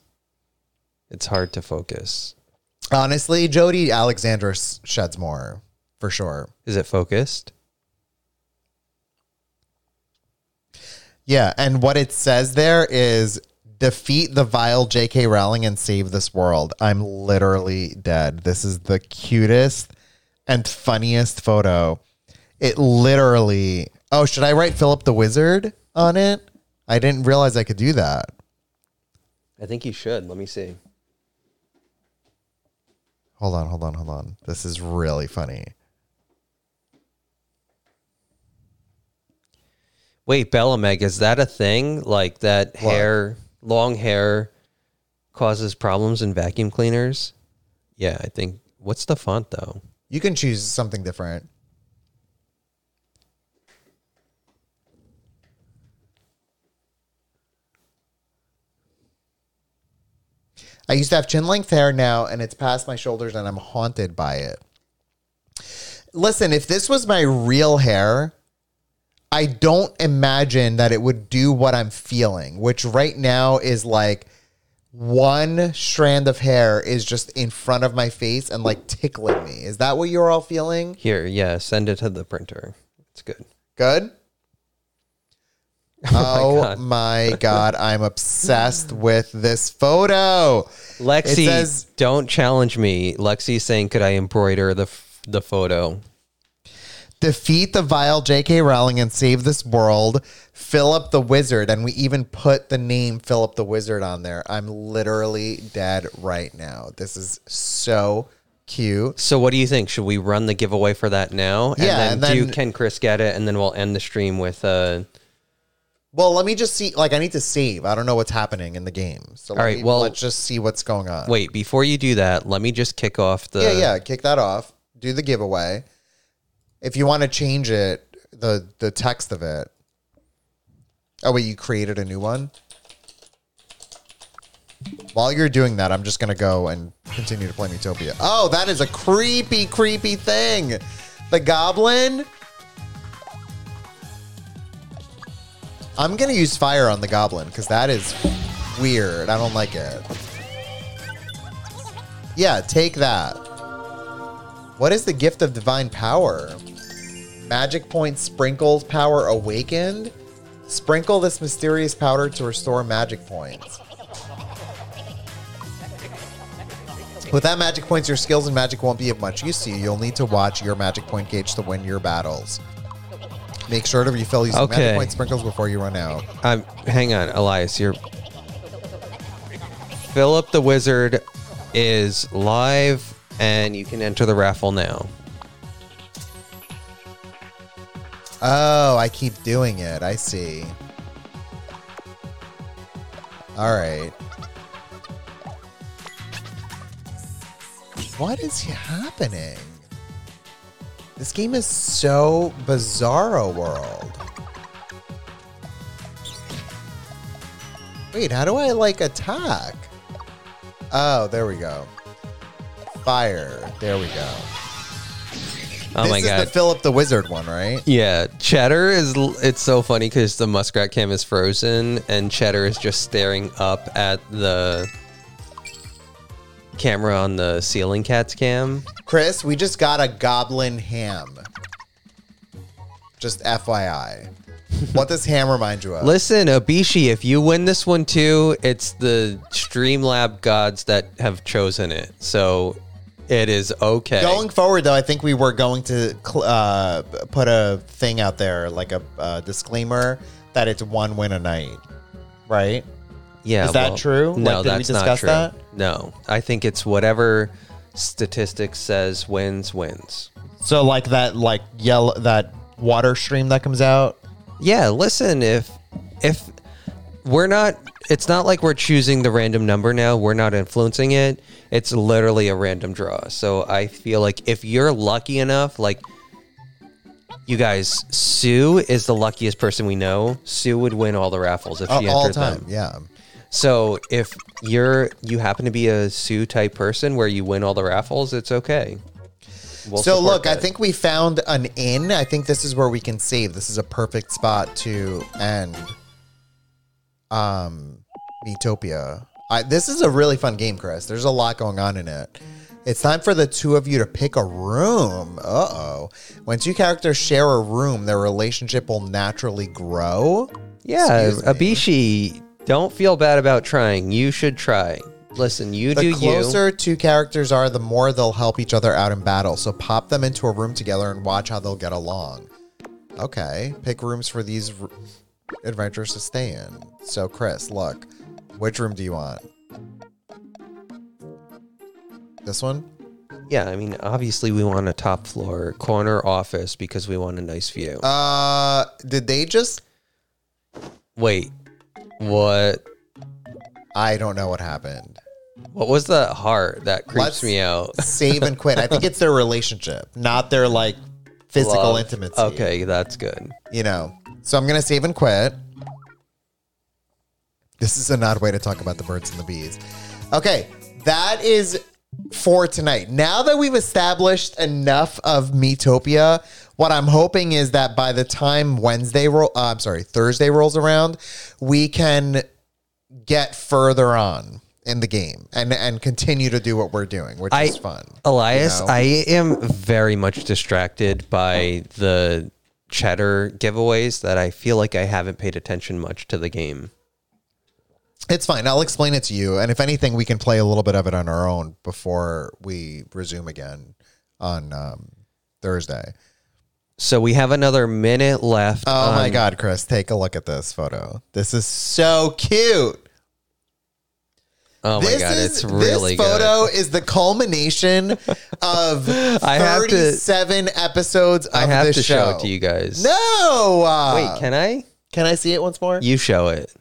It's hard to focus. Honestly, Jody Alexander sheds more for sure. Is it focused? Yeah, and what it says there is defeat the vile J.K. Rowling and save this world. I'm literally dead. This is the cutest and funniest photo. It literally. Oh, should I write Philip the Wizard on it? I didn't realize I could do that. I think you should. Let me see. Hold on, hold on, hold on. This is really funny. Wait, Bellameg, is that a thing? Like that hair, long hair causes problems in vacuum cleaners? Yeah, I think. What's the font though? You can choose something different. I used to have chin length hair now, and it's past my shoulders, and I'm haunted by it. Listen, if this was my real hair, I don't imagine that it would do what I'm feeling, which right now is like one strand of hair is just in front of my face and like tickling me. Is that what you're all feeling? Here, yeah, send it to the printer. It's good. Good. Oh, oh God. my god, I'm obsessed with this photo. Lexi, says- don't challenge me. Lexi's saying, could I embroider the f- the photo? Defeat the vile J.K. Rowling and save this world. Philip the Wizard, and we even put the name Philip the Wizard on there. I'm literally dead right now. This is so cute. So, what do you think? Should we run the giveaway for that now? And Yeah, then, and do then- can Chris get it, and then we'll end the stream with uh. Well, let me just see. Like, I need to save. I don't know what's happening in the game. So, All right, me- well- let's just see what's going on. Wait, before you do that, let me just kick off the. Yeah, yeah. Kick that off. Do the giveaway. If you want to change it, the the text of it. Oh wait, you created a new one. While you're doing that, I'm just gonna go and continue to play Miitopia. Oh, that is a creepy, creepy thing. The goblin. I'm gonna use fire on the goblin because that is weird. I don't like it. Yeah, take that. What is the gift of divine power? Magic point sprinkles power awakened. Sprinkle this mysterious powder to restore magic points. Without magic points, your skills and magic won't be of much use to you. You'll need to watch your magic point gauge to win your battles. Make sure to refill using Okay. magic point sprinkles before you run out. I'm. Hang on, Elias. You're. Philip the Wizard is live, and you can enter the raffle now. Oh, I keep doing it. I see. All right. What is happening? This game is so bizarro world. Wait, how do I like attack? Oh, there we go. Fire. There we go. Oh this my is god. the Philip the Wizard one, right? Yeah, Cheddar is. It's so funny because the muskrat cam is frozen, and Cheddar is just staring up at the camera on the ceiling cat's cam. Chris, we just got a goblin ham. Just FYI. what does ham remind you of? Listen, Abishi, if you win this one too, it's the Streamlab gods that have chosen it, so it is okay. Going forward, though, I think we were going to cl- uh, put a thing out there, like a uh, disclaimer that it's one win a night, right? yeah, is that true? No, Like, did we that's not true. that? No, I think it's whatever statistics says wins wins. So, like that, like yellow, that water stream that comes out. Yeah, listen, if if we're not it's not like we're choosing the random number now, we're not influencing it. It's literally a random draw. So I feel like if you're lucky enough, like you guys, Sue is the luckiest person we know. Sue would win all the raffles if she all entered time, them. yeah. So if you're you happen to be a Sue type person where you win all the raffles, it's okay. We'll so look, I think we found an inn. I think this is where we can save. This is a perfect spot to end. Um, Miitopia. I, this is a really fun game, Chris. There's a lot going on in it. It's time for the two of you to pick a room. Uh oh. When two characters share a room, their relationship will naturally grow. Yeah, Abishi, don't feel bad about trying. You should try. Listen, you The do you. closer two characters are, the more they'll help each other out in battle. So pop them into a room together and watch how they'll get along. Okay, pick rooms for these adventurers to stay in. So, Chris, look, which room do you want? This one? Yeah, I mean, obviously we want a top floor corner office because we want a nice view. Uh, did they just? Wait, what? I don't know what happened. What was the heart that creeps Let's- me out? Save and quit. I think it's their relationship, not their like physical Love. intimacy. Okay, that's good. you know. So I'm gonna save and quit. This is an odd way to talk about the birds and the bees. Okay, that is for tonight. Now that we've established enough of Miitopia, what I'm hoping is that by the time Wednesday roll, uh, I'm sorry, Thursday rolls around, we can get further on. in the game and and continue to do what we're doing, which I, is fun. Elias, you know? I am very much distracted by the cheddar giveaways that I feel like I haven't paid attention much to the game. It's fine. I'll explain it to you. And if anything, we can play a little bit of it on our own before we resume again on um, Thursday. So we have another minute left. Oh my God, Chris, take a look at this photo. This is so cute. Oh my this god, is, it's really good. this photo good. is the culmination of I have to- 37 episodes of I have to show. show. it to you guys. No. uh, Wait, can I? can I see it once more? You show it.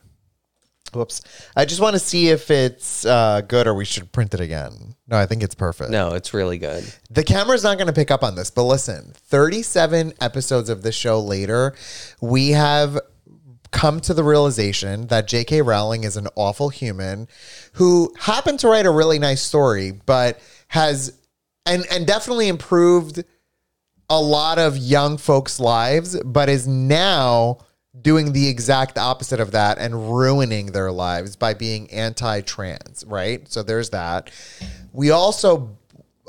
Whoops. I just want to see if it's uh, good or we should print it again. No, I think it's perfect. No, it's really good. The camera's not going to pick up on this, but listen 37 episodes of this show later, we have come to the realization that J.K. Rowling is an awful human who happened to write a really nice story, but has and and definitely improved a lot of young folks' lives, but is now doing the exact opposite of that and ruining their lives by being anti-trans, right? So there's that. We also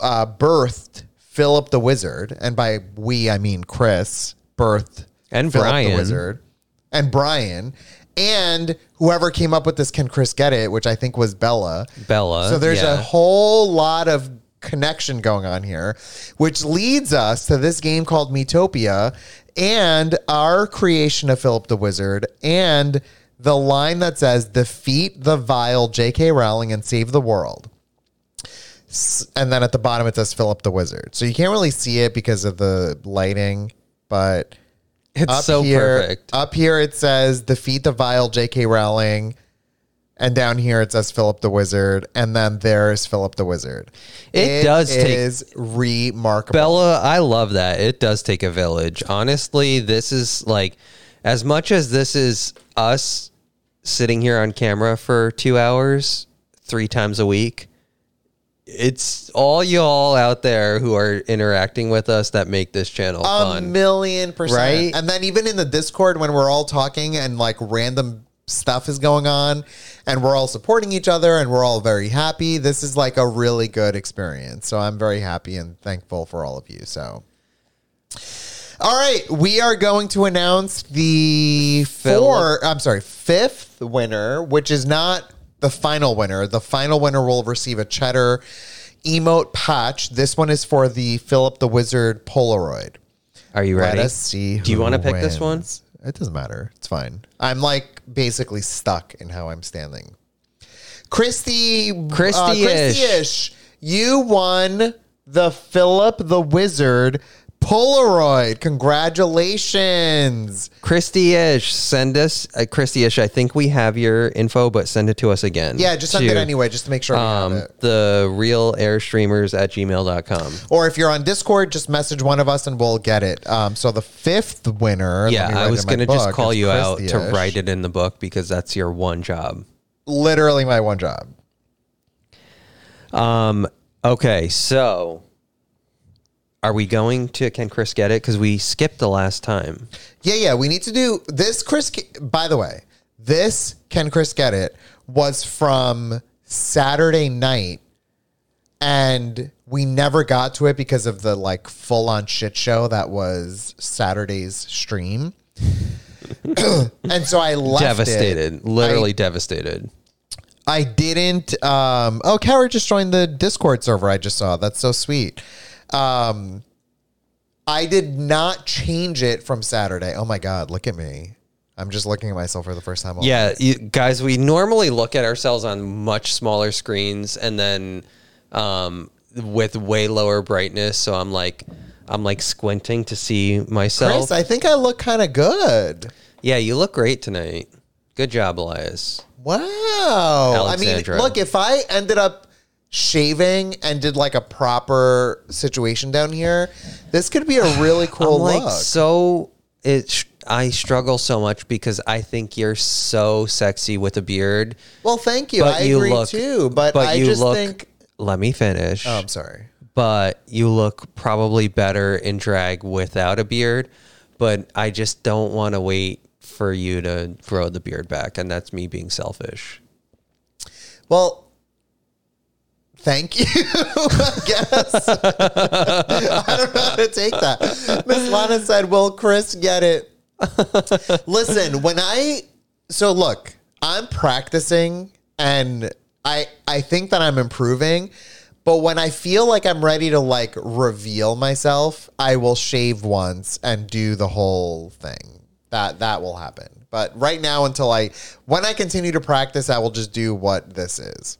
uh, birthed Philip the Wizard, and by we I mean Chris birthed And Philip Brian. the Wizard, and Brian, and whoever came up with this "Can Chris Get It," which I think was Bella. Bella. So there's a whole lot of connection going on here, which leads us to this game called Miitopia and our creation of Philip the Wizard and the line that says, Defeat the vile J.K. Rowling and save the world. And then at the bottom it says Philip the Wizard. So you can't really see it because of the lighting, but It's up so here, perfect. Up here it says defeat the vile J.K. Rowling, and down here it says Philip the Wizard, and then there's Philip the Wizard. It does take- is remarkable. Bella, I love that. It does take a village. Honestly, this is like as much as this is us sitting here on camera for 2 hours 3 times a week. It's all y'all out there who are interacting with us that make this channel a fun. million percent. Right? And then even in the Discord when we're all talking and like random stuff is going on and we're all supporting each other and we're all very happy. This is like a really good experience. So I'm very happy and thankful for all of you. So all right, we are going to announce the four, I'm sorry, fifth winner, which is not the final winner. The final winner will receive a cheddar emote patch. This one is for the Philip the Wizard Polaroid. Are you ready? Let us see. Do you wanna pick this one? It doesn't matter. It's fine. I'm like basically stuck in how I'm standing. Christy, uh, Christy-ish. Christy-ish, you won the Philip the Wizard Polaroid. Congratulations. Christy Ish, send us uh, Christy Ish. I think we have your info, but send it to us again. Yeah, just send to, it anyway, just to make sure we Um, have it. the real airstreamers at gmail.com. Or if you're on Discord, just message one of us and we'll get it. Um, so the fifth winner. Yeah, I was going to just call you out to write it in the book because that's your one job. Literally my one job. Um, okay, so are we going to Can Chris Get It? Because we skipped the last time. Yeah, yeah. We need to do this. Chris, by the way, this can Chris get it was from Saturday night, and we never got to it because of the like full on shit show that was Saturday's stream. and so I left it. devastated. Literally devastated. I didn't. Um, oh, Kara just joined the Discord server. I just saw. That's so sweet. Um, I did not change it from Saturday. Oh my god, look at me. I'm just looking at myself for the first time. all Yeah, you, guys, we normally look at ourselves on much smaller screens and then um, with way lower brightness. So I'm like, I'm like squinting to see myself. Chris, I think I look kind of good. yeah, you look great tonight. Good job, Elias. Wow. I mean, Alexandra. look, if I ended up shaving and did like a proper situation down here, this could be a really cool I'm like look. so it. I struggle so much because I think you're so sexy with a beard. well, thank you. But I you agree look too. But, I you just look. think. let me finish. Oh, I'm sorry. but you look probably better in drag without a beard. But I just don't want to wait for you to grow the beard back, and that's me being selfish. Well, thank you, I guess. I don't know how to take that. Miss Lana said, Will Chris get it? Listen, when I so look, I'm practicing and I I think that I'm improving, but when I feel like I'm ready to like reveal myself, I will shave once and do the whole thing. That that will happen. But right now until I when I continue to practice, I will just do what this is.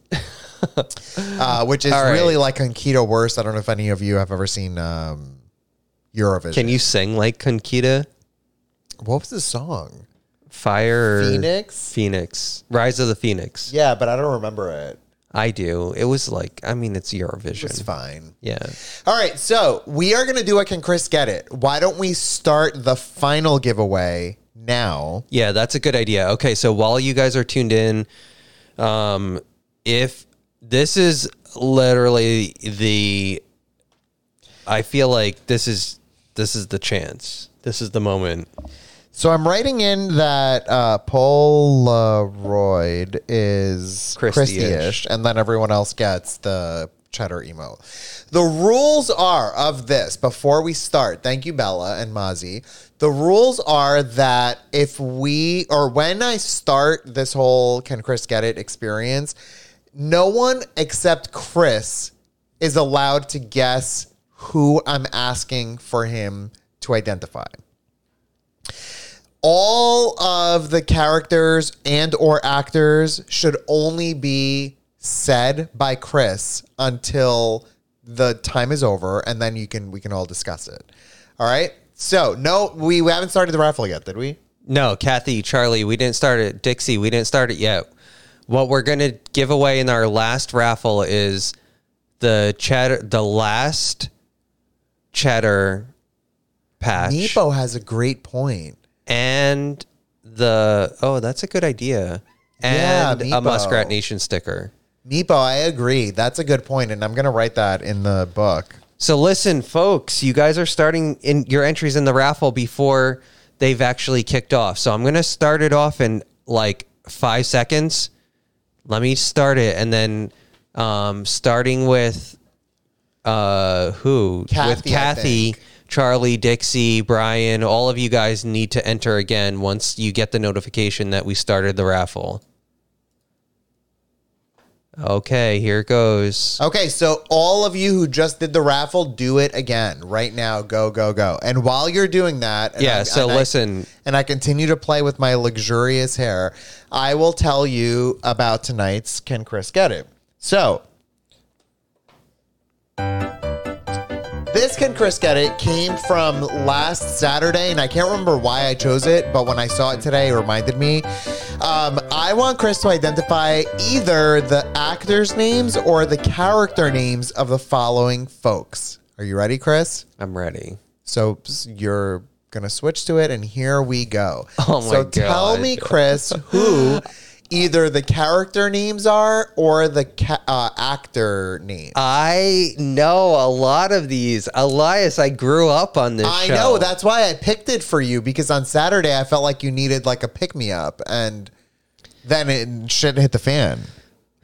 uh, which is right. really like Conchita Wurst. I don't know if any of you have ever seen um, Eurovision. Can you sing like Conchita? What was the song? Fire Phoenix? Phoenix. Rise of the Phoenix. Yeah, but I don't remember it. I do. It was like I mean it's Eurovision. It's fine. Yeah. All right, so we are gonna do a Can Chris Get It? Why don't we start the final giveaway now? Yeah, that's a good idea. Okay, so while you guys are tuned in, um, if this is literally the, I feel like this is this is the chance. This is the moment. So I'm writing in that uh, Polaroid is Christy-ish. Christy-ish, and then everyone else gets the cheddar emo. The rules are of this before we start. Thank you, Bella and Mazi. The rules are that if we or when I start this whole "Can Chris get it?" experience, no one except Chris is allowed to guess who I'm asking for him to identify all of the characters and or actors should only be said by Chris until the time is over and then you can we can all discuss it. All right? So, no we we haven't started the raffle yet, did we? No, Kathy, Charlie, we didn't start it. Dixie, we didn't start it yet. What we're gonna give away in our last raffle is the cheddar, the last cheddar patch. Nepo has a great point. and the oh, that's a good idea. Yeah, And a Meepo. Muskrat Nation sticker. Nepo, I agree. That's a good point and I'm going to write that in the book. So listen, folks, you guys are starting in your entries in the raffle before they've actually kicked off. So I'm gonna start it off in like five seconds. Let me start it, and then um, starting with uh, who with Kathy, I Kathy. Charlie, Dixie, Brian, all of you guys need to enter again once you get the notification that we started the raffle. Okay, here it goes. Okay, so all of you who just did the raffle, do it again right now. Go, go, go. And while you're doing that, and Yeah, I- so and I- listen. and I continue to play with my luxurious hair, I will tell you about tonight's Can Chris Get It? So, this Can Chris Get It came from last Saturday, and I can't remember why I chose it, but when I saw it today, it reminded me. Um, I want Chris to identify either the actors' names or the character names of the following folks. Are you ready, Chris? I'm ready. So you're gonna switch to it, and here we go. Oh my god. so tell me, Chris, who either the character names are or the ca- uh, actor name. I know a lot of these. Elias, I grew up on this I show. know that's why I picked it for you because on Saturday I felt like you needed like a pick me up, and then it shit hit the fan.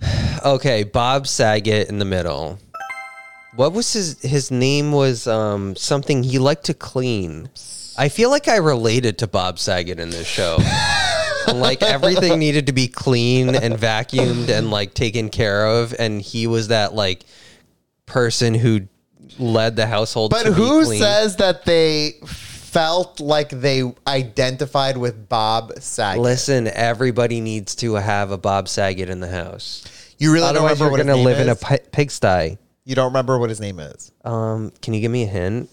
Okay, Bob Saget in the middle. What was his his name was um something he liked to clean. I feel like I related to Bob Saget in this show. Like everything needed to be clean and vacuumed and like taken care of and he was that like person who led the household But who says that they felt like they identified with Bob Saget? Listen, everybody needs to have a Bob Saget in the house. you really don't Otherwise, remember you're what his going to name live in a pigsty. You don't remember what his name is. Um, can you give me a hint?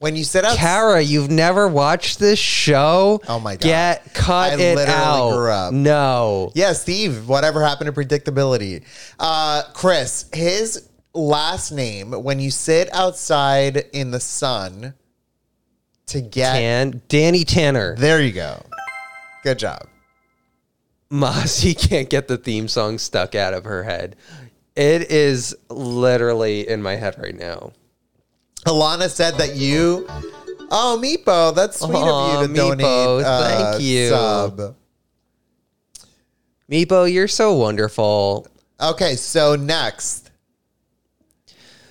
When you sit out, Kara, you've never watched this show? Oh my God. Get cut I it literally out. grew up. No. yeah, Steve. Whatever happened to predictability? Uh, Chris, his last name. When you sit outside in the sun to get, Tan Danny Tanner. there you go. Good job. Mossy can't get the theme song stuck out of her head. It is literally in my head right now. Alana said that you. Oh, Meepo, that's sweet Aw, of you to Meepo, donate. uh, thank you. Sub. Meepo, you're so wonderful. Okay, so next,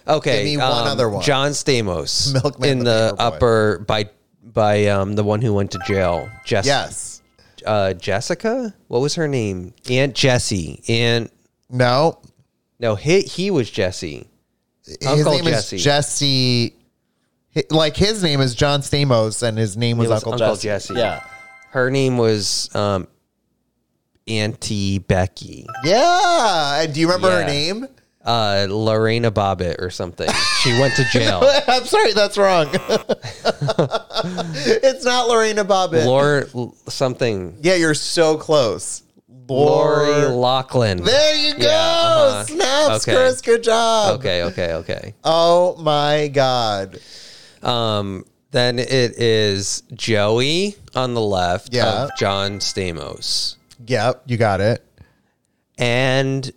Okay, Give me one other one. John Stamos Milkman in the the upper by by um the one who went to jail. Jess, yes, uh, Jessica. What was her name? Aunt Jessie. Aunt. no, No, he he was Jesse. His Uncle name Jesse. is Jesse. hi- Like his name is John Stamos, and his name was, It was Uncle, Jesse. Jesse. Yeah, Her name was um, Auntie Becky. yeah. And do you remember her Yeah. name? Uh, Lorena Bobbitt or something. She went to jail. I'm sorry, that's wrong. it's not Lorena Bobbitt. Lor something. yeah, you're so close. Lori Lor- Loughlin. There you go. Yeah, uh-huh. Snaps, Okay. Chris. Good job. Okay, okay, okay. Oh my God. Um, then it is Joey on the left Yeah. of John Stamos. Yep, you got it. And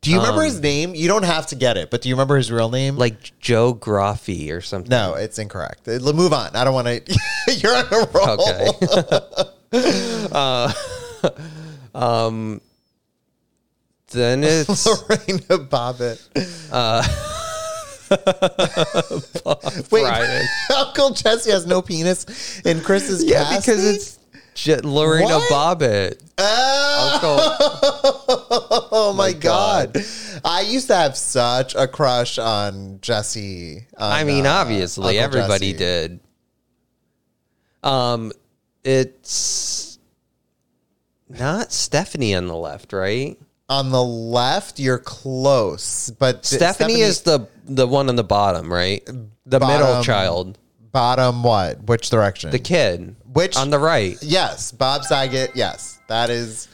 Do you remember Um, his name? You don't have to get it, but do you remember his real name? like Joe Groffy or something. no, it's incorrect. Uh, Move on. I don't want to. You're on a roll. Okay. uh, um, then it's Lorena Bobbitt. Uh, Wait, Brian. Uncle Jesse has no penis in Chris's Yeah, casting? because it's J- Lorena What? Bobbitt. Oh, oh my, God. god. I used to have such a crush on Jesse. on, I mean, uh, obviously, Uncle everybody Jesse. did. Um, it's not Stephanie on the left, right? On the left, you're close, but Stephanie, is the the one on the bottom, right? The middle Bottom. child, bottom. What? Which direction? the kid, Which- on the right. yes, Bob Saget. Yes, that is.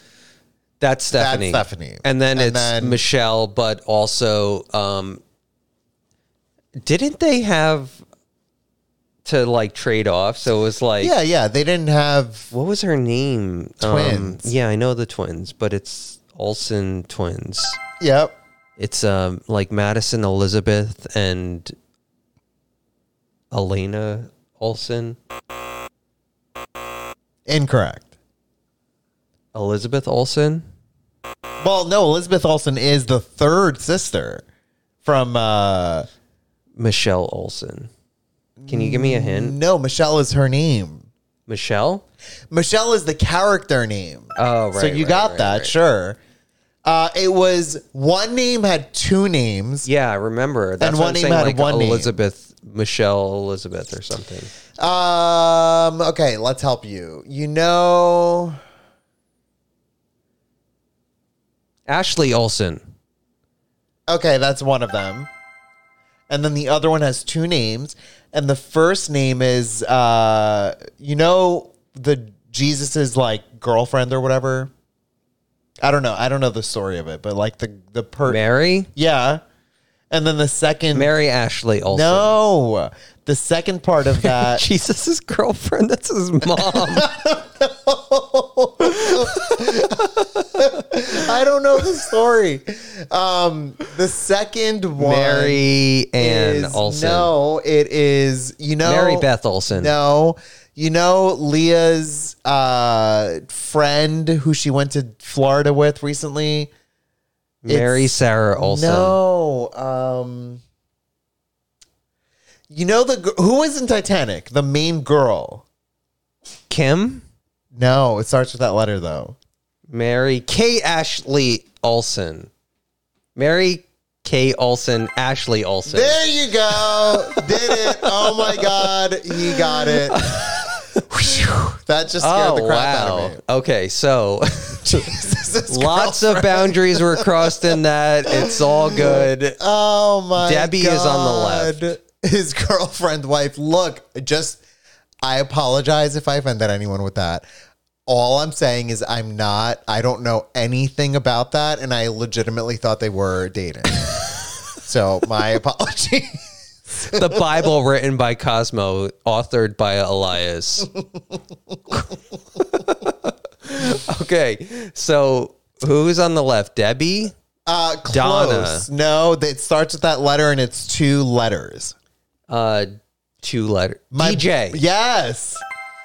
That's Stephanie. Stephanie. And then And it's then- Michelle, but also um didn't they have to like trade off? So it was like Yeah, yeah. They didn't have. what was her name? Um, Twins. yeah, I know the twins, but it's Olsen twins. Yep. It's um like Madison Elizabeth and Elena Olsen. Incorrect. Elizabeth Olsen? Well, no. Elizabeth Olsen is the third sister from. uh Michelle Olsen. Can you give me a hint? No, Michelle is her name. Michelle? Michelle is the character name. Oh, right. so you right, got right, that, right. sure. Uh, it was one name had two names. Yeah, I remember. That's And one name had like one name. Elizabeth, Michelle Elizabeth or something. Um. Okay, let's help you. You know, Ashley Olsen. okay, that's one of them. And then the other one has two names, and the first name is, uh, you know, the Jesus's like girlfriend or whatever. I don't know. I don't know the story of it, but like the the per Mary? yeah. And then the second Mary Ashley Olsen. no, the second part of that Jesus's girlfriend. That's his mom. I don't know the story. Um, the second one, Mary Ann is, Olsen. No, it is you know Mary Beth Olsen. No, you know Leah's uh, friend who she went to Florida with recently. Mary It's- Sarah Olsen. No, um, you know the gr- who was in Titanic? The main girl. Kim? No, it starts with that letter though. Mary Kate Ashley Olsen. Mary Kay Olsen, Ashley Olsen. There you go. Did it. Oh my God. He got it. That just scared Oh the crap out of me. Okay, so lots of boundaries were crossed in that. It's all good. Oh my god. Debbie is on the God. His girlfriend, wife. Look, just I apologize if I offended anyone with that. All I'm saying is I'm not, I don't know anything about that, and I legitimately thought they were dating. so my apology. The Bible written by Cosmo, authored by Elias. okay, so who's on the left? Debbie? Uh Donna. No, it starts with that letter and it's two letters. Uh, two letter. My- DJ. Yes.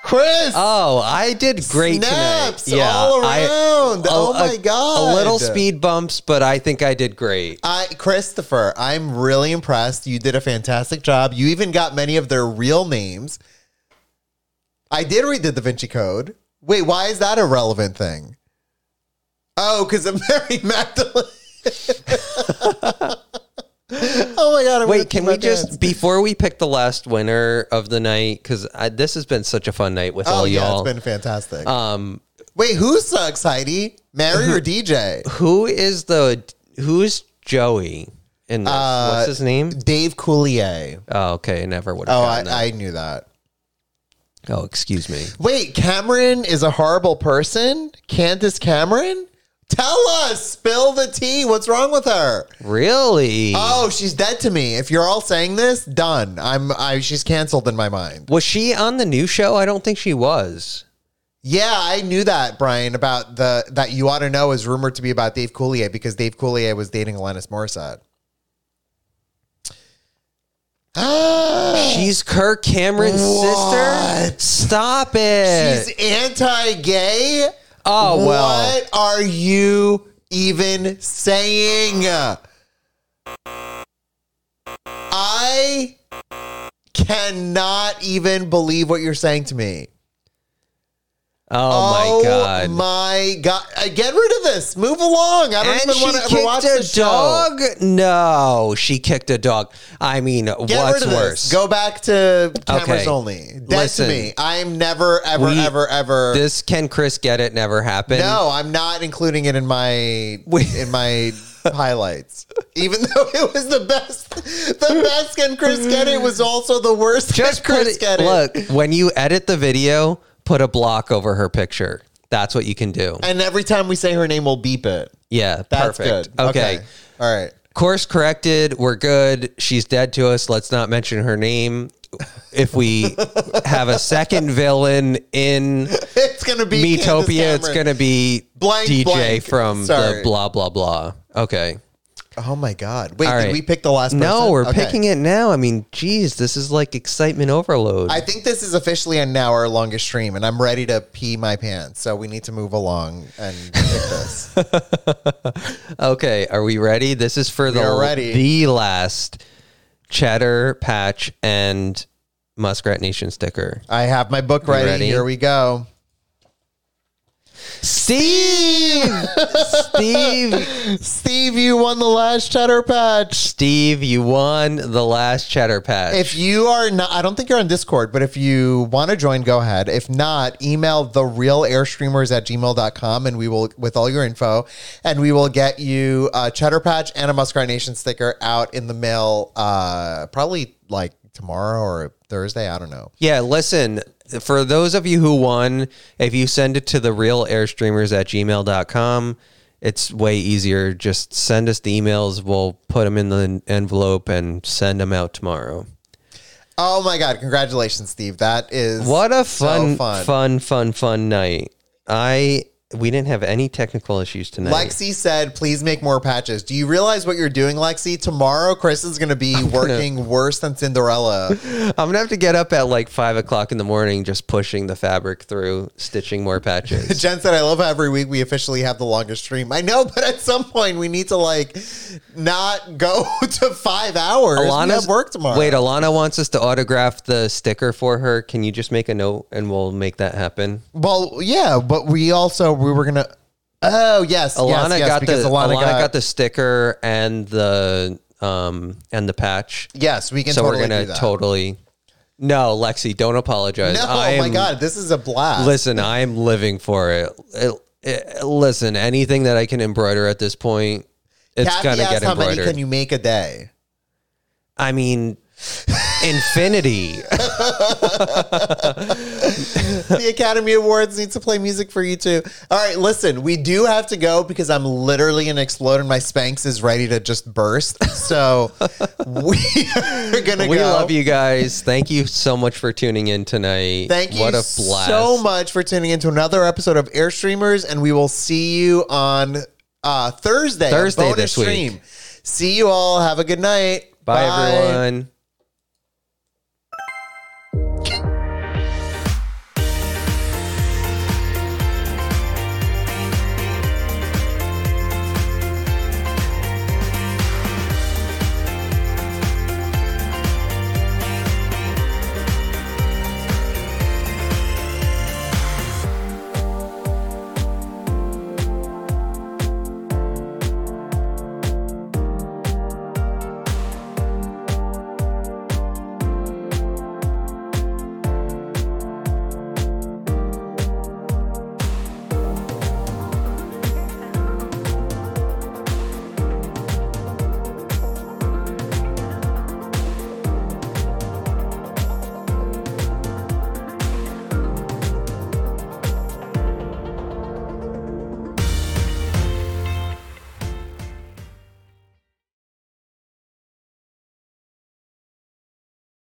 Chris. Oh, I did great Snaps tonight. Yeah, all I- around. a- oh my a- god. A little speed bumps, but I think I did great. I Christopher, I'm really impressed. You did a fantastic job. You even got many of their real names. I did read the Da Vinci Code. Wait, why is that a relevant thing? Oh, because of Mary Magdalene. oh my god! I'm Wait, can we just pants. before we pick the last winner of the night because this has been such a fun night with Oh all yeah, y'all. it's been fantastic. um, Wait, who sucks, Heidi? Mary or DJ? who is the who's Joey in this? Uh, What's his name? Dave Coulier. Oh, okay, never would have. Oh, I, that. I knew that. oh, excuse me. Wait, Cameron is a horrible person? Candace Cameron? Tell us, spill the tea. What's wrong with her? Really? Oh, she's dead to me. If you're all saying this, done. I'm I she's canceled in my mind. was she on the new show? I don't think she was. Yeah, I knew that, Brian, about the that you ought to know is rumored to be about Dave Coulier because Dave Coulier was dating Alanis Morissette. Ah, She's Kirk Cameron's sister. Stop it. she's anti-gay. Oh well. What are you even saying? I cannot even believe what you're saying to me. Oh, my god. my god! Uh, Get rid of this. Move along. I don't and even want to ever watch the show. dog. No, she kicked a dog. I mean, Get what's rid of worse? this. Go back to cameras Okay. only. Dead Listen. to me. I'm never, ever, We- ever, ever. This can Chris get it? Never happened. no, I'm not including it in my We- in my highlights. Even though it was the best, the best can Chris get it was also the worst. Just can put Chris it, get it. look when you edit the video, put a block over her picture. That's what you can do. And every time we say her name, we'll beep it. Yeah, That's perfect. good. Okay. All right. Course corrected. We're good. She's dead to us. Let's not mention her name. If we have a second villain in It's gonna be Candace Miitopia, it's Cameron. going to be Blank, DJ blank. from Sorry. the blah, blah, blah. Okay. Oh my god! Wait, All did right. we pick the last? No, we're Okay. picking it now. I mean, geez, this is like excitement overload. I think this is officially a now our longest stream, and I'm ready to pee my pants. So we need to move along and pick this. okay, are we ready? This is for the, ready. the last Cheddar Patch and Muskrat Nation sticker. I have my book ready. ready? Here we go. Steve! Steve! Steve, you won the last cheddar patch. Steve, you won the last Cheddar Patch. If you are not, I don't think you're on Discord, but if you want to join, go ahead. If not, email the real airstreamers at gmail.com and we will, with all your info, and we will get you a cheddar patch and a Muskrat Nation sticker out in the mail, uh, probably like tomorrow or Thursday. I don't know. Yeah, listen, for those of you who won, if you send it to the real airstreamers at gmail.com, it's way easier. Just send us the emails. We'll put them in the envelope and send them out tomorrow. Oh my God. Congratulations, Steve. That is What a so fun, fun. fun, fun, fun night. I we didn't have any technical issues tonight. Lexi said, please make more patches. Do you realize what you're doing, Lexi? Tomorrow, Chris is going to be working worse than Cinderella. I'm gonna have to get up at like five o'clock in the morning, just pushing the fabric through, stitching more patches. Jen said, I love how every week we officially have the longest stream. I know, but at some point we need to like not go to five hours. we have work tomorrow. Wait, Alana wants us to autograph the sticker for her. Can you just make a note and we'll make that happen? well, yeah, but we also, we were to, oh, yes. Alana yes, yes, got the because Alana, Alana got, the sticker and the um and the patch. Yes, we can so totally we're gonna totally. No, Lexi, don't apologize. No, I oh my God, this is a blast. Listen, I am living for it. It- it- Listen, anything that I can embroider at this point, it's Kathy gonna get how many embroidered. can you make a day? I mean, infinity. the Academy Awards needs to play music for you too. All right, listen, we do have to go because I'm literally gonna explode and my Spanx is ready to just burst. So we are gonna we go. love you guys. Thank you so much for tuning in tonight. Thank you What a blast. so much for tuning into another episode of Airstreamers, and we will see you on uh, Thursday. Thursday this week. stream. See you all. Have a good night. Bye, everyone.